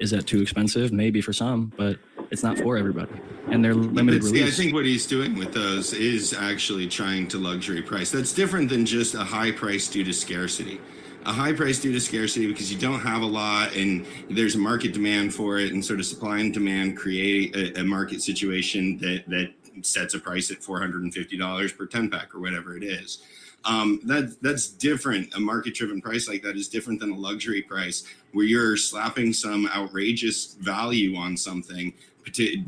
Speaker 7: is that too expensive? Maybe for some, but it's not for everybody. And they're limited
Speaker 8: see, I think what he's doing with those is actually trying to luxury price. That's different than just a high price due to scarcity. A high price due to scarcity because you don't have a lot and there's a market demand for it, and sort of supply and demand create a, a market situation that that sets a price at four hundred and fifty dollars per ten pack or whatever it is. Um, that that's different. A market driven price like that is different than a luxury price where you're slapping some outrageous value on something to,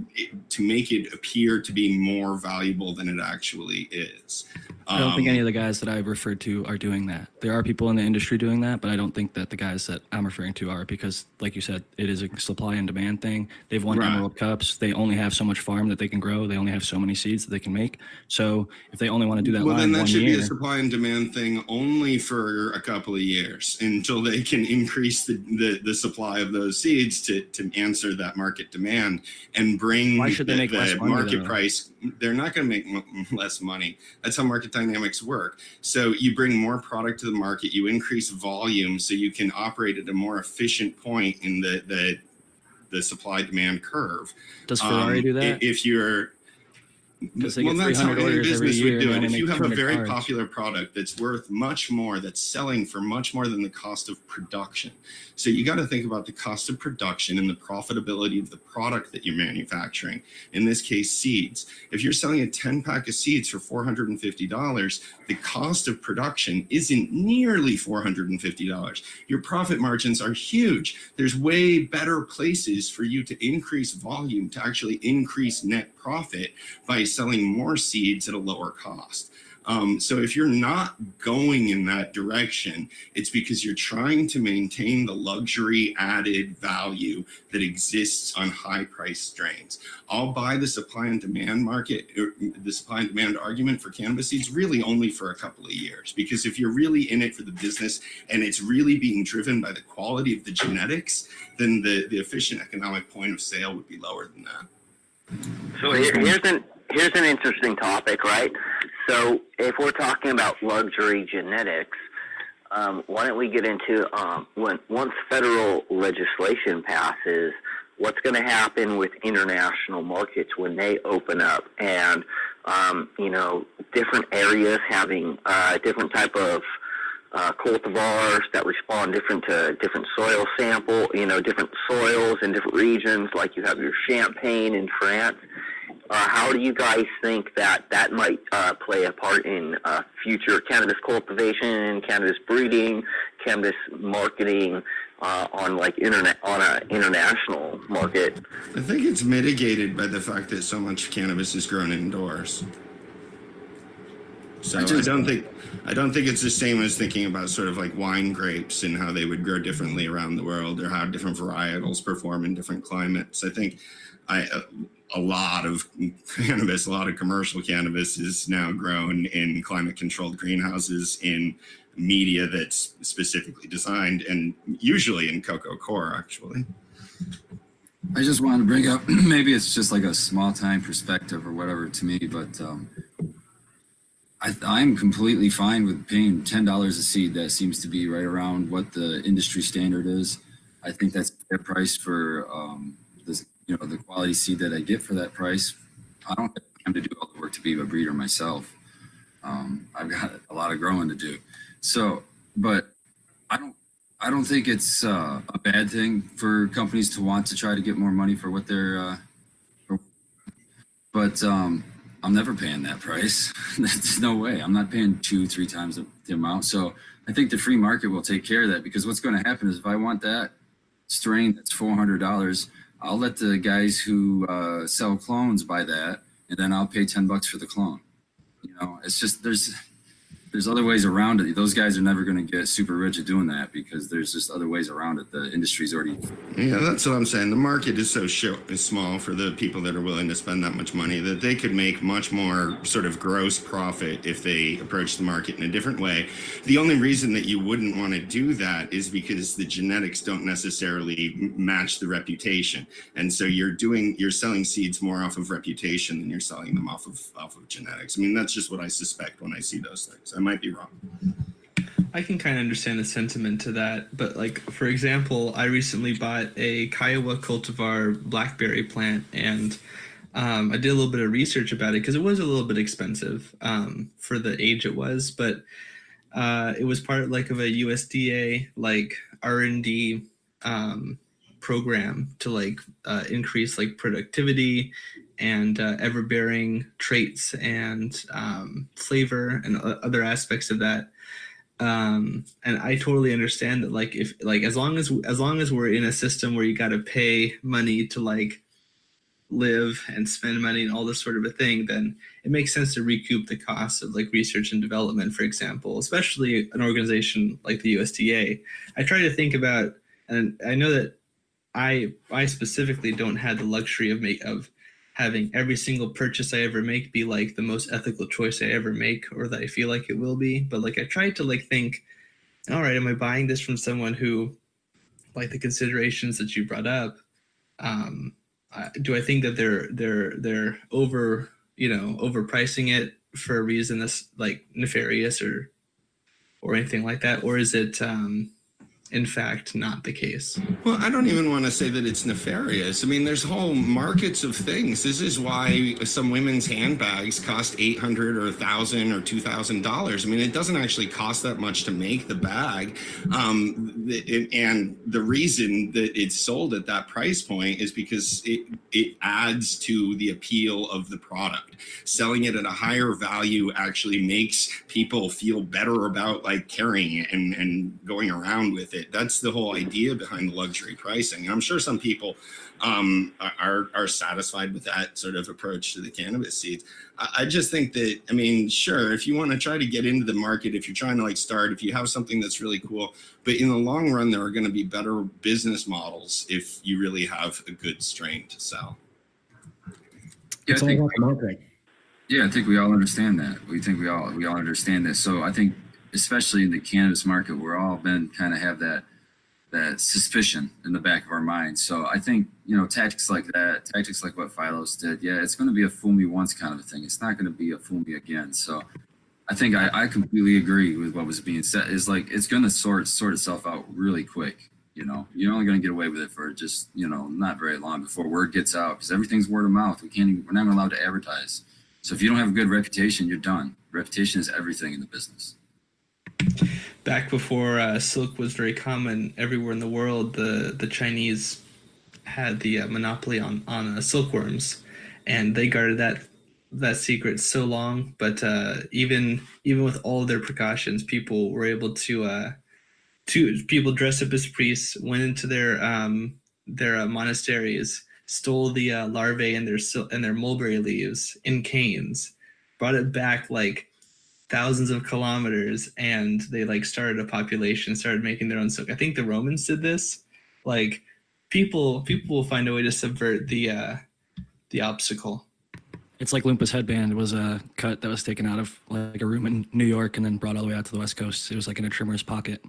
Speaker 8: to make it appear to be more valuable than it actually is.
Speaker 7: I don't think
Speaker 8: Um,
Speaker 7: any of the guys that I've referred to are doing that. There are people in the industry doing that, but I don't think that the guys that I'm referring to are because, like you said, it is a supply and demand thing. They've won
Speaker 8: Right.
Speaker 7: Emerald Cups. They only have so much farm that they can grow. They only have so many seeds that they can make. So if they only want to do that
Speaker 8: well,
Speaker 7: line
Speaker 8: then that
Speaker 7: one
Speaker 8: should
Speaker 7: year,
Speaker 8: be a supply and demand thing only for a couple of years until they can increase the, the, the supply of those seeds to, to answer that market demand and bring
Speaker 7: Why should they
Speaker 8: the,
Speaker 7: make
Speaker 8: the
Speaker 7: less money,
Speaker 8: market
Speaker 7: though?
Speaker 8: price. They're not going to make m- [LAUGHS] less money. That's how market dynamics work. So you bring more product to the market, you increase volume so you can operate at a more efficient point in the, the, the supply demand curve.
Speaker 7: does Ferrari
Speaker 8: Um,
Speaker 7: do that?
Speaker 8: If you're
Speaker 7: Because they
Speaker 8: well,
Speaker 7: get
Speaker 8: that's how
Speaker 7: 300
Speaker 8: any
Speaker 7: orders every
Speaker 8: business
Speaker 7: year
Speaker 8: would
Speaker 7: and
Speaker 8: do it. If you have a very popular product that's worth much more, that's selling for much more than the cost of production. So you got to think about the cost of production and the profitability of the product that you're manufacturing. In this case, seeds. If you're selling a 10 pack of seeds for $450, the cost of production isn't nearly $450. Your profit margins are huge. There's way better places for you to increase volume to actually increase net profit by selling more seeds at a lower cost. Um, so if you're not going in that direction, it's because you're trying to maintain the luxury added value that exists on high price strains. I'll buy the supply and demand market, er, the supply and demand argument for cannabis seeds really only for a couple of years. Because if you're really in it for the business and it's really being driven by the quality of the genetics, then the, the efficient economic point of sale would be lower than that.
Speaker 1: So here, here's an here's an interesting topic, right? So if we're talking about luxury genetics, um, why don't we get into um, when once federal legislation passes, what's going to happen with international markets when they open up, and um, you know different areas having uh, different type of uh, cultivars that respond different to different soil sample, you know, different soils in different regions. Like you have your Champagne in France. Uh, how do you guys think that that might uh, play a part in uh, future cannabis cultivation, cannabis breeding, cannabis marketing uh, on like internet on a international market?
Speaker 8: I think it's mitigated by the fact that so much cannabis is grown indoors. So I,
Speaker 3: just-
Speaker 8: don't think I don't think it's the same as thinking about sort of like wine grapes and how they would grow differently around the world or how different varietals perform in different climates. I think A, lot of cannabis, a lot of commercial cannabis is now grown in climate controlled greenhouses in media that's specifically designed and usually in coco coir actually.
Speaker 3: I just wanted to bring up [CLEARS THROAT] maybe it's just like a small time perspective or whatever to me, but um, I, I'm completely fine with paying ten dollars a seed. That seems to be right around what the industry standard is. I think that's a price for um, you know, the quality seed that I get for that price. I don't have time to do all the work to be a breeder myself. Um, I've got a lot of growing to do. So, but I don't I don't think it's uh, a bad thing for companies to want to try to get more money for what they're. Uh, for, but um, I'm never paying that price. [LAUGHS] There's no way. I'm not paying two, three times the, the amount. So I think the free market will take care of that because what's going to happen is if I want that strain that's four hundred dollars, I'll let the guys who uh, sell clones buy that, and then I'll pay ten bucks for the clone. You know, it's just there's there's other ways around it. Those guys are never going to get super rich at doing that because there's just other ways around it. The industry's already
Speaker 8: Yeah, that's what I'm saying. The market is so short, is small for the people that are willing to spend that much money that they could make much more sort of gross profit if they approach the market in a different way. The only reason that you wouldn't want to do that is because the genetics don't necessarily match the reputation, and so you're doing you're selling seeds more off of reputation than you're selling them off of off of genetics. I mean, that's just what I suspect when I see those things. Might be wrong.
Speaker 5: I can kind of understand the sentiment to that, but like for example, I recently bought a Kiowa cultivar blackberry plant, and um, I did a little bit of research about it because it was a little bit expensive um, for the age it was, but uh, it was part like of a USDA like R and D um, program to like uh, increase like productivity and uh, ever-bearing traits and um, flavor and other aspects of that. Um and i totally understand that like if like as long as as long as we're in a system where you got to pay money to like live and spend money and all this sort of a thing then it makes sense to recoup the costs of like research and development for example especially an organization like the usda i try to think about and i know that i i specifically don't have the luxury of make of having every single purchase I ever make be like the most ethical choice I ever make or that I feel like it will be. But like I try to like think, all right, am I buying this from someone who like the considerations that you brought up? Um do I think that they're they're they're over, you know, overpricing it for a reason that's like nefarious or or anything like that? Or is it um in fact not the case?
Speaker 8: Well, I don't even want to say that it's nefarious. I mean, there's whole markets of things. This is why some women's handbags cost eight hundred or a thousand or two thousand dollars. I mean, it doesn't actually cost that much to make the bag, um, and the reason that it's sold at that price point is because it it adds to the appeal of the product. Selling it at a higher value actually makes people feel better about like carrying it and and going around with it it. That's the whole idea behind the luxury pricing. I'm sure some people um, are are satisfied with that sort of approach to the cannabis seeds. I, I just think that I mean, sure, if you want to try to get into the market, if you're trying to like start, if you have something that's really cool, but in the long run, there are going to be better business models if you really have a good strain to sell.
Speaker 3: Yeah,
Speaker 2: It's
Speaker 3: I
Speaker 2: all
Speaker 3: think,
Speaker 2: about the marketing.
Speaker 3: yeah, I think we all understand that. We think we all we all understand this. So I think, especially in the cannabis market, we're all been kind of have that that suspicion in the back of our minds. So I think you know tactics like that, tactics like what Phylos did. Yeah, it's going to be a fool me once kind of a thing. It's not going to be a fool me again. So I think I, I completely agree with what was being said. Is like it's going to sort sort itself out really quick. You know, you're only going to get away with it for just you know not very long before word gets out because everything's word of mouth. We can't even, we're not allowed to advertise. So if you don't have a good reputation, you're done. Reputation is everything in the business.
Speaker 5: Back before uh, silk was very common everywhere in the world, the the Chinese had the uh, monopoly on on uh, silkworms, and they guarded that that secret so long. But uh, even even with all their precautions, people were able to uh, to people dressed up as priests went into their um, their uh, monasteries, stole the larvae and their and their mulberry leaves in canes, brought it back like thousands of kilometers and they like started a population started making their own silk i think the romans did this like people people will find a way to subvert the uh the obstacle
Speaker 7: It's like Lumpa's headband was a cut that was taken out of like a room in New York and then brought all the way out to the West Coast. It was like in a trimmer's pocket.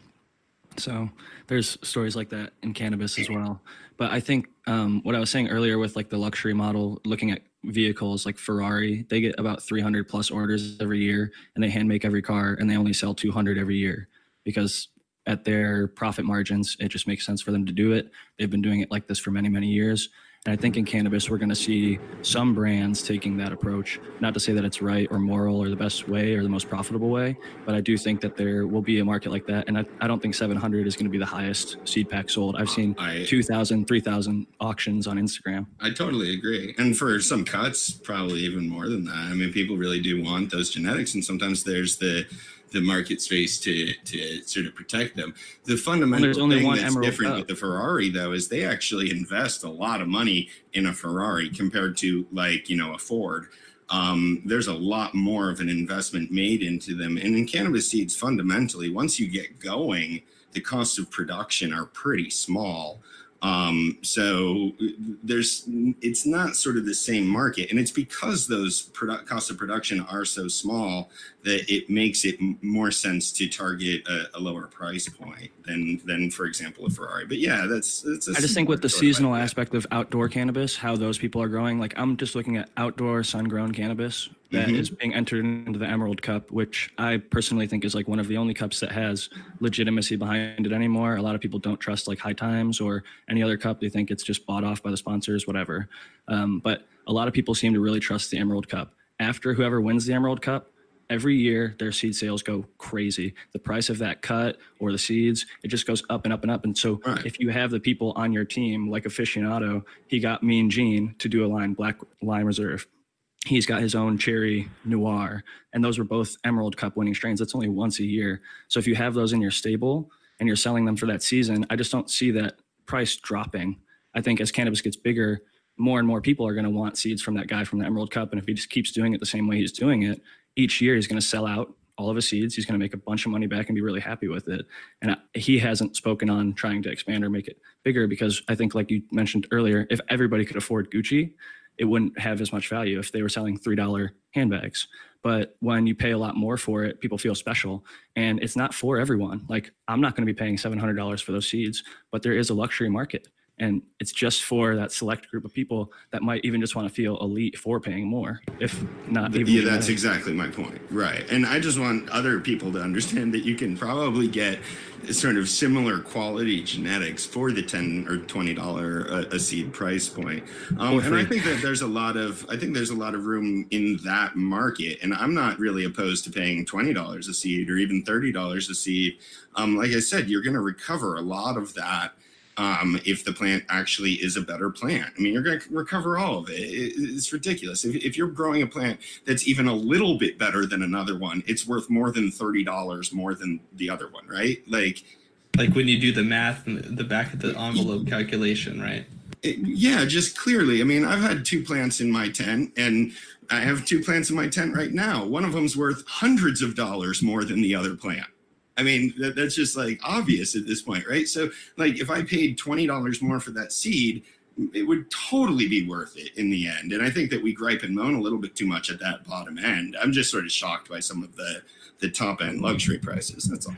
Speaker 7: So there's stories like that in cannabis as well. But I think um, what I was saying earlier with like the luxury model, looking at vehicles like Ferrari, they get about 300 plus orders every year and they hand make every car and they only sell 200 every year because at their profit margins, it just makes sense for them to do it. They've been doing it like this for many, many years. And I think in cannabis, we're going to see some brands taking that approach. Not to say that it's right or moral or the best way or the most profitable way, but I do think that there will be a market like that. And I, I don't think 700 is going to be the highest seed pack sold. I've seen
Speaker 8: I
Speaker 7: 2,000, 3,000 auctions on Instagram.
Speaker 8: I totally agree. And for some cuts, probably even more than that. I mean, people really do want those genetics, and sometimes there's the the market space to to sort of protect them. The fundamental
Speaker 7: there's only
Speaker 8: thing that's
Speaker 7: Emerald
Speaker 8: different
Speaker 7: Cup.
Speaker 8: with the Ferrari though is they actually invest a lot of money in a Ferrari compared to like, you know, a Ford. Um, there's a lot more of an investment made into them. And in cannabis seeds, fundamentally, once you get going, the costs of production are pretty small. Um, so there's it's not sort of the same market, and it's because those produ- costs of production are so small that it makes it more sense to target a, a lower price point than than for example a Ferrari. But yeah, that's that's. a
Speaker 7: I just think with the seasonal aspect of outdoor cannabis, how those people are growing, like I'm just looking at outdoor sun grown cannabis that is
Speaker 8: Mhm.
Speaker 7: being entered into the Emerald Cup, which I personally think is like one of the only cups that has legitimacy behind it anymore. A lot of people don't trust like High Times or any other cup. They think it's just bought off by the sponsors, whatever. Um, but a lot of people seem to really trust the Emerald Cup. After whoever wins the Emerald Cup, every year their seed sales go crazy. The price of that cut or the seeds, it just goes up and up and up. And so
Speaker 8: Right.
Speaker 7: if you have the people on your team, like aficionado, he got Mean Gene to do a line Black Lime Reserve. He's got his own cherry noir, and those were both Emerald Cup winning strains. That's only once a year. So if you have those in your stable and you're selling them for that season, I just don't see that price dropping. I think as cannabis gets bigger, more and more people are going to want seeds from that guy from the Emerald Cup. And if he just keeps doing it the same way he's doing it, each year he's going to sell out all of his seeds. He's going to make a bunch of money back and be really happy with it. And he hasn't spoken on trying to expand or make it bigger because I think, like you mentioned earlier, if everybody could afford Gucci, it wouldn't have as much value if they were selling $3 handbags. But when you pay a lot more for it, people feel special. And it's not for everyone. Like, I'm not going to be paying $700 for those seeds, but there is a luxury market. And it's just for that select group of people that might even just want to feel elite for paying more, if not even.
Speaker 8: yeah, that's exactly my point. Right. And I just want other people to understand that you can probably get sort of similar quality genetics for the 10 or 20 dollar a, a seed price point. Um, and I think that there's a lot of I think there's a lot of room in that market and I'm not really opposed to paying $20 a seed or even $30 a seed. Um, like I said, you're going to recover a lot of that um, if the plant actually is a better plant. I mean, you're going to recover all of it. It- It's ridiculous. If, if you're growing a plant that's even a little bit better than another one, it's worth more than $30 more than the other one, right? Like,
Speaker 5: Like when you do the math and the back of the envelope calculation, right?
Speaker 8: It- yeah, just clearly. I mean, I've had two plants in my tent, and I have two plants in my tent right now. One of them's worth hundreds of dollars more than the other plant. I mean, that, that's just like obvious at this point, right? So, like, if I paid twenty dollars more for that seed, it would totally be worth it in the end. And I think that we gripe and moan a little bit too much at that bottom end. I'm just sort of shocked by some of the the top end luxury prices. That's all.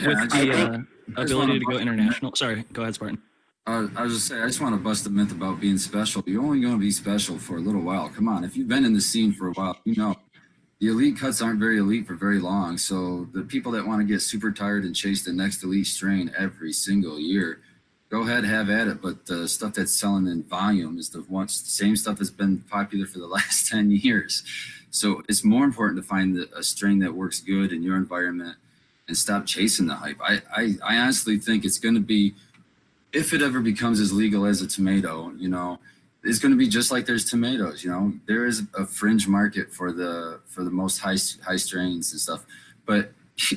Speaker 3: Yeah,
Speaker 7: With the uh, ability
Speaker 3: wanna
Speaker 7: go international. Sorry, go ahead, Spartan.
Speaker 3: Uh, I was just saying, I just want to bust the myth about being special. You're only going to be special for a little while. Come on, if you've been in the scene for a while, you know the elite cuts aren't very elite for very long. So the people that want to get super tired and chase the next elite strain every single year, go ahead, have at it. But the stuff that's selling in volume is the same stuff that's been popular for the [LAUGHS] last ten years. So it's more important to find a strain that works good in your environment and stop chasing the hype. I I, I honestly think it's going to be if it ever becomes as legal as a tomato, you know, it's going to be just like there's tomatoes. You know, there is a fringe market for the for the most high high strains and stuff. But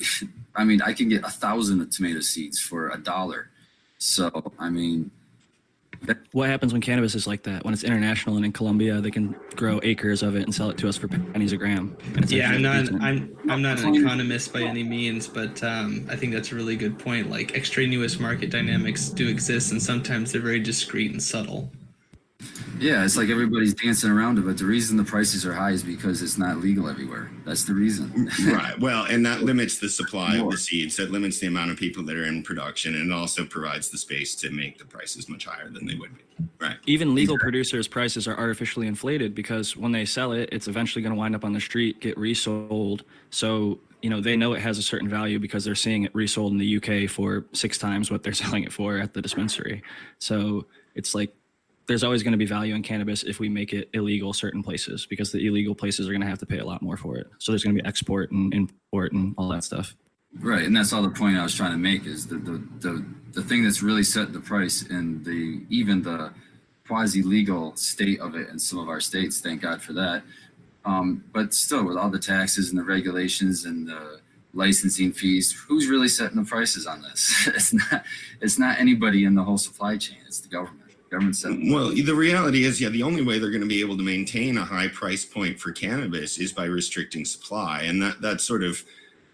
Speaker 3: [LAUGHS] I mean, I can get a thousand tomato seeds for a dollar. So I mean,
Speaker 7: What happens when cannabis is like that? When it's international and in Colombia, they can grow acres of it and sell it to us for pennies a gram. It's
Speaker 5: Yeah, I'm not
Speaker 7: decent.
Speaker 5: I'm I'm not an economist by any means, but um, I think that's a really good point. Like extraneous market dynamics do exist, and sometimes they're very discreet and subtle.
Speaker 3: Yeah, it's like everybody's dancing around it. But the reason the prices are high is because it's not legal everywhere. That's the reason. [LAUGHS]
Speaker 8: right. Well, and that limits the supply of
Speaker 3: More.
Speaker 8: the seeds. That limits the amount of people that are in production, and it also provides the space to make the prices much higher than they would be. Right.
Speaker 7: Even legal producers' prices are artificially inflated because when they sell it, it's eventually going to wind up on the street, get resold. So, you know, they know it has a certain value because they're seeing it resold in the UK for six times what they're [LAUGHS] selling it for at the dispensary. So it's like there's always going to be value in cannabis if we make it illegal certain places because the illegal places are going to have to pay a lot more for it. So there's going to be export and import and all that stuff.
Speaker 3: Right, and that's all the point I was trying to make is the the the, the thing that's really set the price and the even the quasi legal state of it in some of our states. Thank God for that. Um, but still, with all the taxes and the regulations and the licensing fees, who's really setting the prices on this? [LAUGHS] It's not it's not anybody in the whole supply chain. It's the government. Government setting.
Speaker 8: Well, the reality is, yeah, the only way they're going to be able to maintain a high price point for cannabis is by restricting supply, and that that's sort of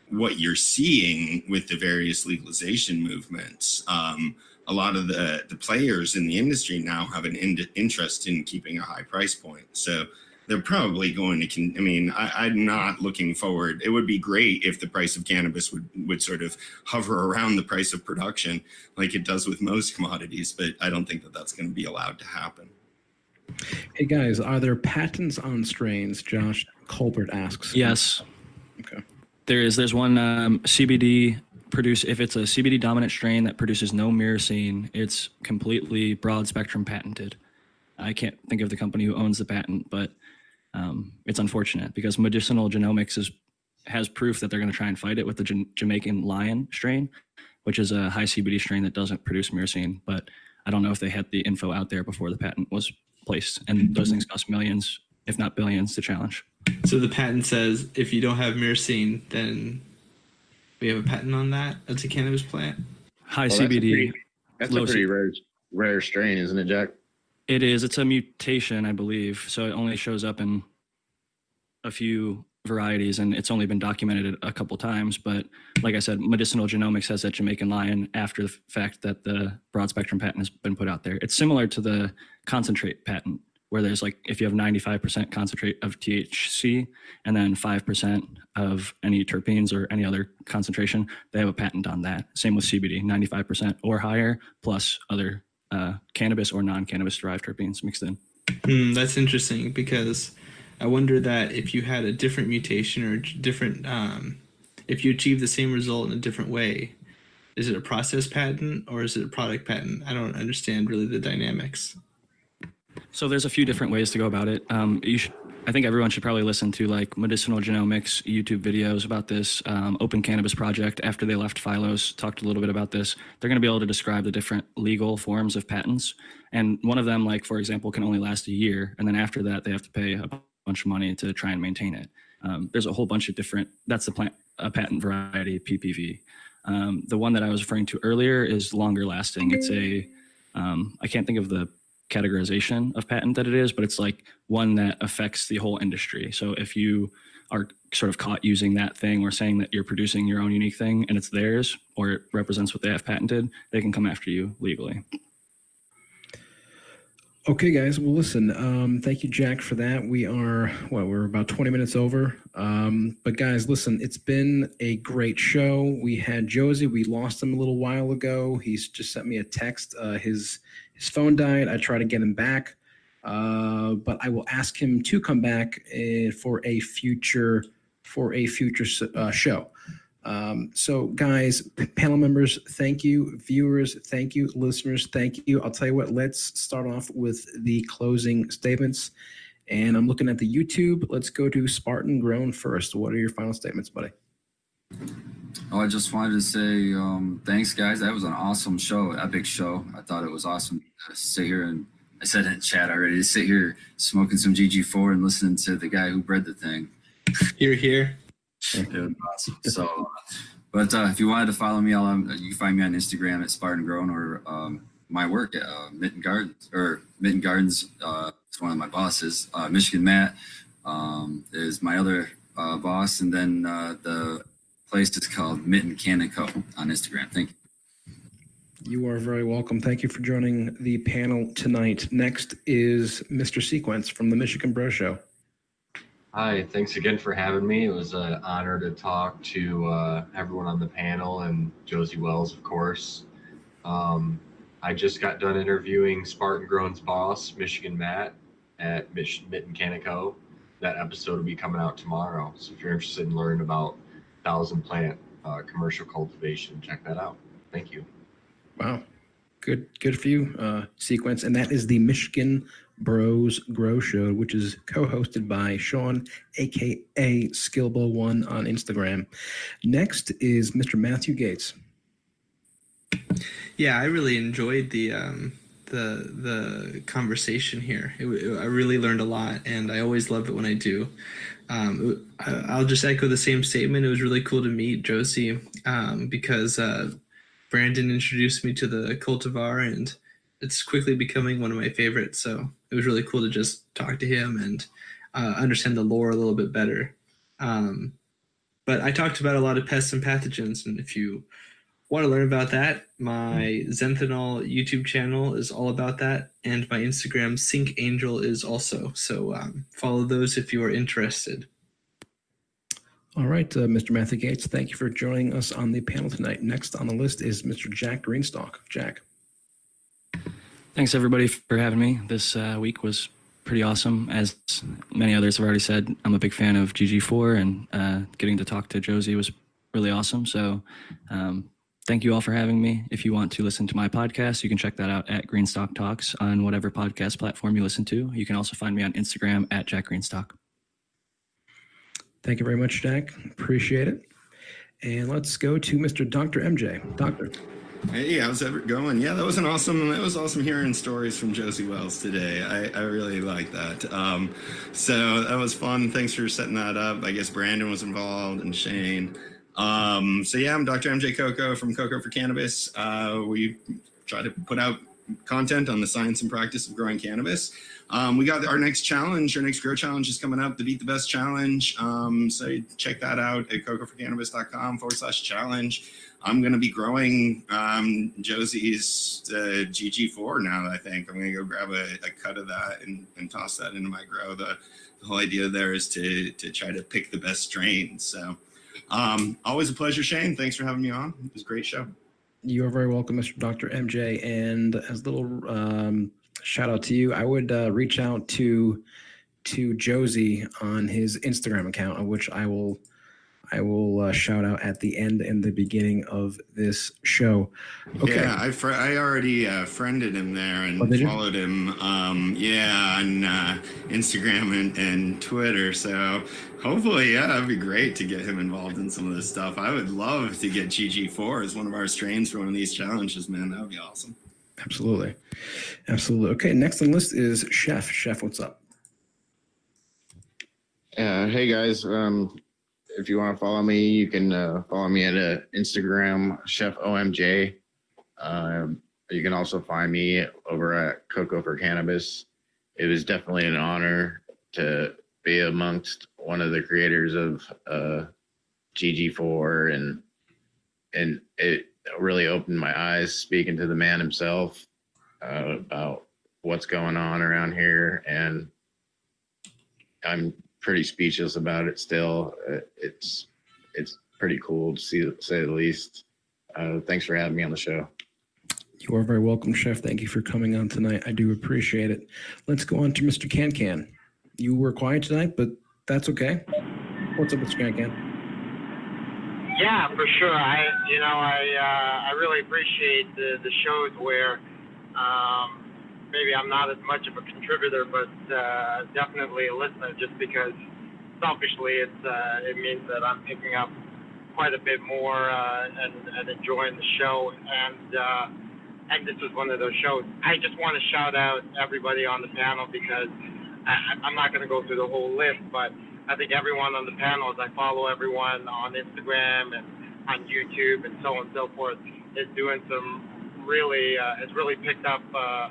Speaker 8: what you're seeing with the various legalization movements. Um, a lot of the the players in the industry now have an in- interest in keeping a high price point, so they're probably going to. Con- I mean, I, I'm not looking forward. It would be great if the price of cannabis would would sort of hover around the price of production, like it does with most commodities. But I don't think that that's going to be allowed to happen.
Speaker 2: Hey guys, are there patents on strains? Josh Colbert asks.
Speaker 7: Yes.
Speaker 2: Okay.
Speaker 7: There is. There's one um, CBD produce. If it's a CBD dominant strain that produces no myrcene, it's completely broad spectrum patented. I can't think of the company who owns the patent, but um, it's unfortunate because medicinal genomics is has proof that they're going to try and fight it with the Jan- Jamaican lion strain, which is a high CBD strain that doesn't produce myrcene. But I don't know if they had the info out there before the patent was placed, and those things cost millions, if not billions, to challenge.
Speaker 5: So the patent says if you don't have myrcene, then we have a patent on that. That's a cannabis plant.
Speaker 7: High
Speaker 9: Well, that's a
Speaker 7: CBD.
Speaker 9: pretty- That's a pretty rare rare strain, isn't it, Jack?
Speaker 7: It is. It's a mutation, I believe. So it only shows up in a few varieties, and it's only been documented a couple times. But like I said, medicinal genomics has that Jamaican lion after the fact that the broad spectrum patent has been put out there. It's similar to the concentrate patent, where there's like if you have 95% concentrate of THC and then 5% of any terpenes or any other concentration, they have a patent on that. Same with CBD, 95% or higher, plus other uh, cannabis or non-cannabis derived terpenes mixed in.
Speaker 5: Hmm, that's interesting because I wonder that if you had a different mutation or different, um, if you achieve the same result in a different way, is it a process patent or is it a product patent? I don't understand really the dynamics.
Speaker 7: So there's a few different ways to go about it. Um, you should, I think everyone should probably listen to like medicinal genomics YouTube videos about this. Um, Open Cannabis Project, after they left Phylos, talked a little bit about this. They're going to be able to describe the different legal forms of patents, and one of them, like for example, can only last a year, and then after that, they have to pay a bunch of money to try and maintain it. Um, there's a whole bunch of different. That's the plant, a patent variety PPV. Um, the one that I was referring to earlier is longer lasting. It's a um, I can't think of the categorization of patent that it is, but it's like one that affects the whole industry. So if you are sort of caught using that thing or saying that you're producing your own unique thing and it's theirs or it represents what they have patented, they can come after you legally.
Speaker 2: Okay, guys. Well, listen. Um, thank you, Jack, for that. We are well, we're about twenty minutes over. Um, but guys, listen. It's been a great show. We had Joesy. We lost him a little while ago. He's just sent me a text. Uh, his his phone died. I try to get him back, uh, but I will ask him to come back uh, for a future for a future uh, show. Um, so, guys, panel members, thank you. Viewers, thank you. Listeners, thank you. I'll tell you what, let's start off with the closing statements. And I'm looking at the YouTube. Let's go to Spartan Grown first. What are your final statements, buddy?
Speaker 3: Oh, I just wanted to say um, thanks, guys. That was an awesome show, epic show. I thought it was awesome to sit here and I said in chat already to sit here smoking some GG4 and listening to the guy who bred the thing.
Speaker 5: Here, here.
Speaker 3: It was awesome. So, but uh, if you wanted to follow me, I'll, um, you can find me on Instagram at Spartan Grown or um, my work at uh, Mitten Gardens or Mitten Gardens. Uh, it's one of my bosses. Uh, Michigan Matt um, is my other uh, boss, and then uh, the place is called Mitten Cannon Co. on Instagram. Thank you.
Speaker 2: You are very welcome. Thank you for joining the panel tonight. Next is Mr. Sequence from the Michigan Bro Show.
Speaker 4: Hi, thanks again for having me. It was an honor to talk to uh, everyone on the panel and Joesy Whales, of course. Um, I just got done interviewing Spartan Grown's boss, Michigan Matt, at Mich- Mitten Canico. That episode will be coming out tomorrow. So if you're interested in learning about thousand plant uh, commercial cultivation, check that out. Thank you.
Speaker 2: Wow. Good good for you, uh, Sequence. And that is the Michigan Bros Grow Show, which is co-hosted by Sean, aka Skillbo1 on Instagram. Next is Mr. Matthew Gates.
Speaker 5: Yeah, I really enjoyed the um, the the conversation here. It, w- I really learned a lot, and I always love it when I do. Um, I'll just echo the same statement. It was really cool to meet Joesy um, because uh, Brandon introduced me to the cultivar, and it's quickly becoming one of my favorites. So it was really cool to just talk to him and uh, understand the lore a little bit better. Um, but I talked about a lot of pests and pathogens, and if you want to learn about that, my Zenthanol YouTube channel is all about that, and my Instagram Sync Angel is also. So um, follow those if you are interested.
Speaker 2: All right, uh, Mr. Matthew Gates, thank you for joining us on the panel tonight. Next on the list is Mr. Jack Greenstock. Jack.
Speaker 7: Thanks everybody for having me. This uh, week was pretty awesome. As many others have already said, I'm a big fan of GG4, and uh, getting to talk to Joesy was really awesome. So, um, thank you all for having me. If you want to listen to my podcast, you can check that out at Greenstock Talks on whatever podcast platform you listen to. You can also find me on Instagram at Jack Greenstock.
Speaker 2: Thank you very much, Jack. Appreciate it. And let's go to Mr. Dr. MJ. Doctor.
Speaker 8: Hey, how's it going? Yeah, that was an awesome. That was awesome hearing stories from Joesy Whales today. I, I really like that. Um, so that was fun. Thanks for setting that up. I guess Brandon was involved and Shane. Um, so yeah, I'm Dr. MJ Coco from Coco for Cannabis. Uh, we try to put out content on the science and practice of growing cannabis. Um, we got our next challenge, our next grow challenge is coming up, the Beat the Best Challenge. Um, so check that out at cocoforcannabis.com forward slash challenge. I'm going to be growing um, Joesy's uh, GG4 now, I think. I'm going to go grab a, a cut of that and, and toss that into my grow. The, the whole idea there is to, to try to pick the best strains. So um, always a pleasure, Shane. Thanks for having me on. It was a great show.
Speaker 2: You are very welcome, Mr. Dr. MJ. And as a little um, shout out to you, I would uh, reach out to to Joesy on his Instagram account, of which I will I will uh, shout out at the end and the beginning of this show. Okay.
Speaker 8: Yeah, I fr- I already uh, friended him there and
Speaker 2: Oh, did you?
Speaker 8: followed him. Um, yeah, on uh, Instagram and, and Twitter. So hopefully, yeah, that'd be great to get him involved in some of this stuff. I would love to get GG4 as one of our strains for one of these challenges, man. That would be awesome.
Speaker 2: Absolutely. Absolutely. Okay, next on the list is Chef. Chef, what's up?
Speaker 9: Uh, hey guys, um, if you want to follow me, you can uh, follow me at uh, Instagram Chef OMJ. Um, you can also find me over at Coco for Cannabis. It was definitely an honor to be amongst one of the creators of uh, GG4 and and it really opened my eyes speaking to the man himself uh, about what's going on around here and I'm pretty speechless about it still. Uh, It's it's pretty cool to see say the least. Uh, thanks for having me on the show.
Speaker 2: You are very welcome, Chef. Thank you for coming on tonight. I do appreciate it. Let's go on to Mr. Can Can. You were quiet tonight, but that's okay. What's up, Mr. Can Can?
Speaker 10: Yeah, for sure. I, you know, I, uh, I really appreciate the, the shows where, um, maybe I'm not as much of a contributor, but, uh, definitely a listener just because selfishly it's, uh, it means that I'm picking up quite a bit more, uh, and, and enjoying the show. And, uh, and this was one of those shows. I just want to shout out everybody on the panel because I, I'm not going to go through the whole list, but I think everyone on the panel, as I follow everyone on Instagram and on YouTube and so on and so forth, is doing some really, uh, has really picked up uh,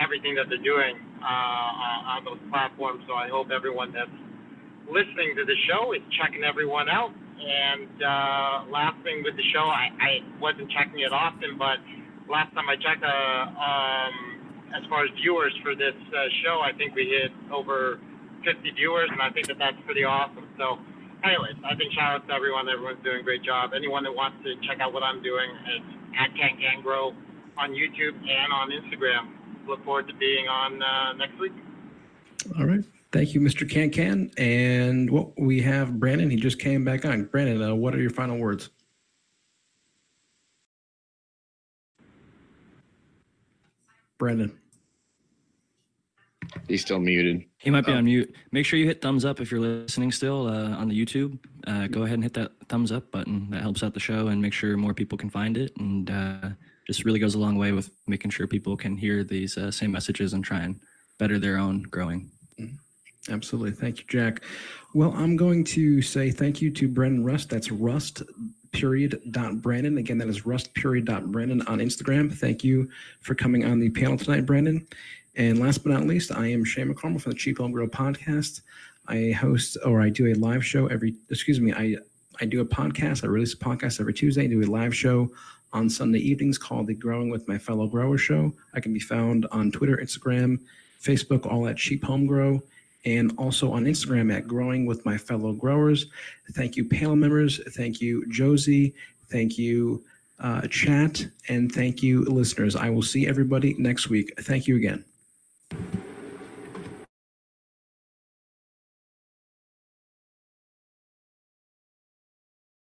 Speaker 10: everything that they're doing uh, on those platforms. So I hope everyone that's listening to the show is checking everyone out. And uh, last thing with the show, I, I wasn't checking it often, but last time I checked, uh, um, as far as viewers for this uh, show, I think we hit over 50 viewers, and I think that that's pretty awesome. So, anyways, I think shout out to everyone. Everyone's doing a great job. Anyone that wants to check out what I'm doing, it's at Grow on YouTube and on Instagram. Look forward to being on uh, next week.
Speaker 2: All right. Thank you, Mr. Can Can. And what we have Brandon. He just came back on. Brandon, uh, what are your final words? Brandon.
Speaker 9: He's still muted.
Speaker 7: He might be
Speaker 9: Oh.
Speaker 7: on mute. Make sure you hit thumbs up if you're listening still uh, on the YouTube. Uh, go ahead and hit that thumbs up button. That helps out the show and make sure more people can find it. And uh, just really goes a long way with making sure people can hear these uh, same messages and try and better their own growing.
Speaker 2: Absolutely. Thank you, Jack. Well, I'm going to say thank you to Brandon Rust. That's Rust period dot Brandon. Again, that is Rust period dot Brandon on Instagram. Thank you for coming on the panel tonight, Brandon. And last but not least, I am Shane McCormick from the Cheap Home Grow podcast. I host or I do a live show every, excuse me, I, I do a podcast. I release a podcast every Tuesday, do a live show on Sunday evenings called the Growing with My Fellow Grower Show. I can be found on Twitter, Instagram, Facebook, all at Cheap Home Grow and also on Instagram at Growing with My Fellow Growers. Thank you, panel members. Thank you, Joesy. Thank you, uh, chat. And thank you, listeners. I will see everybody next week. Thank you again.